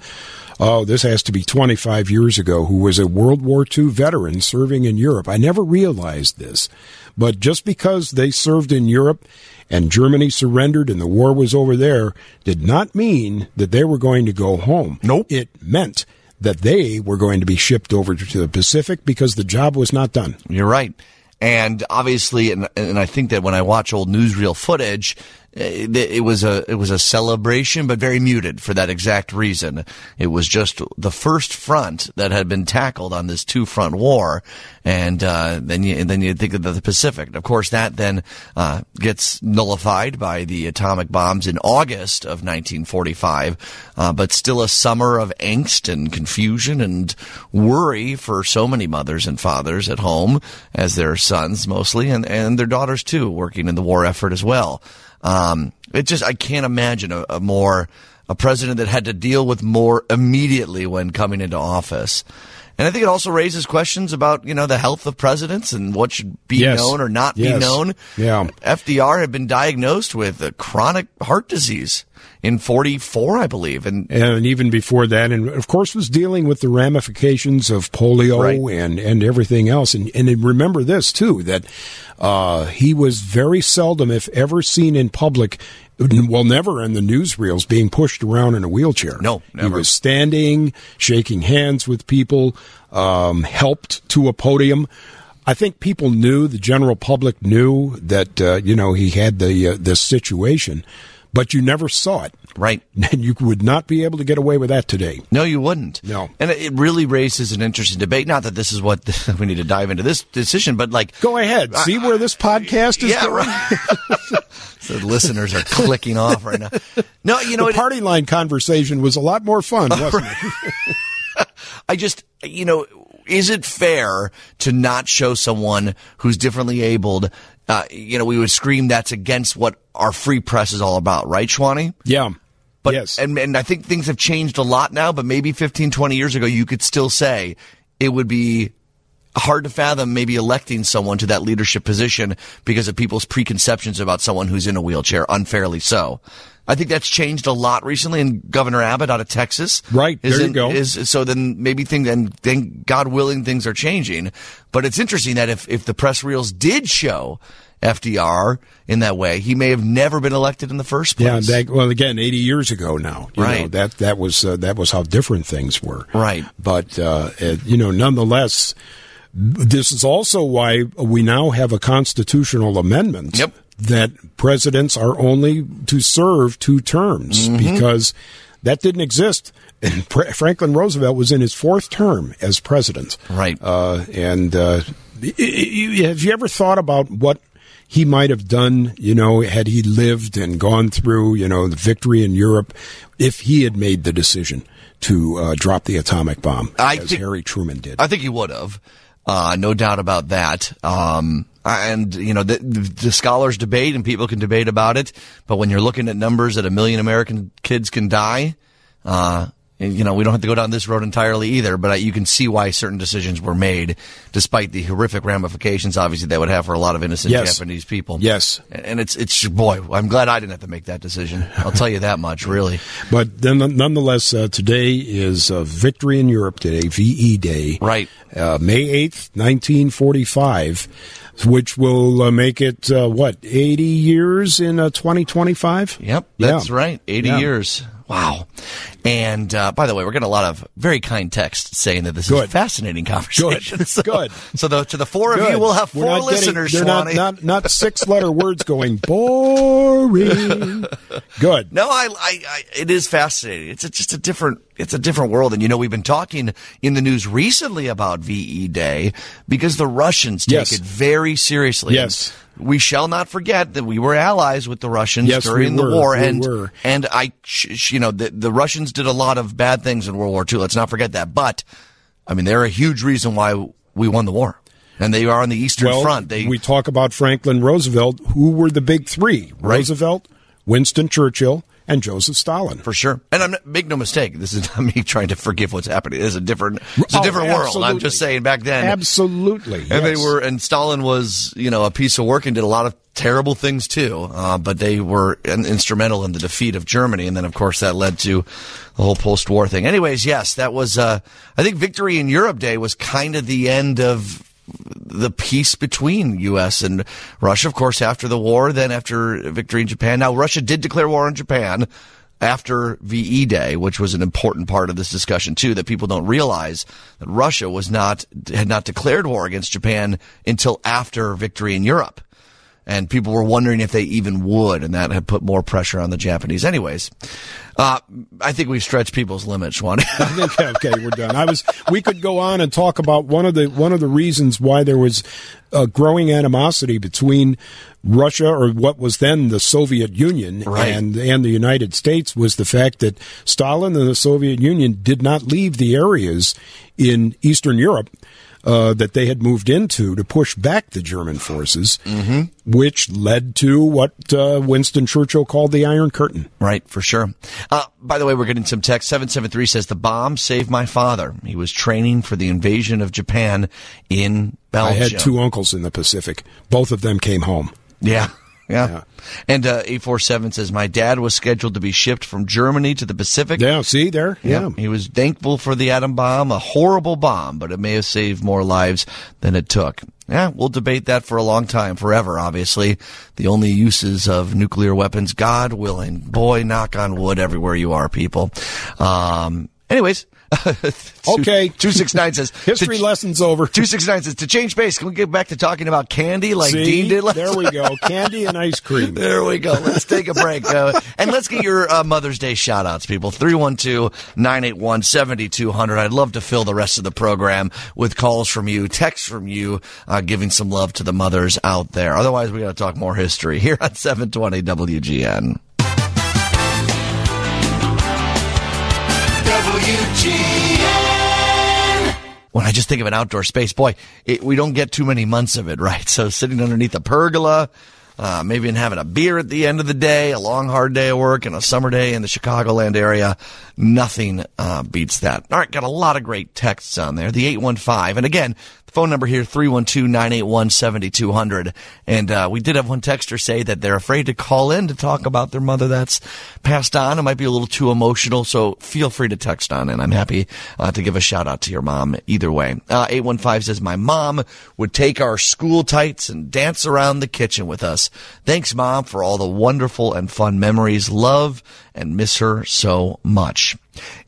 Oh, this has to be 25 years ago, who was a World War II veteran serving in Europe. I never realized this. But just because they served in Europe and Germany surrendered and the war was over there did not mean that they were going to go home. Nope. It meant that they were going to be shipped over to the Pacific because the job was not done. You're right. And obviously, and, and I think that when I watch old newsreel footage, it was a it was a celebration, but very muted for that exact reason. It was just the first front that had been tackled on this two front war, and uh, then you then you think of the Pacific. Of course, that then uh, gets nullified by the atomic bombs in August of 1945, uh, but still a summer of angst and confusion and worry for so many mothers and fathers at home as their sons mostly and, and their daughters too working in the war effort as well. Um, it just, I can't imagine a, a more, a president that had to deal with more immediately when coming into office. And I think it also raises questions about, you know, the health of presidents and what should be Yes. known or not be known. Yeah. FDR had been diagnosed with a chronic heart disease in 44, I believe. And And even before that, and of course, was dealing with the ramifications of polio Right. and, and everything else. And, and remember this, too, that uh, he was very seldom, if ever, seen in public. Well, never in the newsreels being pushed around in a wheelchair. No, never. He was standing, shaking hands with people, um, helped to a podium. I think people knew, the general public knew that, uh, you know, he had the, uh, this situation, but you never saw it. Right. And you would not be able to get away with that today. No, you wouldn't. No. And it really raises an interesting debate. Not that this is what we need to dive into this decision, but like, Go ahead. See where this podcast is yeah, going? right. the listeners are clicking off right now. No, you know, the it- party line conversation was a lot more fun, wasn't it? I just, you know, is it fair to not show someone who's differently abled? Uh, you know, we would scream that's against what our free press is all about, right, Schwani? Yeah. But, yes. and, and I think things have changed a lot now, but maybe 15, 20 years ago, you could still say it would be hard to fathom maybe electing someone to that leadership position because of people's preconceptions about someone who's in a wheelchair, unfairly so. I think that's changed a lot recently, and Governor Abbott out of Texas, Right, there you go. Is so then maybe things and then God willing things are changing. But it's interesting that if if the press reels did show FDR in that way, he may have never been elected in the first yeah. place. That, well, again, 80 years ago now. You Know, Right. that, that was, uh, that was how different things were. Right. But, uh, uh, you know, nonetheless, this is also why we now have a constitutional amendment. Yep. That presidents are only to serve two terms Mm-hmm. because that didn't exist. And Pre- Franklin Roosevelt was in his fourth term as president. Right. Uh, and uh, have you ever thought about what he might have done, you know, had he lived and gone through, you know, the victory in Europe, if he had made the decision to uh, drop the atomic bomb, I as think- Harry Truman did? I think he would have. Uh, no doubt about that. Um, and you know, the, the scholars debate and people can debate about it. But when you're looking at numbers that a million American kids can die, uh, you know, we don't have to go down this road entirely either, but you can see why certain decisions were made, despite the horrific ramifications, obviously, they would have for a lot of innocent Yes. Japanese people. Yes. And it's, it's, boy, I'm glad I didn't have to make that decision. I'll tell you that much, really. But then, nonetheless, uh, today is uh, Victory in Europe Day, VE Day. Right. Uh, May 8th, 1945, which will uh, make it, uh, what, 80 years in uh, 2025? Yep, Yeah. that's right. 80 Yeah. years. Wow. And uh, by the way, we're getting a lot of very kind texts saying that this is a fascinating conversation. Good. So, Good. So the, to the four of Good. you, we'll have We're four not getting- listeners. they're not, not not six letter words going boring. Good. No, I, I, I, it is fascinating. It's a, just a different, it's a different world. And you know, we've been talking in the news recently about VE Day because the Russians take Yes. it very seriously. Yes. And we shall not forget that we were allies with the Russians Yes, during we the were. war, We and were. and I, you know, the, the Russians did a lot of bad things in World War II. Let's not forget that. But I mean, they're a huge reason why we won the war, and they are on the Eastern well, Front. They we talk about Franklin Roosevelt. Who were the big three? Roosevelt, Winston Churchill, and Joseph Stalin. For sure. And I'm make no mistake, this is not me trying to forgive what's happening. It is a different it's a Oh, different world. I'm just saying back then. Absolutely. And they were and Stalin was, you know, a piece of work and did a lot of terrible things too. Uh, but they were in, instrumental in the defeat of Germany and then of course that led to the whole post-war thing. Anyways, yes, that was uh I think Victory in Europe Day was kind of the end of the peace between U.S. and Russia, of course, after the war, then after victory in Japan. Now, Russia did declare war on Japan after VE Day, which was an important part of this discussion too, that people don't realize that Russia was not, had not declared war against Japan until after victory in Europe. And people were wondering if they even would, and that had put more pressure on the Japanese. Anyways, uh, I think we've stretched people's limits, Juan. I think okay, we're done. I was. We could go on and talk about one of the one of the reasons why there was a growing animosity between Russia or what was then the Soviet Union Right. and and the United States was the fact that Stalin and the Soviet Union did not leave the areas in Eastern Europe. Uh, that they had moved into to push back the German forces, which led to what uh, Winston Churchill called the Iron Curtain. Right, for sure. Uh, by the way, we're getting some text. 773 says, The bomb saved my father. He was training for the invasion of Japan in Belgium. I had two uncles in the Pacific. Both of them came home. Yeah. Yeah. And uh, 847 says, My dad was scheduled to be shipped from Germany to the Pacific. Yeah, see there? Yeah. He was thankful for the atom bomb, a horrible bomb, but it may have saved more lives than it took. Yeah, we'll debate that for a long time, forever, obviously. The only uses of nuclear weapons, God willing. Boy, knock on wood everywhere you are, people. Um, anyways. Okay. 269 says, History lessons over. 269 says, to change pace, can we get back to talking about candy like See? Dean did last There we go. Candy and ice cream. there we go. Let's take a break. Uh, and let's get your uh, Mother's Day shout outs, people. 312 981 7200. I'd love to fill the rest of the program with calls from you, texts from you, uh, giving some love to the mothers out there. Otherwise, we got to talk more history here on 720 WGN. When I just think of an outdoor space, boy, it, we don't get too many months of it, right? So sitting underneath a pergola, uh, maybe and having a beer at the end of the day, a long hard day of work, and a summer day in the Chicagoland area, nothing uh, beats that. All right, got a lot of great texts on there. The eight one five, and again, phone number here three one two nine eight one seventy two hundred. And uh, we did have one texter say that they're afraid to call in to talk about their mother that's passed on. It might be a little too emotional, so feel free to text on, and I'm happy uh, to give a shout out to your mom either way. Uh, 815 says, My mom would take our school tights and dance around the kitchen with us. Thanks, mom, for all the wonderful and fun memories. Love and miss her so much.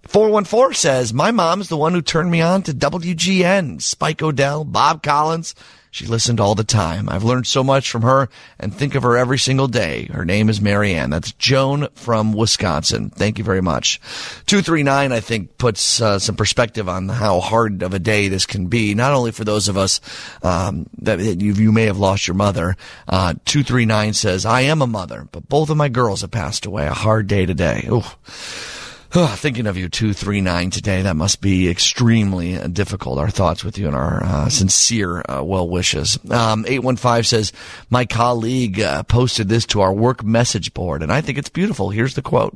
414 says, My mom's the one who turned me on to WGN, Spike O'Dell, Bob Collins. She listened all the time. I've learned so much from her and think of her every single day. Her name is Marianne. That's Joan from Wisconsin. Thank you very much. 239, I think, puts uh, some perspective on how hard of a day this can be, not only for those of us um, that you, you may have lost your mother. Uh, 239 says, I am a mother, but both of my girls have passed away. A hard day today. Ooh. Ah, Thinking of you, 239 today. That must be extremely difficult. Our thoughts with you and our uh, sincere uh, well wishes. Um, 815 says, My colleague uh, posted this to our work message board, and I think it's beautiful. Here's the quote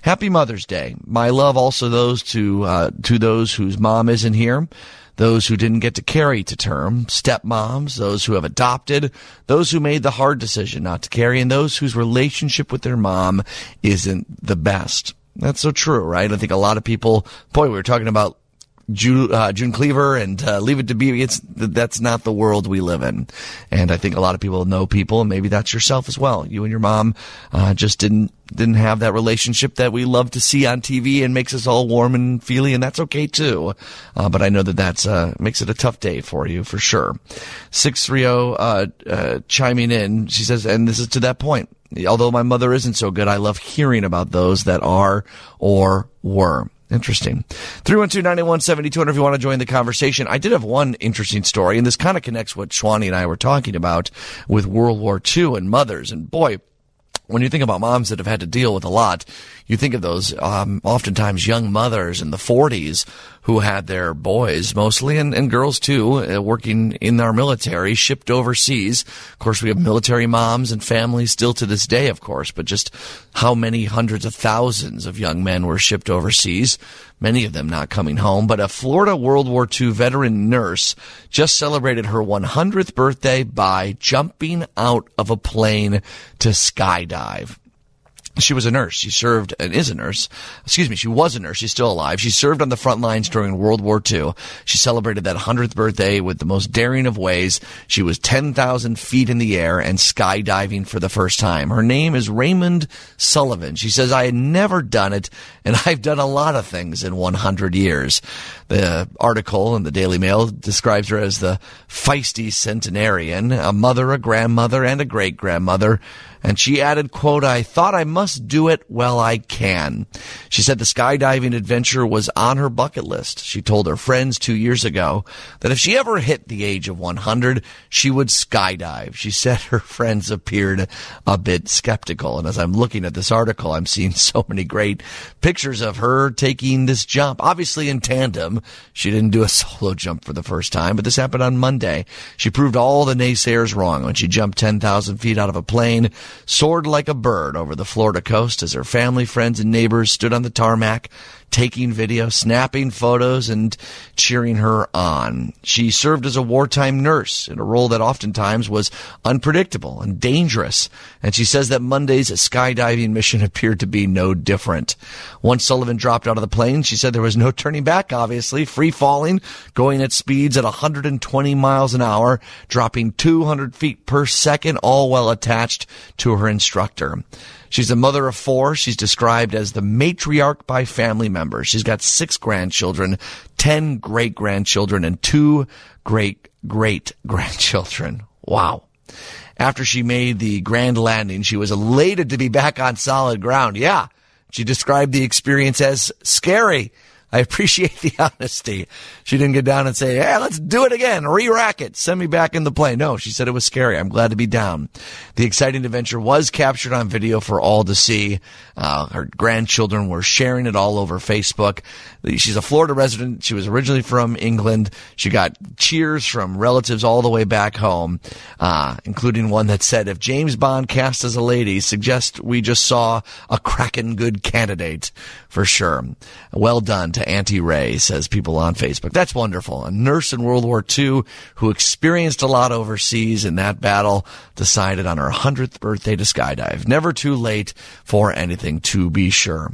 Happy Mother's Day. My love also those to, uh, to those whose mom isn't here those who didn't get to carry to term, stepmoms, those who have adopted, those who made the hard decision not to carry, and those whose relationship with their mom isn't the best. That's so true, right? I think a lot of people, boy, we were talking about June, uh, June Cleaver and uh, Leave It to Be. It's that's not the world we live in, and I think a lot of people know people, and maybe that's yourself as well. You and your mom uh, just didn't didn't have that relationship that we love to see on TV and makes us all warm and feely, and that's okay too. Uh, but I know that that's uh, makes it a tough day for you for sure. Six three zero uh, uh, chiming in. She says, and this is to that point. Although my mother isn't so good, I love hearing about those that are or were. Interesting. 312-981-7200 if you want to join the conversation. I did have one interesting story, and this kind of connects what Schwani and I were talking about with World War II and mothers. And boy, when you think about moms that have had to deal with a lot, you think of those um, oftentimes young mothers in the 40s who had their boys mostly and, and girls too uh, working in our military shipped overseas. Of course, we have military moms and families still to this day, of course, but just how many hundreds of thousands of young men were shipped overseas, many of them not coming home. But a Florida World War II veteran nurse just celebrated her 100th birthday by jumping out of a plane to skydive. She was a nurse. She served and is a nurse. Excuse me. She was a nurse. She's still alive. She served on the front lines during World War II. She celebrated that 100th birthday with the most daring of ways. She was 10,000 feet in the air and skydiving for the first time. Her name is Raymond Sullivan. She says, I had never done it and I've done a lot of things in 100 years. The article in the Daily Mail describes her as the feisty centenarian, a mother, a grandmother, and a great grandmother. And she added, quote, I thought I must do it while I can. She said the skydiving adventure was on her bucket list. She told her friends two years ago that if she ever hit the age of 100, she would skydive. She said her friends appeared a bit skeptical. And as I'm looking at this article, I'm seeing so many great pictures of her taking this jump, obviously in tandem. She didn't do a solo jump for the first time, but this happened on Monday. She proved all the naysayers wrong when she jumped 10,000 feet out of a plane soared like a bird over the Florida coast as her family, friends, and neighbors stood on the tarmac, taking video, snapping photos, and cheering her on. She served as a wartime nurse in a role that oftentimes was unpredictable and dangerous. And she says that Monday's skydiving mission appeared to be no different. Once Sullivan dropped out of the plane, she said there was no turning back, obviously, free falling, going at speeds at 120 miles an hour, dropping 200 feet per second, all while attached to her instructor. She's a mother of four. She's described as the matriarch by family members. She's got six grandchildren, ten great grandchildren, and two great great grandchildren. Wow. After she made the grand landing, she was elated to be back on solid ground. Yeah. She described the experience as scary. I appreciate the honesty. She didn't get down and say, hey, let's do it again. Re-rack it. Send me back in the plane. No, she said it was scary. I'm glad to be down. The exciting adventure was captured on video for all to see. Uh, her grandchildren were sharing it all over Facebook. She's a Florida resident. She was originally from England. She got cheers from relatives all the way back home, uh, including one that said, if James Bond cast as a lady suggest we just saw a cracking good candidate for sure. Well done to Auntie Ray, says people on Facebook. That's wonderful. A nurse in World War II who experienced a lot overseas in that battle decided on her 100th birthday to skydive. Never too late for anything, to be sure.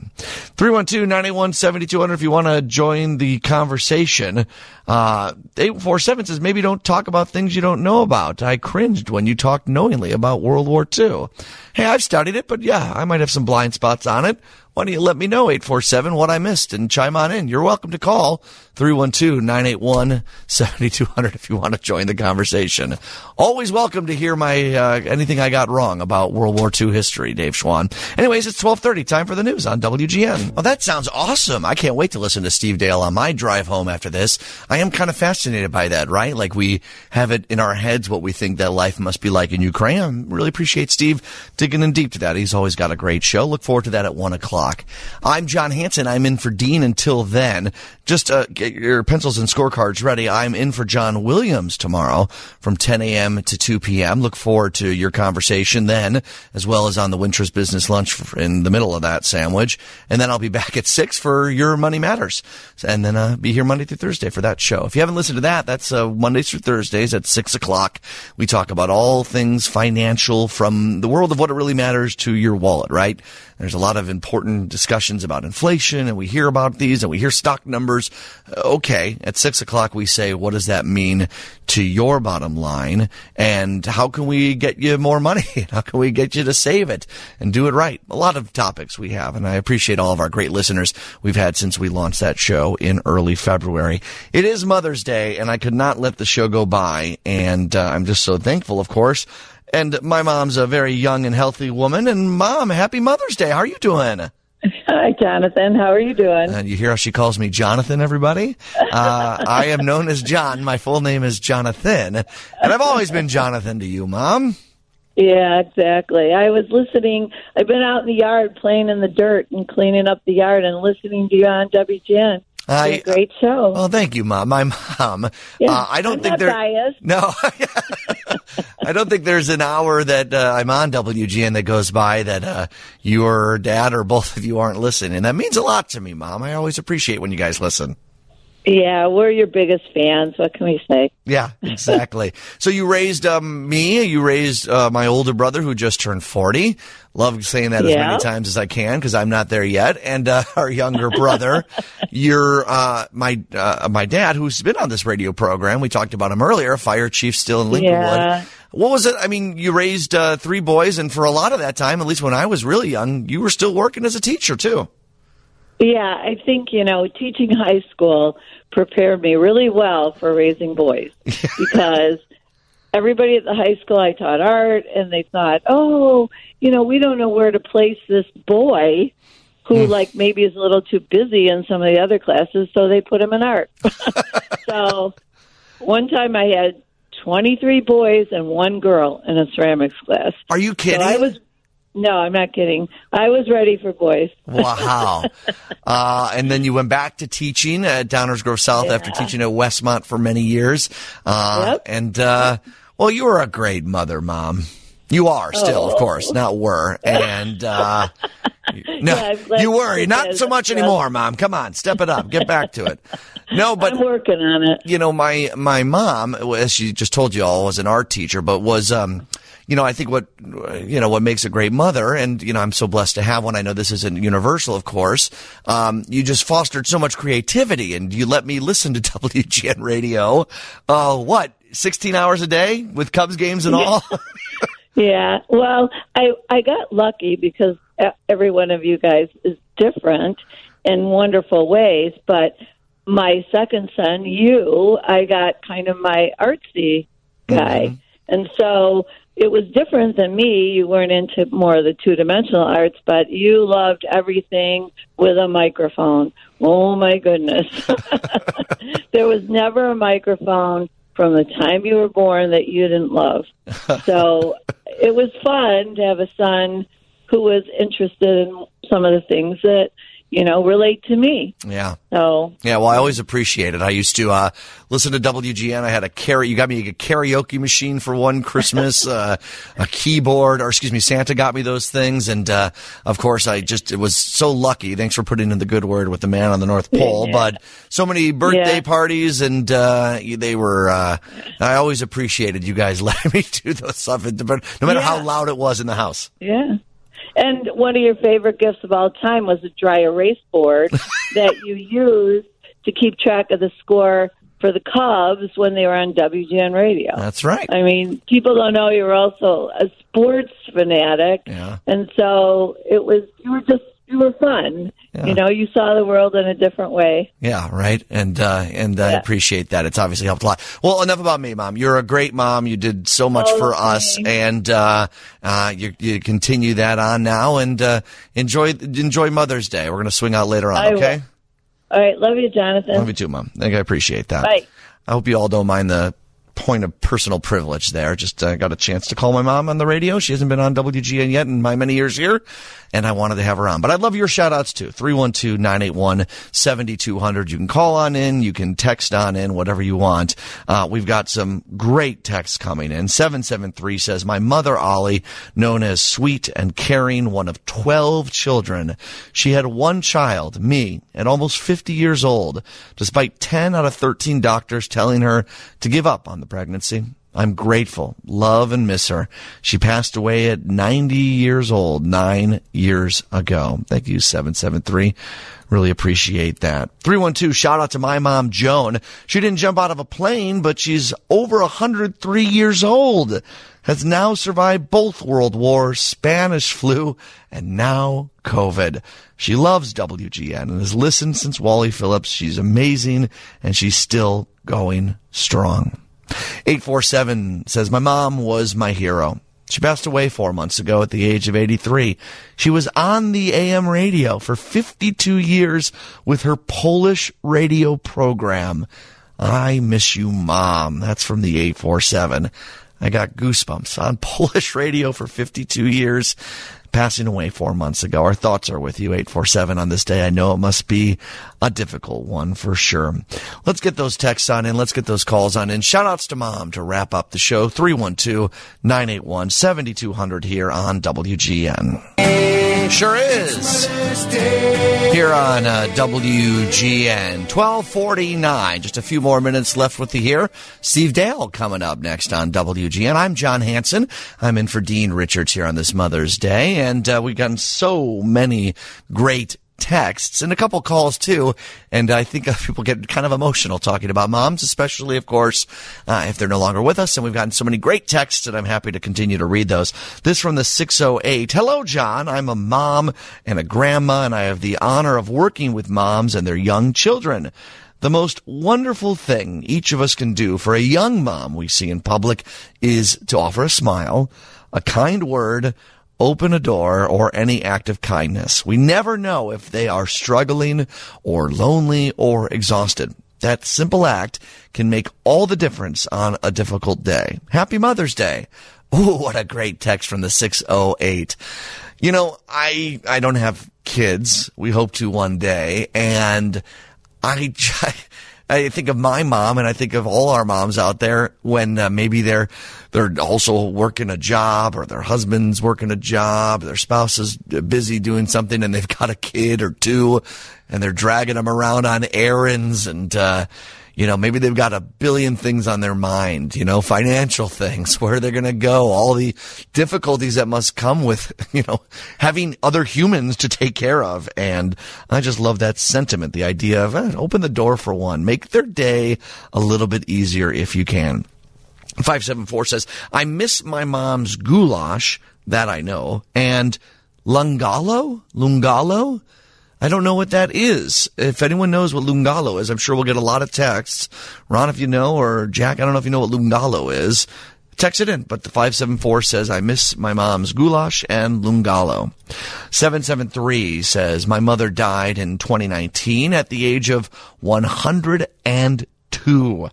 312-981-7200 if you want to join the conversation. Uh, 847 says, maybe don't talk about things you don't know about. I cringed when you talked knowingly about World War II. Hey, I've studied it, but yeah, I might have some blind spots on it. Why don't you let me know, 847, what I missed and chime on in? You're welcome to call 312-981-7200 if you want to join the conversation. Always welcome to hear my, uh, anything I got wrong about World War II history, Dave Schwan. Anyways, it's 1230, time for the news on WGN. Oh, that sounds awesome. I can't wait to listen to Steve Dale on my drive home after this. I am kind of fascinated by that, right? Like we have it in our heads what we think that life must be like in Ukraine. I really appreciate Steve digging in deep to that. He's always got a great show. Look forward to that at one o'clock. I'm John Hanson. I'm in for Dean until then. Just uh, get your pencils and scorecards ready. I'm in for John Williams tomorrow from 10 a.m. to 2 p.m. Look forward to your conversation then, as well as on the Wintrust Business Lunch in the middle of that sandwich. And then I'll be back at 6 for Your Money Matters. And then uh, be here Monday through Thursday for that show. If you haven't listened to that, that's uh, Mondays through Thursdays at 6 o'clock. We talk about all things financial from the world of what it really matters to your wallet, right? There's a lot of important discussions about inflation and we hear about these and we hear stock numbers. Okay. At six o'clock, we say, what does that mean to your bottom line? And how can we get you more money? How can we get you to save it and do it right? A lot of topics we have. And I appreciate all of our great listeners we've had since we launched that show in early February. It is Mother's Day and I could not let the show go by. And uh, I'm just so thankful, of course. And my mom's a very young and healthy woman. And mom, happy Mother's Day. How are you doing? Hi, Jonathan. How are you doing? And you hear how she calls me Jonathan, everybody? Uh, I am known as John. My full name is Jonathan. And I've always been Jonathan to you, Mom. Yeah, exactly. I was listening. I've been out in the yard playing in the dirt and cleaning up the yard and listening to you on WGN. I, great show. Well, thank you, Mom. My mom. Yeah, uh, I don't I'm think not there. biased. No, I don't think there's an hour that uh, I'm on WGN that goes by that uh, your dad or both of you aren't listening. That means a lot to me, Mom. I always appreciate when you guys listen. Yeah, we're your biggest fans. What can we say? Yeah, exactly. so you raised um, me. You raised uh, my older brother who just turned forty. Love saying that as many times as I can because I'm not there yet. And uh, our younger brother, your uh, my uh, my dad, who's been on this radio program. We talked about him earlier. Fire chief still in Lincolnwood. Yeah. What was it? I mean, you raised uh, three boys, and for a lot of that time, at least when I was really young, you were still working as a teacher too. Yeah, I think, you know, teaching high school prepared me really well for raising boys because everybody at the high school I taught art and they thought, "Oh, you know, we don't know where to place this boy who hmm. like maybe is a little too busy in some of the other classes, so they put him in art." so one time I had 23 boys and one girl in a ceramics class. Are you kidding? So I was No, I'm not kidding. I was ready for boys. Wow. uh, and then you went back to teaching at Downers Grove South after teaching at Westmont for many years. Uh, And, uh, well, you were a great mother, Mom. You are still, of Oh. course, not were. And, uh, no, Yeah, you were. Not so much Yeah. anymore, Mom. Come on, step it up. Get back to it. No, but I'm working on it. you know, my my mom, as she just told you all, was an art teacher, but was um, you know, I think what you know what makes a great mother, and you know, I'm so blessed to have one. I know this isn't universal, of course. Um, you just fostered so much creativity, and you let me listen to WGN radio. Uh, what, 16 hours a day with Cubs games and all? Yeah. Well, I I got lucky because every one of you guys is different in wonderful ways, but my second son, you, I got kind of my artsy guy. And so it was different than me. You weren't into more of the two dimensional arts, but you loved everything with a microphone. Oh my goodness. there was never a microphone from the time you were born that you didn't love. So it was fun to have a son who was interested in some of the things that, you know, relate to me. yeah. So Yeah, well, I always appreciate it. I used to uh, listen to WGN. I had a carry. You got me a karaoke machine for one Christmas, uh, a keyboard, or excuse me, Santa got me those things, and uh, of course, I just it was so lucky. Thanks for putting in the good word with the man on the North Pole. Yeah. But so many birthday Yeah. parties, and uh, they were. Uh, I always appreciated you guys letting me do those stuff, no matter how loud it was in the house. Yeah. And one of your favorite gifts of all time was a dry erase board that you used to keep track of the score for the Cubs when they were on WGN radio. That's right. I mean, people don't know you were also a sports fanatic. Yeah. And so it was, you were just, you were fun. Yeah. You know, you saw the world in a different way. Yeah, right. And uh, and I appreciate that. It's obviously helped a lot. Well, enough about me, mom. You're a great mom. You did so much Oh, for us, and uh, uh, you, you continue that on now. And uh, enjoy enjoy Mother's Day. We're going to swing out later on. I will. okay. All right. Love you, Jonathan. Love you too, mom. I think I appreciate that. Bye. I hope you all don't mind the point of personal privilege there. Just uh, got a chance to call my mom on the radio. She hasn't been on WGN yet in my many years here, and I wanted to have her on. But I'd love your shout outs too. 312 981 7200. You can call on in, you can text on in, whatever you want. Uh, we've got some great texts coming in. 773 says, My mother, Ollie, known as sweet and caring, one of 12 children. She had one child, me, at almost 50 years old, despite 10 out of 13 doctors telling her to give up on the pregnancy. I'm grateful, love, and miss her. She passed away at 90 years old, nine years ago. Thank you, 773. Really appreciate that. 312, shout out to my mom, Joan. She didn't jump out of a plane, but she's over 103 years old. Has now survived both world wars, Spanish flu, and now COVID. She loves WGN and has listened since Wally Phillips. She's amazing and she's still going strong. 847 says, My mom was my hero. She passed away four months ago at the age of 83. She was on the AM radio for 52 years with her Polish radio program. I miss you, mom. That's from the 847. I got goosebumps on Polish radio for 52 years passing away four months ago. Our thoughts are with you, 847 on this day. I know it must be a difficult one for sure. Let's get those texts on in. Let's get those calls on in. Shout outs to mom to wrap up the show. 312-981-7200 here on WGN. Sure is. Here on uh, WGN 1249. Just a few more minutes left with you here. Steve Dale coming up next on WGN. I'm John Hanson. I'm in for Dean Richards here on this Mother's Day. And uh, we've gotten so many great texts and a couple calls too. And I think uh, people get kind of emotional talking about moms, especially, of course, uh, if they're no longer with us. And we've gotten so many great texts and I'm happy to continue to read those. This from the 608. Hello, John. I'm a mom and a grandma and I have the honor of working with moms and their young children. The most wonderful thing each of us can do for a young mom we see in public is to offer a smile, a kind word, open a door, or any act of kindness. We never know if they are struggling or lonely or exhausted. That simple act can make all the difference on a difficult day. Happy Mother's Day. Ooh, what a great text from the 608. You know, I, I don't have kids. We hope to one day. And I, I think of my mom and I think of all our moms out there when uh, maybe they're they're also working a job or their husband's working a job, their spouse is busy doing something and they've got a kid or two and they're dragging them around on errands and uh, you know, maybe they've got a billion things on their mind, you know, financial things, where they're going to go, all the difficulties that must come with, you know, having other humans to take care of. And I just love that sentiment, the idea of eh, open the door for one, make their day a little bit easier if you can. 574 says, I miss my mom's goulash, that I know, and lungalo? Lungalo? I don't know what that is. If anyone knows what Lungalo is, I'm sure we'll get a lot of texts. Ron, if you know, or Jack, I don't know if you know what Lungalo is. Text it in, but the 574 says, I miss my mom's goulash and Lungalo. 773 says, my mother died in 2019 at the age of 102.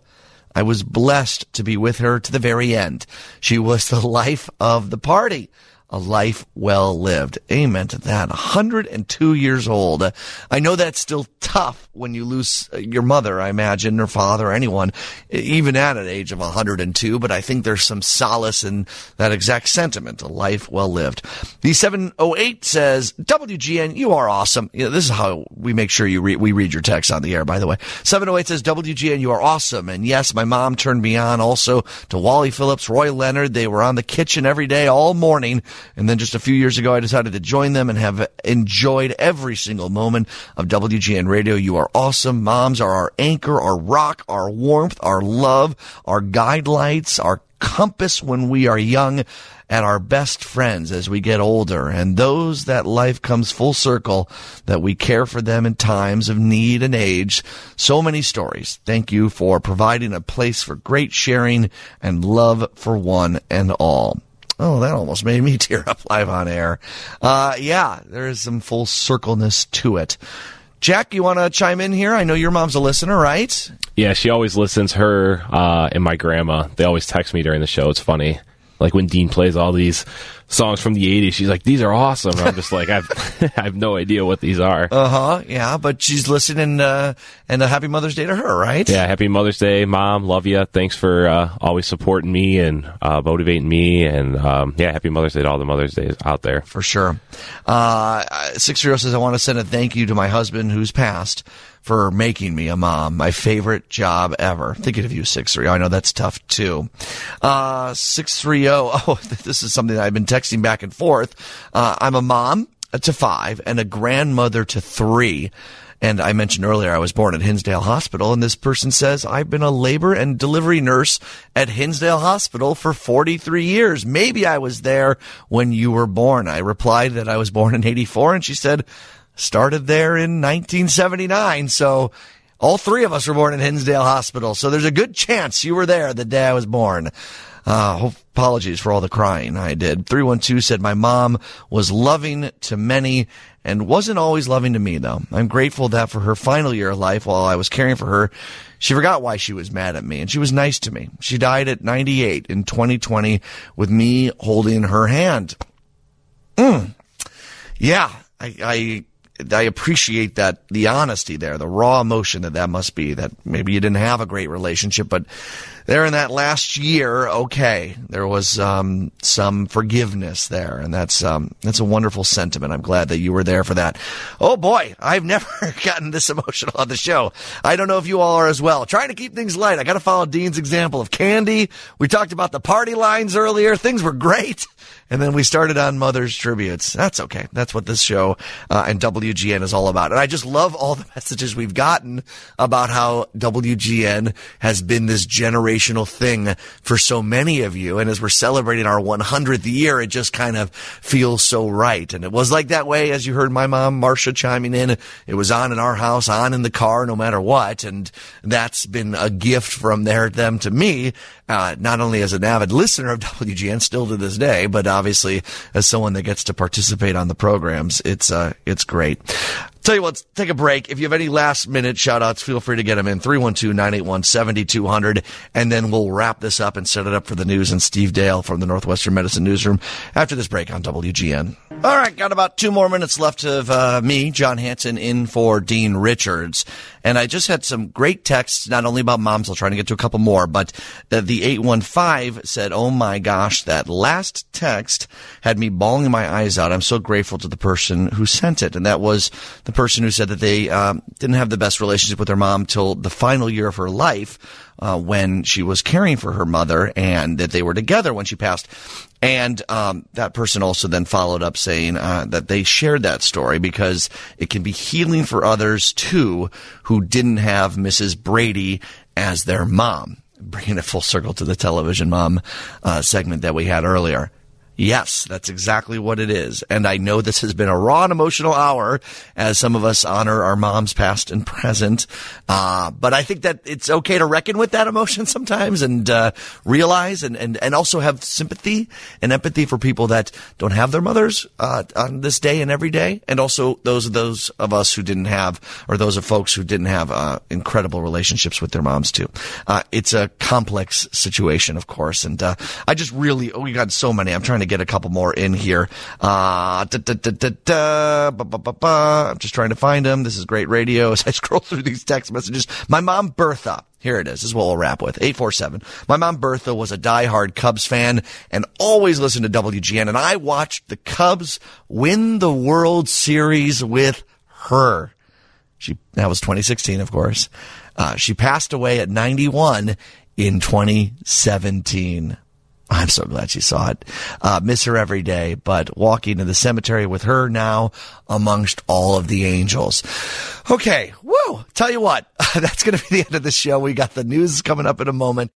I was blessed to be with her to the very end. She was the life of the party a life well lived. Amen to that. 102 years old. I know that's still tough when you lose uh, your mother, I imagine, or father, or anyone, even at an age of 102, but I think there's some solace in that exact sentiment, a life well lived. The 708 says, WGN, you are awesome. You know, this is how we make sure you re- we read your text on the air, by the way. 708 says, WGN, you are awesome. And yes, my mom turned me on also to Wally Phillips, Roy Leonard. They were on the kitchen every day, all morning. And then just a few years ago, I decided to join them and have enjoyed every single moment of WGN radio. You are awesome. Moms are our anchor, our rock, our warmth, our love, our guidelights, our compass when we are young and our best friends as we get older and those that life comes full circle that we care for them in times of need and age. So many stories. Thank you for providing a place for great sharing and love for one and all. Oh, that almost made me tear up live on air. Uh, yeah, there is some full circleness to it. Jack, you want to chime in here? I know your mom's a listener, right? Yeah, she always listens. Her uh, and my grandma, they always text me during the show. It's funny. Like when Dean plays all these songs from the '80s. She's like, "These are awesome." And I'm just like, I've I have no idea what these are. Uh huh. Yeah, but she's listening, uh, and a happy Mother's Day to her, right? Yeah, happy Mother's Day, Mom. Love you. Thanks for uh, always supporting me and uh, motivating me. And um, yeah, happy Mother's Day to all the Mother's Days out there. For sure. Uh, Six Zero says, I want to send a thank you to my husband who's passed for making me a mom. My favorite job ever. Thinking of you, Six Three. I know that's tough too. Uh, Six Three Zero. Oh, this is something that I've been texting back and forth. Uh, I'm a mom to five and a grandmother to three. And I mentioned earlier I was born at Hinsdale Hospital, and this person says I've been a labor and delivery nurse at Hinsdale Hospital for 43 years. Maybe I was there when you were born. I replied that I was born in 84, and she said started there in 1979. So all three of us were born in Hinsdale Hospital. So there's a good chance you were there the day I was born. Uh, apologies for all the crying I did. 312 said my mom was loving to many and wasn't always loving to me though. I'm grateful that for her final year of life while I was caring for her, she forgot why she was mad at me and she was nice to me. She died at 98 in 2020 with me holding her hand. Mm. Yeah, I, I I appreciate that the honesty there, the raw emotion that that must be. That maybe you didn't have a great relationship, but there in that last year, okay, there was um, some forgiveness there, and that's um, that's a wonderful sentiment. I'm glad that you were there for that. Oh boy, I've never gotten this emotional on the show. I don't know if you all are as well. Trying to keep things light. I got to follow Dean's example of candy. We talked about the party lines earlier. Things were great. And then we started on Mother's Tributes. That's okay. That's what this show uh, and WGN is all about. And I just love all the messages we've gotten about how WGN has been this generational thing for so many of you. And as we're celebrating our 100th year, it just kind of feels so right. And it was like that way, as you heard my mom, Marcia, chiming in. It was on in our house, on in the car, no matter what. And that's been a gift from there, them to me, uh, not only as an avid listener of WGN still to this day, but obviously as someone that gets to participate on the programs, it's uh, it's great. Tell you what, take a break. If you have any last minute shout outs, feel free to get them in 312-981-7200 and then we'll wrap this up and set it up for the news and Steve Dale from the Northwestern Medicine Newsroom after this break on WGN. All right, got about two more minutes left of uh, me, John Hanson, in for Dean Richards. And I just had some great texts, not only about moms, I'll try to get to a couple more, but uh, the 815 said, Oh my gosh, that last text had me bawling my eyes out. I'm so grateful to the person who sent it. And that was the person who said that they um, didn't have the best relationship with their mom till the final year of her life uh, when she was caring for her mother and that they were together when she passed. And um, that person also then followed up saying uh, that they shared that story because it can be healing for others too who didn't have Mrs. Brady as their mom. Bringing it full circle to the television mom uh, segment that we had earlier. Yes, that's exactly what it is. And I know this has been a raw and emotional hour as some of us honor our moms past and present. Uh, but I think that it's okay to reckon with that emotion sometimes and, uh, realize and, and, and also have sympathy and empathy for people that don't have their mothers, uh, on this day and every day. And also those of those of us who didn't have, or those of folks who didn't have, uh, incredible relationships with their moms too. Uh, it's a complex situation, of course. And, uh, I just really, oh, we got so many. I'm trying to get a couple more in here. I'm just trying to find them. This is great radio as I scroll through these text messages. My mom, Bertha. Here it is. This is what we'll wrap with. 847. My mom, Bertha, was a diehard Cubs fan and always listened to WGN. And I watched the Cubs win the World Series with her. She, that was 2016, of course. Uh, she passed away at 91 in 2017. I'm so glad she saw it. Uh, miss her every day, but walking to the cemetery with her now amongst all of the angels. Okay, woo! Tell you what, that's going to be the end of the show. We got the news coming up in a moment.